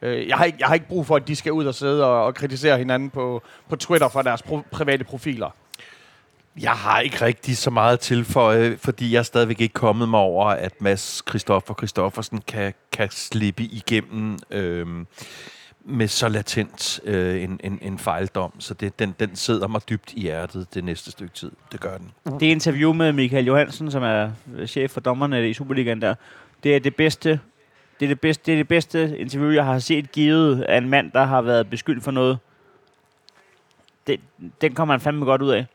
Speaker 2: Øh, jeg har, ikke, jeg har ikke brug for, at de skal ud og sidde og, og kritisere hinanden på, på Twitter for deres pro- private profiler.
Speaker 3: Jeg har ikke rigtig så meget til for, fordi jeg er stadigvæk ikke kommet mig over, at Mads Christoffer Christoffersen kan, kan slippe igennem øh, med så latent øh, en, en, en fejldom. Så det, den, den sidder mig dybt i hjertet det næste stykke tid. Det gør den. Mm.
Speaker 1: Det interview med Michael Johansen, som er øh, chef for dommerne i Superligaen der, det er det bedste, det er det bedste, det er det bedste interview, jeg har set givet af en mand, der har været beskyldt for noget. Det, den kommer han fandme godt ud af.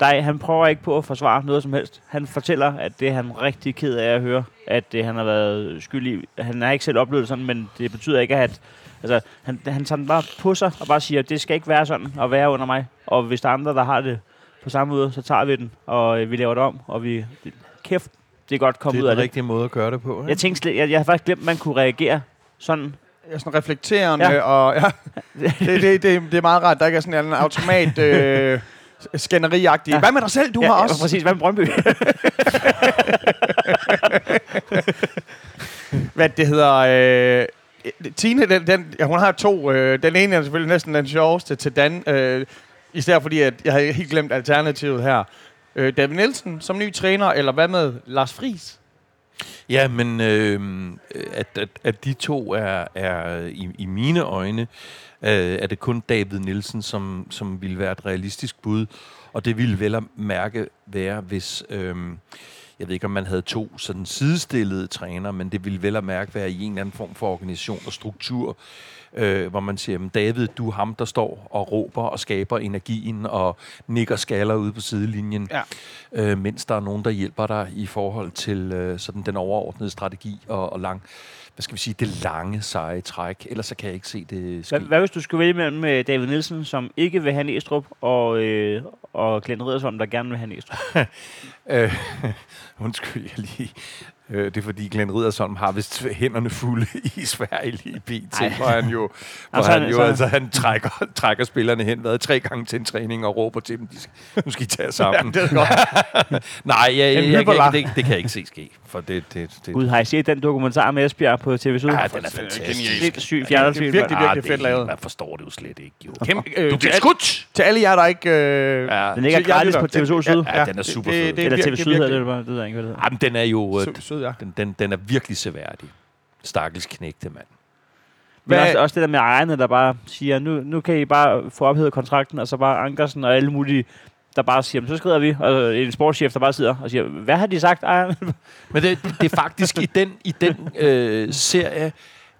Speaker 1: Der han prøver ikke på at forsvare noget som helst. Han fortæller, at det er han rigtig ked af at høre, at det, han har været skyldig. Han har ikke selv oplevet sådan, men det betyder ikke, at altså, han, han tager den bare på sig og bare siger, at det skal ikke være sådan at være under mig. Og hvis der er andre, der har det på samme måde, så tager vi den, og øh, vi laver det om, og vi... Det, kæft, det er godt kommet
Speaker 3: Det
Speaker 1: ud
Speaker 3: er
Speaker 1: af
Speaker 3: den
Speaker 1: det.
Speaker 3: rigtige måde at gøre det på.
Speaker 1: Jeg tænkte slet, jeg, jeg har faktisk glemt, at man kunne reagere sådan.
Speaker 2: Jeg er sådan reflekterende, ja.
Speaker 1: Ja.
Speaker 2: og ja, det, det, det, det er meget rart. Der ikke er sådan en automat øh, skænderiagtig. Ja.
Speaker 1: Ja.
Speaker 2: Hvad med dig selv? Du
Speaker 1: ja,
Speaker 2: har
Speaker 1: ja,
Speaker 2: også...
Speaker 1: præcis. Hvad med Brøndby?
Speaker 2: hvad det hedder... Øh, Øh, Tine, den, den, hun har to. Øh, den ene er selvfølgelig næsten den sjoveste til Dan. Øh, især fordi, at jeg har helt glemt alternativet her. Øh, David Nielsen som ny træner, eller hvad med Lars Friis?
Speaker 3: Ja, men øh, at, at, at de to er, er i, i mine øjne, øh, er det kun David Nielsen, som, som ville være et realistisk bud. Og det ville vel at mærke være, hvis... Øh, jeg ved ikke, om man havde to sådan sidestillede træner, men det ville vel at mærke være i en eller anden form for organisation og struktur, øh, hvor man siger, "Men David, du er ham, der står og råber og skaber energien og nikker skaller ude på sidelinjen,
Speaker 2: Ja.
Speaker 3: øh, mens der er nogen, der hjælper dig i forhold til øh, sådan den overordnede strategi og, og lang, hvad skal vi sige, det lange, seje træk. Ellers så kan jeg ikke se det ske.
Speaker 1: hvad, hvad hvis du skulle vælge mellem øh, David Nielsen, som ikke vil have Næstrup, og, øh, og Glenn Riddersholm, der gerne vil have Næstrup?
Speaker 3: Øh, undskyld, jeg lige... Øh, det er fordi Glenn Riddersholm har vist hænderne fulde i Sverige lige pt.
Speaker 1: Ej.
Speaker 3: Hvor han jo, hvor
Speaker 1: Altså,
Speaker 3: han jo
Speaker 1: så-
Speaker 3: altså, han trækker, trækker spillerne hen, været tre gange til en træning og råber til dem, de skal, nu skal I tage sammen.
Speaker 2: det er godt.
Speaker 3: Nej, jeg, jeg, jeg, jeg,
Speaker 2: hyperlar.
Speaker 3: det, det kan jeg ikke se ske, for det, det, det,
Speaker 1: Gud, har I set den dokumentar med Esbjerg på TV Syd?
Speaker 3: Ja, den er fantastisk.
Speaker 1: Det er
Speaker 2: Det er virkelig, virkelig
Speaker 3: Ah,
Speaker 2: fedt lavet.
Speaker 3: Man forstår det jo slet ikke, jo.
Speaker 2: Kæmpe, øh,
Speaker 3: Du bliver skudt!
Speaker 2: til alle jer, der ikke... Øh,
Speaker 3: Ja,
Speaker 1: Den ligger gratis på TV2
Speaker 2: den-
Speaker 1: Syd.
Speaker 3: ja, den er super fed.
Speaker 2: det er
Speaker 1: Eller TV Syd hedder det, bare. det ved jeg ikke, hvad det hedder.
Speaker 3: Jamen, den er jo...
Speaker 2: Syd, ja.
Speaker 3: Den, den, den er virkelig seværdig. Stakkels knægte, mand.
Speaker 1: Men
Speaker 2: Hvad-
Speaker 1: også, også det der med ejerne, der bare siger, nu, nu kan I bare få ophævet kontrakten, og så bare Ankersen og alle mulige der bare siger, så skrider vi, og en sportschef, der bare sidder og siger, hvad har de sagt? Ej,
Speaker 3: Men det, det er faktisk i den, i den øh, serie,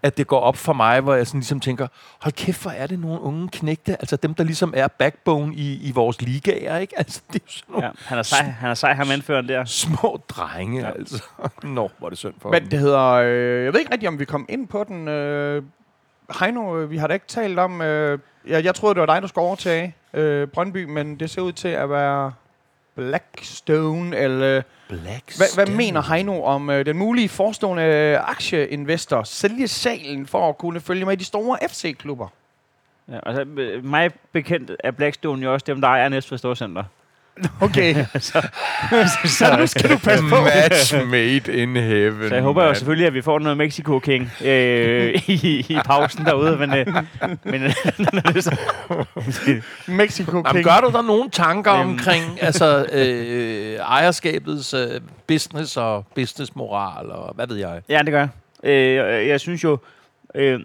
Speaker 3: at det går op for mig, hvor jeg sådan ligesom tænker, hold kæft, hvor er det nogle unge knægte, altså dem, der ligesom er backbone i, i vores ligaer, ikke? Altså, det er jo sådan nogle
Speaker 1: ja, han er sej, han er sej, ham anføreren der.
Speaker 3: små drenge, ja. altså. Nå, hvor er det synd for
Speaker 2: Men
Speaker 3: dem.
Speaker 2: det hedder... Øh, jeg ved ikke rigtig, om vi kom ind på den. Øh, Heino, øh, vi har da ikke talt om... Øh, jeg, jeg troede, det var dig, der skulle overtage øh, Brøndby, men det ser ud til at være Blackstone, eller...
Speaker 3: Black
Speaker 2: Hvad, hvad mener Heino om øh, den mulige forestående aktieinvestor sælge salen for at kunne følge med i de store FC-klubber?
Speaker 1: Ja, altså, øh, mig bekendt er Blackstone jo også dem, der ejer Næstved Storcenter.
Speaker 2: Okay,
Speaker 1: så,
Speaker 2: så nu skal du passe på.
Speaker 3: Match made in heaven.
Speaker 1: så jeg håber jo selvfølgelig, at vi får noget Mexico King øh, i, i pausen derude, men, øh, men øh, så,
Speaker 2: Mexico
Speaker 3: Jamen,
Speaker 2: King.
Speaker 3: gør du der nogle tanker omkring altså, øh, ejerskabets øh, business og businessmoral, og hvad ved jeg?
Speaker 1: Ja, det gør jeg. Øh, jeg- jeg synes jo, øh,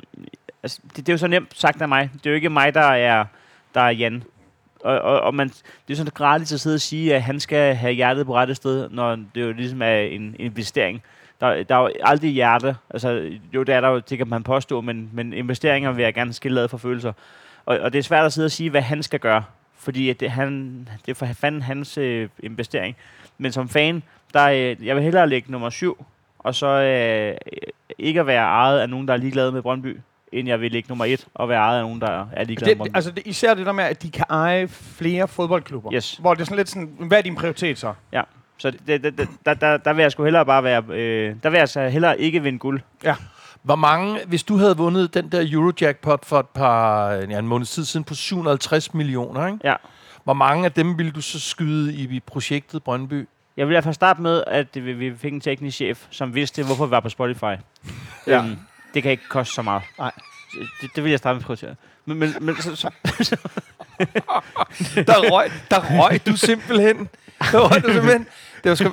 Speaker 1: altså, det, det er jo så nemt sagt af mig. Det er jo ikke mig, der er, der er Jan. Og, og, og man, det er sådan gratis at sidde og sige, at han skal have hjertet på rette sted, når det jo ligesom er en investering. Der, der er jo aldrig hjerte. Altså, jo, det er der jo, det kan man påstå, men, men investeringer vil jeg gerne skille ad for følelser. Og, og det er svært at sidde og sige, hvad han skal gøre. Fordi at det, han, det er for fanden hans øh, investering. Men som fan, der, øh, jeg vil hellere lægge nummer syv, og så øh, ikke at være ejet af nogen, der er ligeglade med Brøndby, end jeg vil ligge nummer et og være ejet af nogen, der er ligeglade med
Speaker 2: Det, altså det, især det der med, at de kan eje flere fodboldklubber.
Speaker 1: Yes.
Speaker 2: Hvor det er sådan lidt sådan, hvad er din prioritet så?
Speaker 1: Så det, det, det, der, der, der vil jeg sgu hellere bare være... Øh, der vil jeg så hellere ikke vinde guld.
Speaker 3: Hvor mange, hvis du havde vundet den der Eurojackpot for et par, ja, en måned tid siden på 750 millioner, ikke?
Speaker 1: Ja.
Speaker 3: hvor mange af dem ville du så skyde i, i projektet Brøndby?
Speaker 1: Jeg vil i hvert fald starte med, at vi, fik en teknisk chef, som vidste, hvorfor vi var på Spotify.
Speaker 2: Ja.
Speaker 1: Øhm, det kan ikke koste så meget.
Speaker 2: Nej.
Speaker 1: Det, det vil jeg starte med at prioritere. Men, men, men så, så, så,
Speaker 3: Der røg, der røg du simpelthen. Der røg du simpelthen. Det var sgu,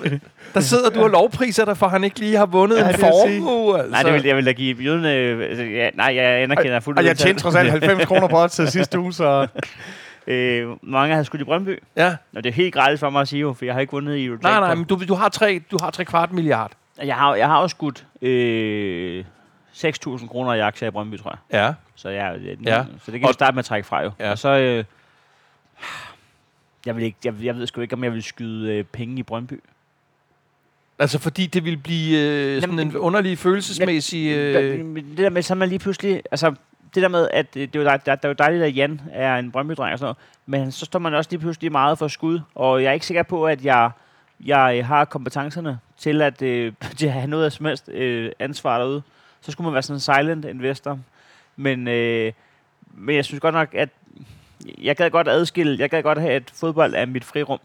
Speaker 3: der sidder du og lovpriser dig, for han ikke lige har vundet
Speaker 2: Ja,
Speaker 3: en formue. Altså.
Speaker 1: nej, det vil, jeg vil da give jøden... Øh, altså, ja, nej, jeg anerkender fuldt
Speaker 2: Og
Speaker 1: ud,
Speaker 2: jeg tjente trods alt 90 kroner på til sidste uge, så...
Speaker 1: Øh, mange havde skudt i Brøndby.
Speaker 3: Ja.
Speaker 1: Og det er helt gratis for mig at sige jo, for jeg har ikke vundet i Eurojackpot.
Speaker 3: Nej, nej, men du, du, har tre, du har tre kvart milliard.
Speaker 1: Jeg har, jeg har også skudt øh, 6.000 kroner i aktier i Brøndby, tror jeg.
Speaker 3: Ja.
Speaker 1: Så, jeg,
Speaker 3: Ja.
Speaker 1: så det kan jeg starte med at trække fra jo.
Speaker 3: Ja.
Speaker 1: Og så... Øh, jeg, vil ikke, jeg, jeg ved sgu ikke, om jeg vil skyde øh, penge i Brøndby.
Speaker 3: Altså, fordi det vil blive øh, sådan
Speaker 1: Jamen,
Speaker 3: en underlig følelsesmæssig...
Speaker 1: Øh. Det der med, så man lige pludselig... Altså, det der med, at øh, det er jo dejligt, der er jo dejligt, at Jan er en Brøndby-dreng og sådan noget, men så står man også lige pludselig meget for skud, og jeg er ikke sikker på, at jeg, jeg har kompetencerne til at, øh, til at have noget af som helst øh, ansvar derude. Så skulle man være sådan en silent investor. Men, øh, men jeg synes godt nok, at jeg gad godt adskille, jeg gad godt have, at fodbold er mit frirum.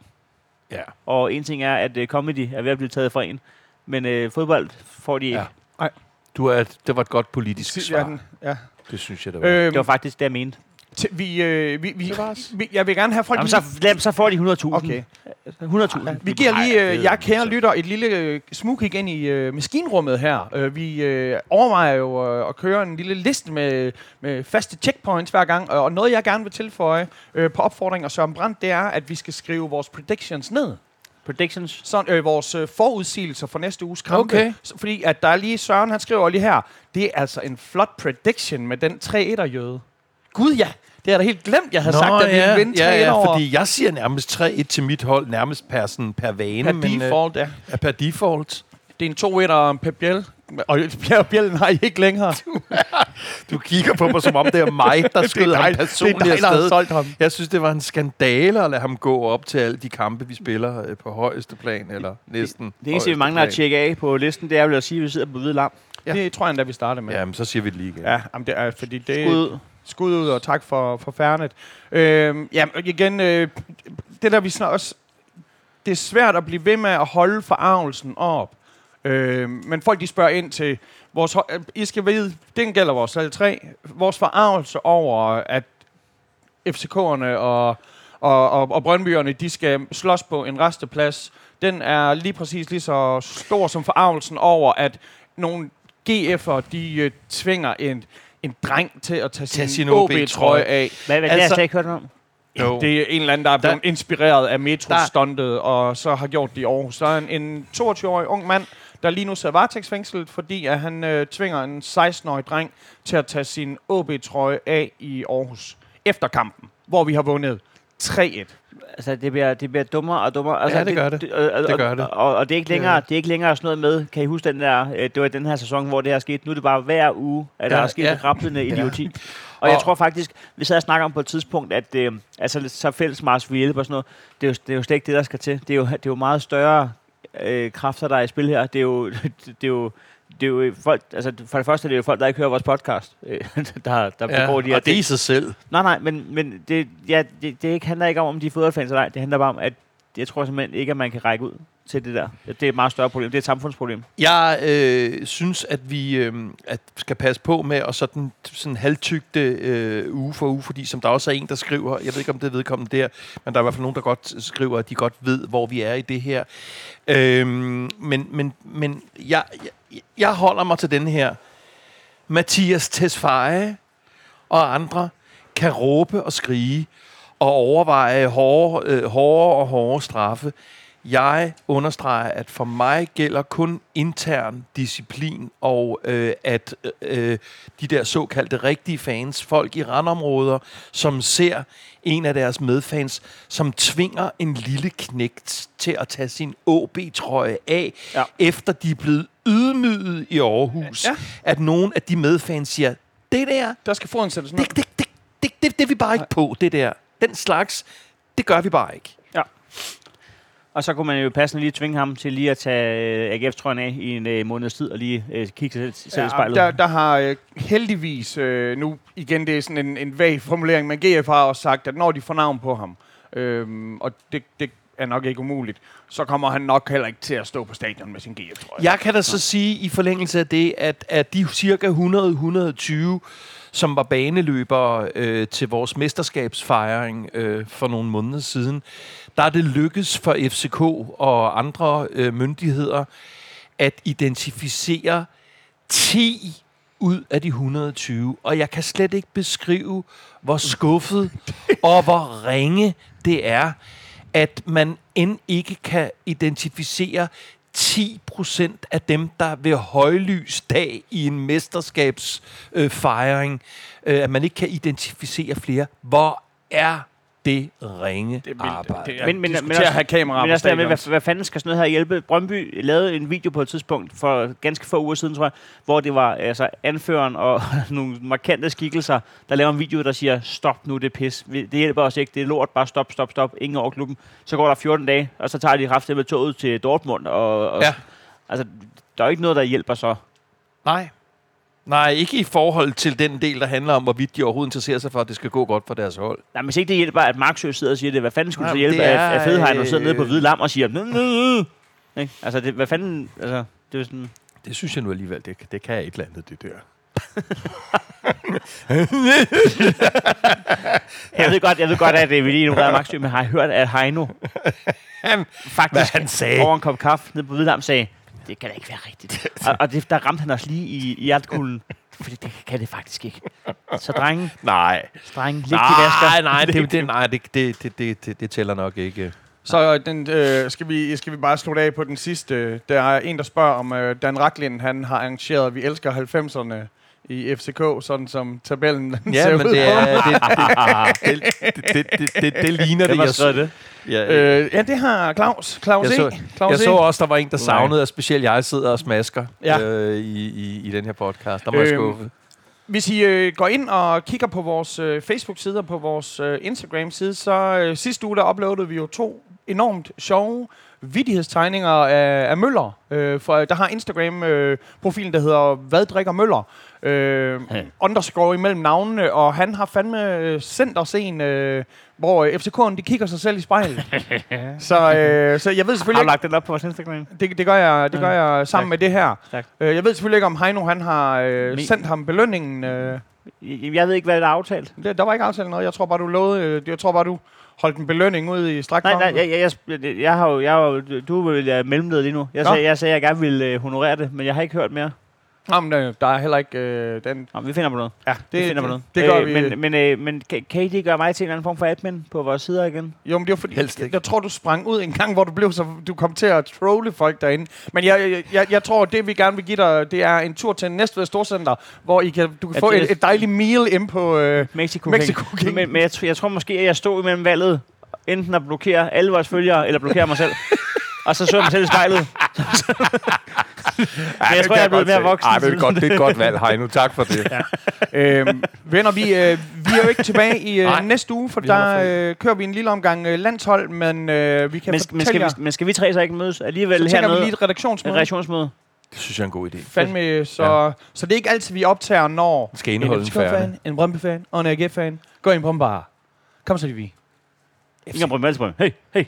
Speaker 3: ja.
Speaker 1: Og en ting er, at øh, comedy er ved at blive taget fra en, men øh, fodbold får de ikke.
Speaker 3: Ja. Du er, det var et godt politisk
Speaker 2: Ja,
Speaker 3: svar.
Speaker 2: den, ja.
Speaker 3: Det synes jeg, det var.
Speaker 2: Øhm,
Speaker 1: Det var faktisk det, jeg mente.
Speaker 2: Til, vi, øh, vi, vi, vi, jeg vil gerne have folk...
Speaker 1: Jamen, så, lad, så får de 100.000.
Speaker 2: Okay.
Speaker 1: 100.000.
Speaker 2: Vi giver lige, øh, jeg kære lytter, et lille øh, smugkig ind i øh, maskinrummet her. Øh, vi øh, overvejer jo øh, at køre en lille liste med, med faste checkpoints hver gang, og noget jeg gerne vil tilføje øh, på opfordring af Søren Brandt, det er, at vi skal skrive vores predictions ned.
Speaker 1: Predictions.
Speaker 2: Sådan, øh, vores øh, forudsigelser for næste uges kampe.
Speaker 3: Okay.
Speaker 2: Fordi at der er lige, Søren han skriver lige her, det er altså en flot prediction med den 3-1'er-jøde. Gud ja, det er da helt glemt, jeg havde Nå, sagt, at vi
Speaker 3: ja,
Speaker 2: ville vinde 3
Speaker 3: ja, ja,
Speaker 2: over
Speaker 3: fordi jeg siger nærmest 3-1 til mit hold, nærmest per, sådan, per vane.
Speaker 2: per
Speaker 3: men,
Speaker 2: default, ja.
Speaker 3: Øh, ja, per default.
Speaker 2: Det er en 2-1'er og en Pep Biel. Og Pep Biel har I ikke længere.
Speaker 3: Du kigger på mig, som om det er mig, der skød ham personligt
Speaker 2: det er dig, der har solgt ham.
Speaker 3: Jeg synes, det var en skandale at lade ham gå op til alle de kampe, vi spiller øh, på højeste plan, eller næsten
Speaker 1: Det eneste, vi mangler at
Speaker 3: plan.
Speaker 1: tjekke af på listen, det er vel at sige, at vi sidder på hvide lam.
Speaker 3: Ja.
Speaker 2: Det tror jeg endda, vi starter med.
Speaker 3: Jamen, så siger vi det lige igen.
Speaker 2: Ja, jamen det er, fordi det
Speaker 1: Skud ud
Speaker 2: skud ud, og tak for, for færnet. Øh, ja, igen, øh, det der vi snakker også, det er svært at blive ved med at holde forarvelsen op. Øh, men folk de spørger ind til, vores, I skal vide, den gælder vores alle tre, vores forarvelse over, at FCK'erne og, og, og, og Brøndbyerne, de skal slås på en resteplads, den er lige præcis lige så stor som forarvelsen over, at nogle GF'er, de øh, tvinger en, en dreng til at tage,
Speaker 3: Tage
Speaker 2: sin,
Speaker 3: sin
Speaker 2: OB-trøje af.
Speaker 1: Hvad, hvad, altså, det har jeg
Speaker 3: Altså-
Speaker 1: slet ikke hørt om.
Speaker 3: Jo.
Speaker 2: Det er en eller anden, der er blevet
Speaker 3: Der-
Speaker 2: inspireret af metrostuntet, og så har gjort det i Aarhus. Der er en, en 22-årig ung mand, der lige nu sidder varetægtsfængslet, fordi at han øh, tvinger en 16-årig dreng til at tage sin OB-trøje af i Aarhus efter kampen, hvor vi har vundet 3-1.
Speaker 1: Altså, det bliver, det bliver dummere og dummere. Altså,
Speaker 3: Ja, det gør det.
Speaker 1: og, og,
Speaker 3: Det gør det.
Speaker 1: Og, og, det er ikke længere, det er ikke længere sådan noget med, kan I huske den der, øh, det var den her sæson, hvor det her skete. Nu er det bare hver uge, at der
Speaker 3: Ja,
Speaker 1: er sket
Speaker 3: ja.
Speaker 1: ja. rablende idioti. Og jeg
Speaker 3: Og-
Speaker 1: tror faktisk, vi sad og snakker om på et tidspunkt, at øh, altså, så fælles Mars hjælpe og sådan noget. Det er, jo, det er jo slet ikke det, der skal til. Det er jo, det er jo meget større øh, kræfter, der er i spil her. Det er jo, det er jo det er jo folk, altså for det første er det jo folk, der ikke hører vores podcast, øh, der, der
Speaker 3: Ja,
Speaker 1: begår de her
Speaker 3: og det er i sig selv.
Speaker 1: Nej, nej, men, men det, ja, det, det ikke, handler ikke om, om de er fodboldfans eller ej. Det handler bare om, at jeg tror simpelthen ikke, at man kan række ud til det der. Det er et meget større problem. Det er et samfundsproblem.
Speaker 3: Jeg øh, synes, at vi øh, at skal passe på med at sådan, sådan halvtygte øh, uge for uge, fordi som der også er en, der skriver, jeg ved ikke, om det er vedkommende der, men der er i hvert fald nogen, der godt skriver, at de godt ved, hvor vi er i det her. Øh, men men, men jeg, jeg, holder mig til den her. Mathias Tesfaye og andre kan råbe og skrige og overveje hårde, øh, hårde og hårde straffe. Jeg understreger, at for mig gælder kun intern disciplin, og øh, at øh, de der såkaldte rigtige fans, folk i randområder, som ser en af deres medfans, som tvinger en lille knægt til at tage sin OB-trøje af,
Speaker 1: ja.
Speaker 3: efter de er blevet ydmyget i Aarhus.
Speaker 2: Ja.
Speaker 3: Ja. At nogen af de medfans siger, det der,
Speaker 2: Der skal foden sættes ned.
Speaker 3: det, det, det, det, det, det er vi bare ikke på, det der. Den slags, det gør vi bare ikke.
Speaker 1: Og så kunne man jo passende lige tvinge ham til lige at tage øh, AGF-trøjen af i en øh, måneds tid og lige øh, kigge sig selv, selv i
Speaker 2: Ja,
Speaker 1: spejlet.
Speaker 2: der, der har øh, heldigvis, øh, nu igen det er sådan en, en vag formulering, men GF har også sagt, at når de får navn på ham, øh, og det, det er nok ikke umuligt, så kommer han nok heller ikke til at stå på stadion med sin GF-trøje.
Speaker 3: Jeg kan da så sige i forlængelse af det, at, at de cirka 100-120, som var baneløbere øh, til vores mesterskabsfejring øh, for nogle måneder siden, der er det lykkes for FCK og andre øh, myndigheder at identificere 10 ud af de 120. Og jeg kan slet ikke beskrive, hvor skuffet og hvor ringe det er, at man end ikke kan identificere 10% af dem, der ved højlys dag i en mesterskabsfejring, øh, øh, at man ikke kan identificere flere. Hvor er det ringe
Speaker 2: det er vildt.
Speaker 3: arbejde?
Speaker 2: Det er,
Speaker 1: Men-
Speaker 2: men,
Speaker 1: men- også-
Speaker 2: at have kameraer
Speaker 1: Men altså, der med, hvad, hvad fanden skal sådan noget her hjælpe? Brøndby lavede en video på et tidspunkt for ganske få uger siden, tror jeg, hvor det var altså, anføreren og nogle markante skikkelser, der laver en video, der siger, stop nu, det er pis. Det hjælper os ikke, det er lort, bare stop, stop, stop, ingen over klubben. Så går der 14 dage, og så tager de kraftigt med toget til Dortmund. Og, og
Speaker 3: Ja.
Speaker 1: Altså, der er jo ikke noget, der hjælper så.
Speaker 3: Nej. Nej, ikke i forhold til den del, der handler om, hvorvidt de overhovedet interesserer sig for, at det skal gå godt for deres hold.
Speaker 1: Nej, men hvis ikke det hjælper, at Marksø sidder og siger det, hvad fanden skulle
Speaker 3: Nej,
Speaker 1: hjælpe,
Speaker 3: det
Speaker 1: at,
Speaker 3: er,
Speaker 1: at Fedhegn sidder
Speaker 3: øh,
Speaker 1: nede på Hvide Lam og siger. Ikke? Altså, det, hvad fanden, altså, det er sådan...
Speaker 3: Det synes jeg nu alligevel, det, det kan et eller andet, det der.
Speaker 1: Jeg ved godt, jeg ved godt at det er vi lige ignorerer Maxø, men har jeg hørt, at Heino faktisk
Speaker 3: Hvad han sagde.
Speaker 1: over en kop kaffe nede på Hvidlam sagde, det kan da ikke være rigtigt. og, og det, der ramte han os lige i, i hjertekuglen. Fordi det kan det faktisk ikke. Så drenge,
Speaker 3: Nej.
Speaker 1: drenge, læg de vasker.
Speaker 3: Nej, nej, det, det, nej det, det, det, det, det, det tæller nok ikke.
Speaker 2: Så den, øh, skal, vi, skal vi bare slutte af på den sidste. Der er en, der spørger om øh, Dan Raklin, han har arrangeret Vi elsker 90'erne i FCK, sådan som tabellen den ser
Speaker 3: Ja, men
Speaker 2: ud
Speaker 3: det, er, det, det, det, det, det, det, det ligner det.
Speaker 1: har skrevet det?
Speaker 3: Ja,
Speaker 2: Øh, ja, det har Claus. Claus
Speaker 3: jeg,
Speaker 2: E.
Speaker 3: så,
Speaker 2: Claus
Speaker 3: jeg
Speaker 2: E.
Speaker 3: så også, der var en, der savnede, at specielt jeg sidder og smasker
Speaker 2: Ja.
Speaker 3: øh, i, i, i den her podcast. Der må jeg
Speaker 2: Øhm,
Speaker 3: skuffe.
Speaker 2: Hvis I øh, går ind og kigger på vores øh, Facebook-side og på vores øh, Instagram-side, så øh, sidste uge der uploadede vi jo to enormt sjove vidighedstegninger af, af Møller. Øh, for der har Instagram-profilen, der hedder Hvad drikker Møller? Øh,
Speaker 1: Ja.
Speaker 2: underscore imellem navnene, og han har fandme øh, sendt os en, øh, hvor øh, FCK'en de kigger sig selv i spejlet. så, øh, så jeg ved
Speaker 1: Har
Speaker 2: selvfølgelig
Speaker 1: du
Speaker 2: ikke,
Speaker 1: lagt den op på vores Instagram?
Speaker 2: det, det gør jeg, det gør jeg sammen
Speaker 1: Tak.
Speaker 2: med det her.
Speaker 1: Tak.
Speaker 2: Øh, jeg ved selvfølgelig ikke, om Heino han har øh, sendt ham belønningen. Øh,
Speaker 1: Jeg ved ikke, hvad der er aftalt.
Speaker 2: det, der var ikke aftalt noget. Jeg tror bare, du lovede, øh, jeg tror bare, du holdt en belønning ud i stræk.
Speaker 1: Nej, nej, jeg, jeg, jeg, jeg, har jo, jeg har jo, du er vel øh, mellemleder lige nu. Jeg
Speaker 2: Nå.
Speaker 1: sagde, jeg sagde, at jeg gerne ville øh, honorere det, men jeg har ikke hørt mere.
Speaker 2: Jamen, øh, der er heller ikke øh, den...
Speaker 1: Nå, vi finder på noget.
Speaker 2: Ja,
Speaker 1: Det, vi finder på
Speaker 2: det,
Speaker 1: noget.
Speaker 2: det gør
Speaker 1: øh,
Speaker 2: vi.
Speaker 1: Men, men, øh, men kan, kan I ikke gøre mig til en eller anden form for admin på vores sider igen?
Speaker 2: Jo, men det var fordi,
Speaker 3: Helst ikke.
Speaker 2: jeg tror, du sprang ud en gang, hvor du blev så, du kom til at trolle folk derinde. Men jeg, jeg, jeg, jeg tror, det vi gerne vil give dig, det er en tur til Næstved Storcenter, hvor I kan, du kan
Speaker 1: Ja,
Speaker 2: få
Speaker 1: det-
Speaker 2: et, et dejligt meal ind på... Øh,
Speaker 1: Mexico,
Speaker 2: Mexico
Speaker 1: King.
Speaker 2: King.
Speaker 1: Men, men jeg, jeg tror måske, at jeg stod imellem valget, enten at blokere alle vores følgere, eller blokere mig selv. og så så jeg mig selv i spejlet.
Speaker 4: Ja,
Speaker 1: jeg tror, jeg er blevet mere voksen
Speaker 4: Ej, det er, godt, det er et godt valg, Heino. Tak for det. ja.
Speaker 2: øhm, venner, vi, øh, vi er jo ikke tilbage i øh, næste uge, for
Speaker 3: vi
Speaker 2: der øh, kører vi en lille omgang øh, landshold, men øh, vi kan
Speaker 1: Men,
Speaker 2: fortælle
Speaker 1: men, skal
Speaker 2: jer,
Speaker 1: vi, men skal vi tre så ikke mødes alligevel
Speaker 2: så tænker vi
Speaker 1: hernede?
Speaker 2: lige et redaktionsmøde.
Speaker 1: Et reaktionsmøde.
Speaker 3: Det synes jeg er en god idé.
Speaker 2: Fandme, så, ja. så det er ikke altid, vi optager, når
Speaker 3: skal indeholde en færdig.
Speaker 2: FCK-fan, en Brøndby-fan og en AGF-fan går ind på en bar. Kom så, vi.
Speaker 1: Ingen Brøndby Hey, hey.